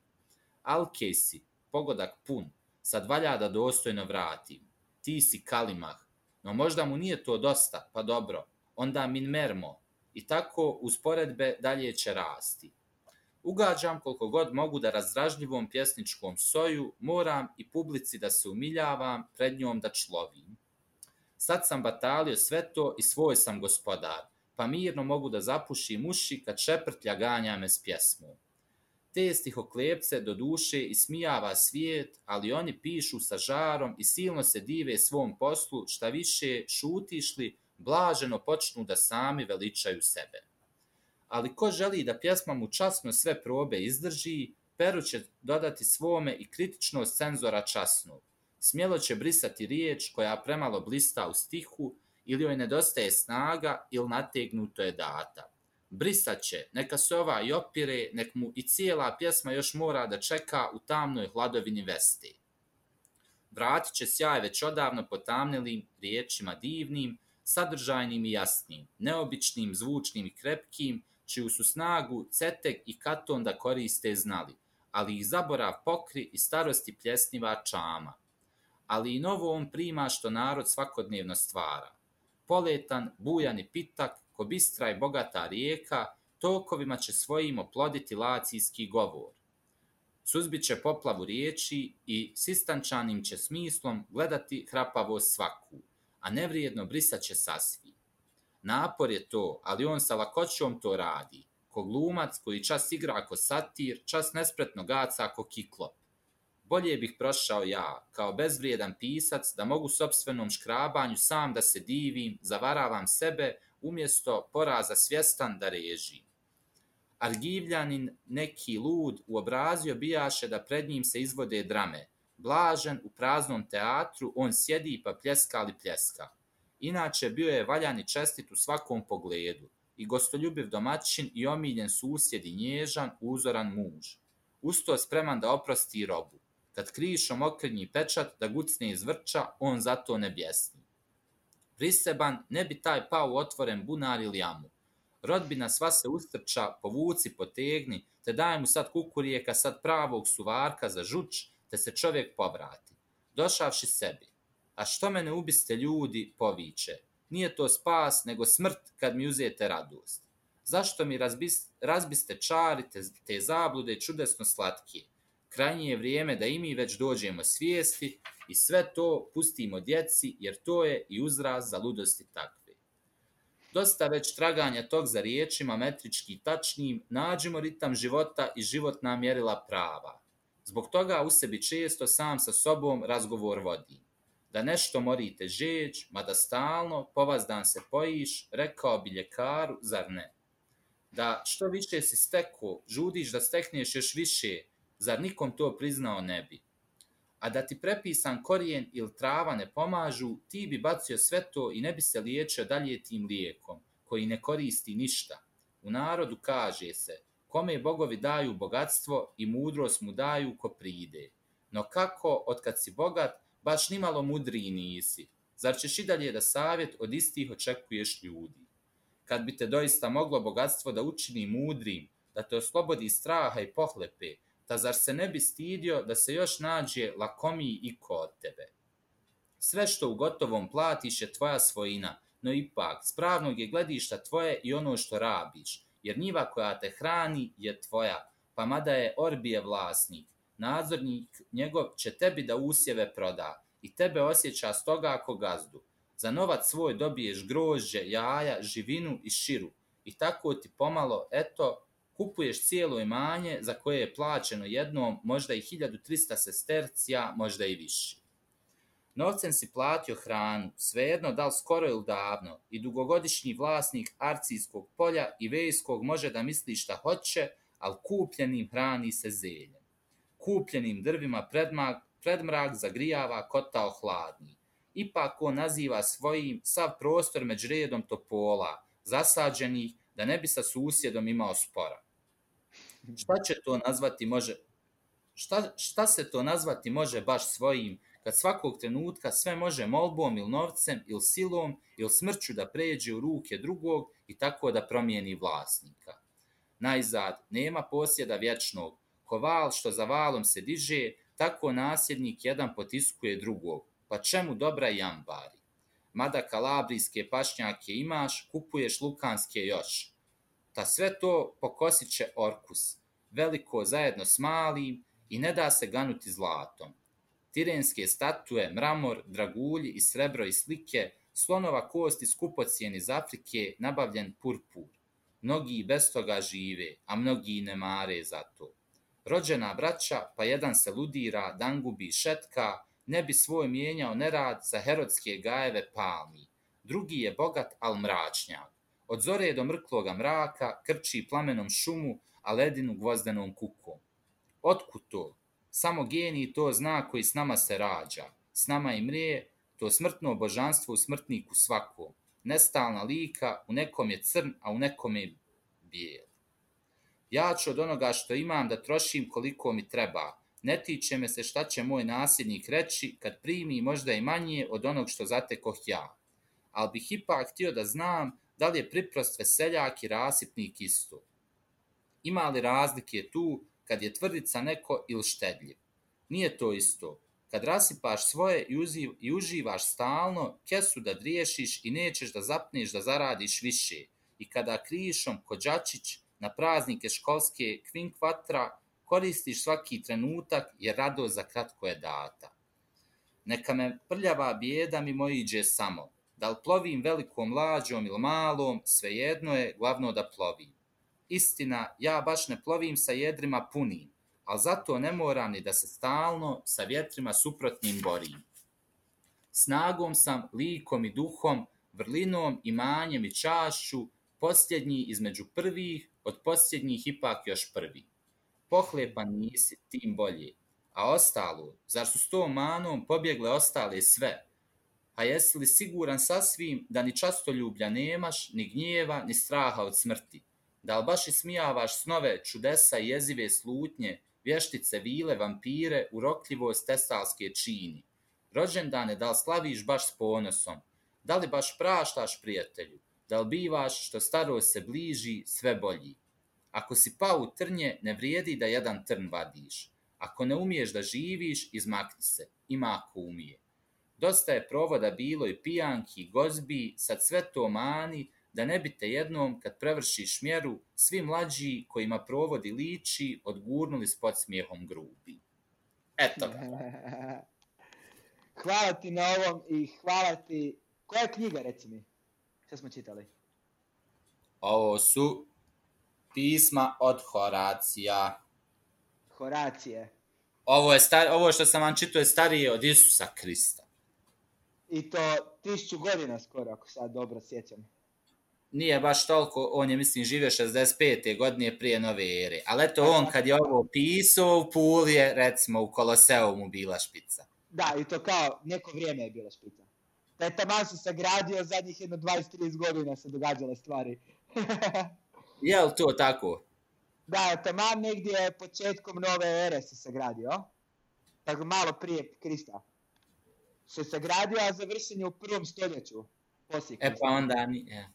Alkesi, pogodak pun, sad valja da dostojno vratim. Ti si kalimah, no možda mu nije to dosta, pa dobro, onda min mermo, i tako usporedbe dalje će rasti. Ugađam koliko god mogu da razdražljivom pjesničkom soju moram i publici da se umiljavam, pred njom da človim. Sad sam batalio sve to i svoj sam gospodar, pa mirno mogu da zapušim uši kad šeprtlja ganja me s pjesmom. Te stihoklepce do duše ismijava svijet, ali oni pišu sa žarom i silno se dive svom poslu, šta više šutišli, blaženo počnu da sami veličaju sebe. Ali ko želi da pjesma mu časno sve probe izdrži, Peru će dodati svome i kritičnost cenzora časnog. Smjelo će brisati riječ koja premalo blista u stihu ili joj nedostaje snaga ili nategnuto je data. Brisat će, neka se ova i opire, nek mu i cijela pjesma još mora da čeka u tamnoj hladovini vesti. Vratit će sjaj već odavno potamnelim riječima divnim, sadržajnim i jasnim, neobičnim, zvučnim i krepkim, čiju su snagu cetek i katon da koriste znali, ali ih zaborav pokri i starosti pljesniva čama. Ali i novo on prima što narod svakodnevno stvara. Poletan, bujan i pitak, ko bistra i bogata rijeka, tokovima će svojim oploditi lacijski govor. Suzbit će poplavu riječi i sistančanim će smislom gledati hrapavost svaku a nevrijedno brisat će sasvi. Napor je to, ali on sa lakoćom to radi. Ko glumac koji čas igra ako satir, čas nespretno gaca ako kiklop. Bolje bih prošao ja, kao bezvrijedan pisac, da mogu sobstvenom škrabanju sam da se divim, zavaravam sebe, umjesto poraza svjestan da režim. Argivljanin, neki lud, uobrazio bijaše da pred njim se izvode drame, blažen u praznom teatru, on sjedi pa pljeska ali pljeska. Inače, bio je valjan i čestit u svakom pogledu, i gostoljubiv domaćin i omiljen susjed i nježan, uzoran muž. Usto spreman da oprosti robu. Kad krišom okrenji pečat da gucne iz vrča, on zato ne bjesni. Priseban, ne bi taj pao u otvoren bunar ili jamu. Rodbina sva se ustrča, povuci, potegni, te daj mu sad kukurijeka, sad pravog suvarka za žuč, te se čovjek povrati. Došavši sebi, a što mene ubiste ljudi, poviće. Nije to spas, nego smrt kad mi uzete radost. Zašto mi razbis, razbiste čari te, te zablude čudesno slatke? Krajnje je vrijeme da i mi već dođemo svijesti i sve to pustimo djeci, jer to je i uzraz za ludosti takve. Dosta već traganja tog za riječima metrički tačnim, nađemo ritam života i životna mjerila prava. Zbog toga u sebi često sam sa sobom razgovor vodim Da nešto morite žeć, mada stalno po vas dan se pojiš, rekao bi ljekaru, zar ne? Da što više si steko, žudiš da stekneš još više, zar nikom to priznao ne bi? A da ti prepisan korijen ili trava ne pomažu, ti bi bacio sve to i ne bi se liječio dalje tim lijekom, koji ne koristi ništa. U narodu kaže se, kome bogovi daju bogatstvo i mudrost mu daju ko pride. No kako, otkad si bogat, baš nimalo mudriji nisi, zar ćeš i dalje da savjet od istih očekuješ ljudi? Kad bi te doista moglo bogatstvo da učini mudrim, da te oslobodi straha i pohlepe, ta zar se ne bi stidio da se još nađe lakomiji i kod od tebe? Sve što u gotovom platiš je tvoja svojina, no ipak, spravnog je gledišta tvoje i ono što rabiš, jer njiva koja te hrani je tvoja, pa mada je Orbije vlasnik, nadzornik njegov će tebi da usjeve proda i tebe osjeća stoga ako gazdu. Za novac svoj dobiješ grožđe, jaja, živinu i širu i tako ti pomalo, eto, kupuješ cijelo imanje za koje je plaćeno jednom, možda i 1300 sestercija, možda i više. Novcem si platio hranu, svejedno da li skoro ili davno, i dugogodišnji vlasnik arcijskog polja i vejskog može da misli šta hoće, ali kupljenim hrani se zeljem. Kupljenim drvima predmag, predmrak zagrijava kotao hladni. Ipak on naziva svojim sav prostor među redom topola, zasađenih, da ne bi sa susjedom imao spora. Šta će to nazvati može, šta, šta se to nazvati može baš svojim, kad svakog trenutka sve može molbom ili novcem ili silom ili smrću da pređe u ruke drugog i tako da promijeni vlasnika. Najzad, nema posjeda vječnog, ko val što za valom se diže, tako nasljednik jedan potiskuje drugog, pa čemu dobra jambari? Mada kalabrijske pašnjake imaš, kupuješ lukanske još. Ta sve to pokosit će orkus, veliko zajedno s malim i ne da se ganuti zlatom tirenske statue, mramor, dragulji i srebro i slike, slonova kosti skupocijen iz Afrike, nabavljen purpur. Mnogi bez toga žive, a mnogi ne mare za to. Rođena braća, pa jedan se ludira, dangubi šetka, ne bi svoj mijenjao nerad za herodske gajeve palmi. Drugi je bogat, al mračnjak. Od zore do mrkloga mraka krči plamenom šumu, a ledinu gvozdenom kukom. Otkud to? Samo geni to zna koji s nama se rađa, s nama i mrije, to smrtno božanstvo u smrtniku svakom. Nestalna lika, u nekom je crn, a u nekom je bijel. Ja ću od onoga što imam da trošim koliko mi treba. Ne tiče me se šta će moj nasljednik reći kad primi možda i manje od onog što zatekoh ja. Ali bih ipak htio da znam da li je priprost veseljak i rasipnik isto. Ima li razlike tu kad je tvrdica neko ili štedljiv. Nije to isto. Kad rasipaš svoje i, uziv, i uživaš stalno, kesu da driješiš i nećeš da zapneš da zaradiš više. I kada krišom kođačić na praznike školske kvinkvatra, koristiš svaki trenutak jer rado za kratko je data. Neka me prljava bijeda mi moji iđe samo. Da li plovim velikom lađom ili malom, svejedno je, glavno da plovim. Istina, ja baš ne plovim sa jedrima punim, ali zato ne moram ni da se stalno sa vjetrima suprotnim borim. Snagom sam, likom i duhom, vrlinom, imanjem i čašću, posljednji između prvih, od posljednjih ipak još prvi. Pohlepa nisi, tim bolje. A ostalo, zar su s tom manom pobjegle ostale sve? A jesi li siguran sasvim da ni častoljublja nemaš, ni gnjeva, ni straha od smrti? Da li baš ismijavaš snove, čudesa i jezive slutnje, vještice, vile, vampire, urokljivost testalske čini? Rođendane, da li slaviš baš s ponosom? Da li baš praštaš prijatelju? Da li bivaš što starost se bliži sve bolji? Ako si pao u trnje, ne vrijedi da jedan trn vadiš. Ako ne umiješ da živiš, izmakni se. Ima ako umije. Dosta je provoda bilo i pijanki, gozbi, sad sve to mani, da ne bite jednom, kad prevršiš mjeru, svi mlađi kojima provodi liči, odgurnuli s podsmijehom grubi. Eto ga. hvala ti na ovom i hvala ti... Koja je knjiga, reci mi? Šta smo čitali? Ovo su pisma od Horacija. Horacije. Ovo, je star, ovo što sam vam čitao je starije od Isusa Krista. I to tišću godina skoro, ako sad dobro sjećam nije baš toliko, on je mislim živio 65. godine prije nove ere, ali eto on kad je ovo pisao u Puli je recimo u Koloseu mu bila špica. Da, i to kao neko vrijeme je bila špica. Taj taman se sagradio, zadnjih jedno 20-30 godina se događale stvari. je li to tako? Da, taman negdje početkom nove ere se sagradio. Tako malo prije Krista. Se sagradio, a završen je u prvom stoljeću. Poslije E pa onda ni... E.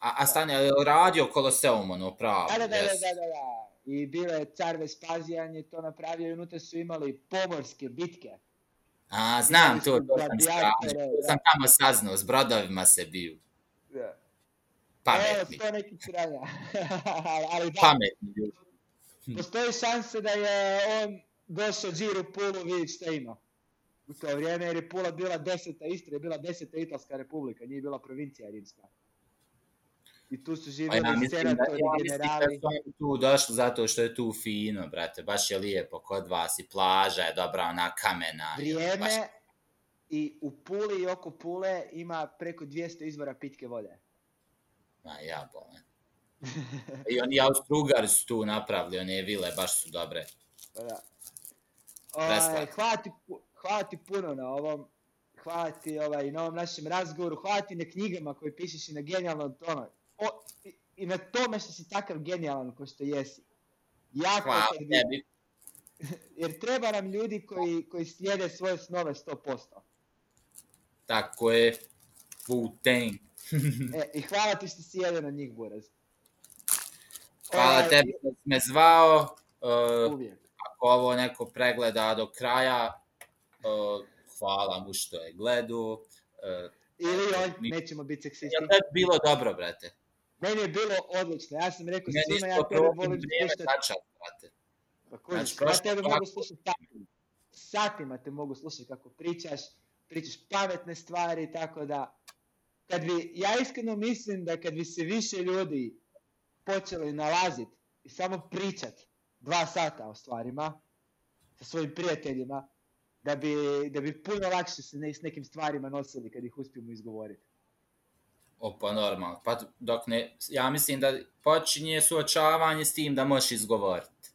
A, a stani, je li radio Koloseum, ono, pravo? Da, da, da, da, jes? da, da, da. I bio je car Vespazijan je to napravio i unutra su imali pomorske bitke. A, znam to, to sam, strašno, to sam tamo saznao, s brodovima se biju. Evo, Pametni, sto nekih sranja. Ali da, pametni ljudi. postoji šansa da je on došao Džiru Pulu vidjeti šta ima. U to vrijeme jer je Pula bila deseta Istra, je bila deseta Italska republika, nije bila provincija rimska. I tu su Pa živjeli ja mislim da, senatori, ja mislim da generali. tu došli zato što je tu fino, brate, baš je lijepo kod vas i plaža je dobra, ona kamena. ono, baš- Vrijeme i u Puli i oko Pule ima preko 200 izvora pitke vode. Ma ja bole. I oni Austro-Ugari su tu napravili, one vile baš su dobre. Pa da. Ovaj, Preslat. hvala, ti, hvala ti puno na ovom, hvala ti ovaj, na ovom našem razgovoru, hvala ti na knjigama koje pišeš i na genijalnom tome. O, i, I na tome što si takav genijalan ko što jesi. Jako Hvala kad bi- tebi. jer treba nam ljudi koji, koji slijede svoje snove 100%. Tako je. Wu-Tang. E, I hvala ti što si jedan od njih, Buraz. Hvala Ovaj, tebi što si me zvao. Uh, Uvijek. ako ovo neko pregleda do kraja, uh, hvala mu što je gledao. Uh, Ili on, Mi- nećemo biti seksisti. je tebi bilo dobro, brate? Meni je bilo odlično. Ja sam rekao Meni svima, ja tebe volim slušati. tačan, brate. Pa kužiš, Znači, ja tebe mogu slušati satima. Satima te mogu slušati kako pričaš, pričaš pametne stvari, tako da... Kad bi, ja iskreno mislim da kad bi se više ljudi počeli nalaziti i samo pričat dva sata o stvarima sa svojim prijateljima, da bi, da bi puno lakše se ne, s nekim stvarima nosili kad ih uspijemo izgovoriti. O, pa normalno. Pa dok ne, ja mislim da počinje suočavanje s tim da možeš izgovoriti.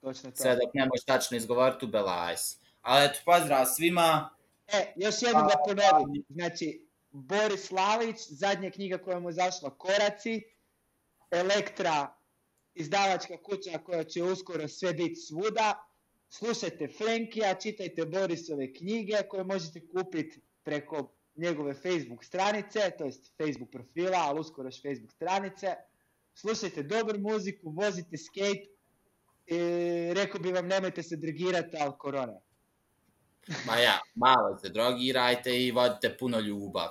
Točno to. Sve dok ne možeš tačno izgovoriti, ubelaj si. Ali eto, pozdrav svima. E, još jednom da ponovim. Znači, Boris Slavić, zadnja knjiga koja mu je zašla, Koraci, Elektra, izdavačka kuća koja će uskoro sve biti svuda. Slušajte Frenkija, čitajte Borisove knjige koje možete kupiti preko njegove Facebook stranice, to jest Facebook profila, ali uskoro još Facebook stranice. Slušajte dobru muziku, vozite skate, i rekao bi vam nemojte se drogirati, ali korona. Ma ja, malo se drogirajte i vodite puno ljubav.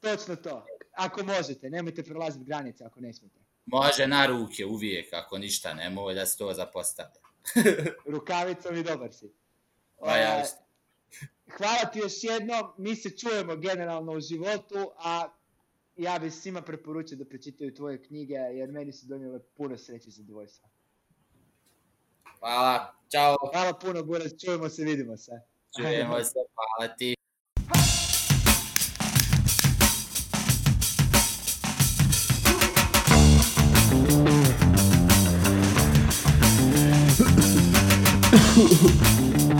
Točno to. Ako možete, nemojte prelaziti granice ako ne smijete. Može na ruke uvijek, ako ništa ne može da se to zapostavlja. Rukavicom i dobar si. Ma ja, E, Hvala ti još jednom, mi se čujemo generalno u životu, a ja bih svima preporučio da pročitaju tvoje knjige, jer meni su donijele puno sreće i zadovoljstva. hvala, čao, Hvala puno, Buraz, čujemo se, vidimo se. čujemo se, hvala ti.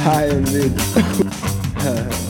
High and mid. Uh,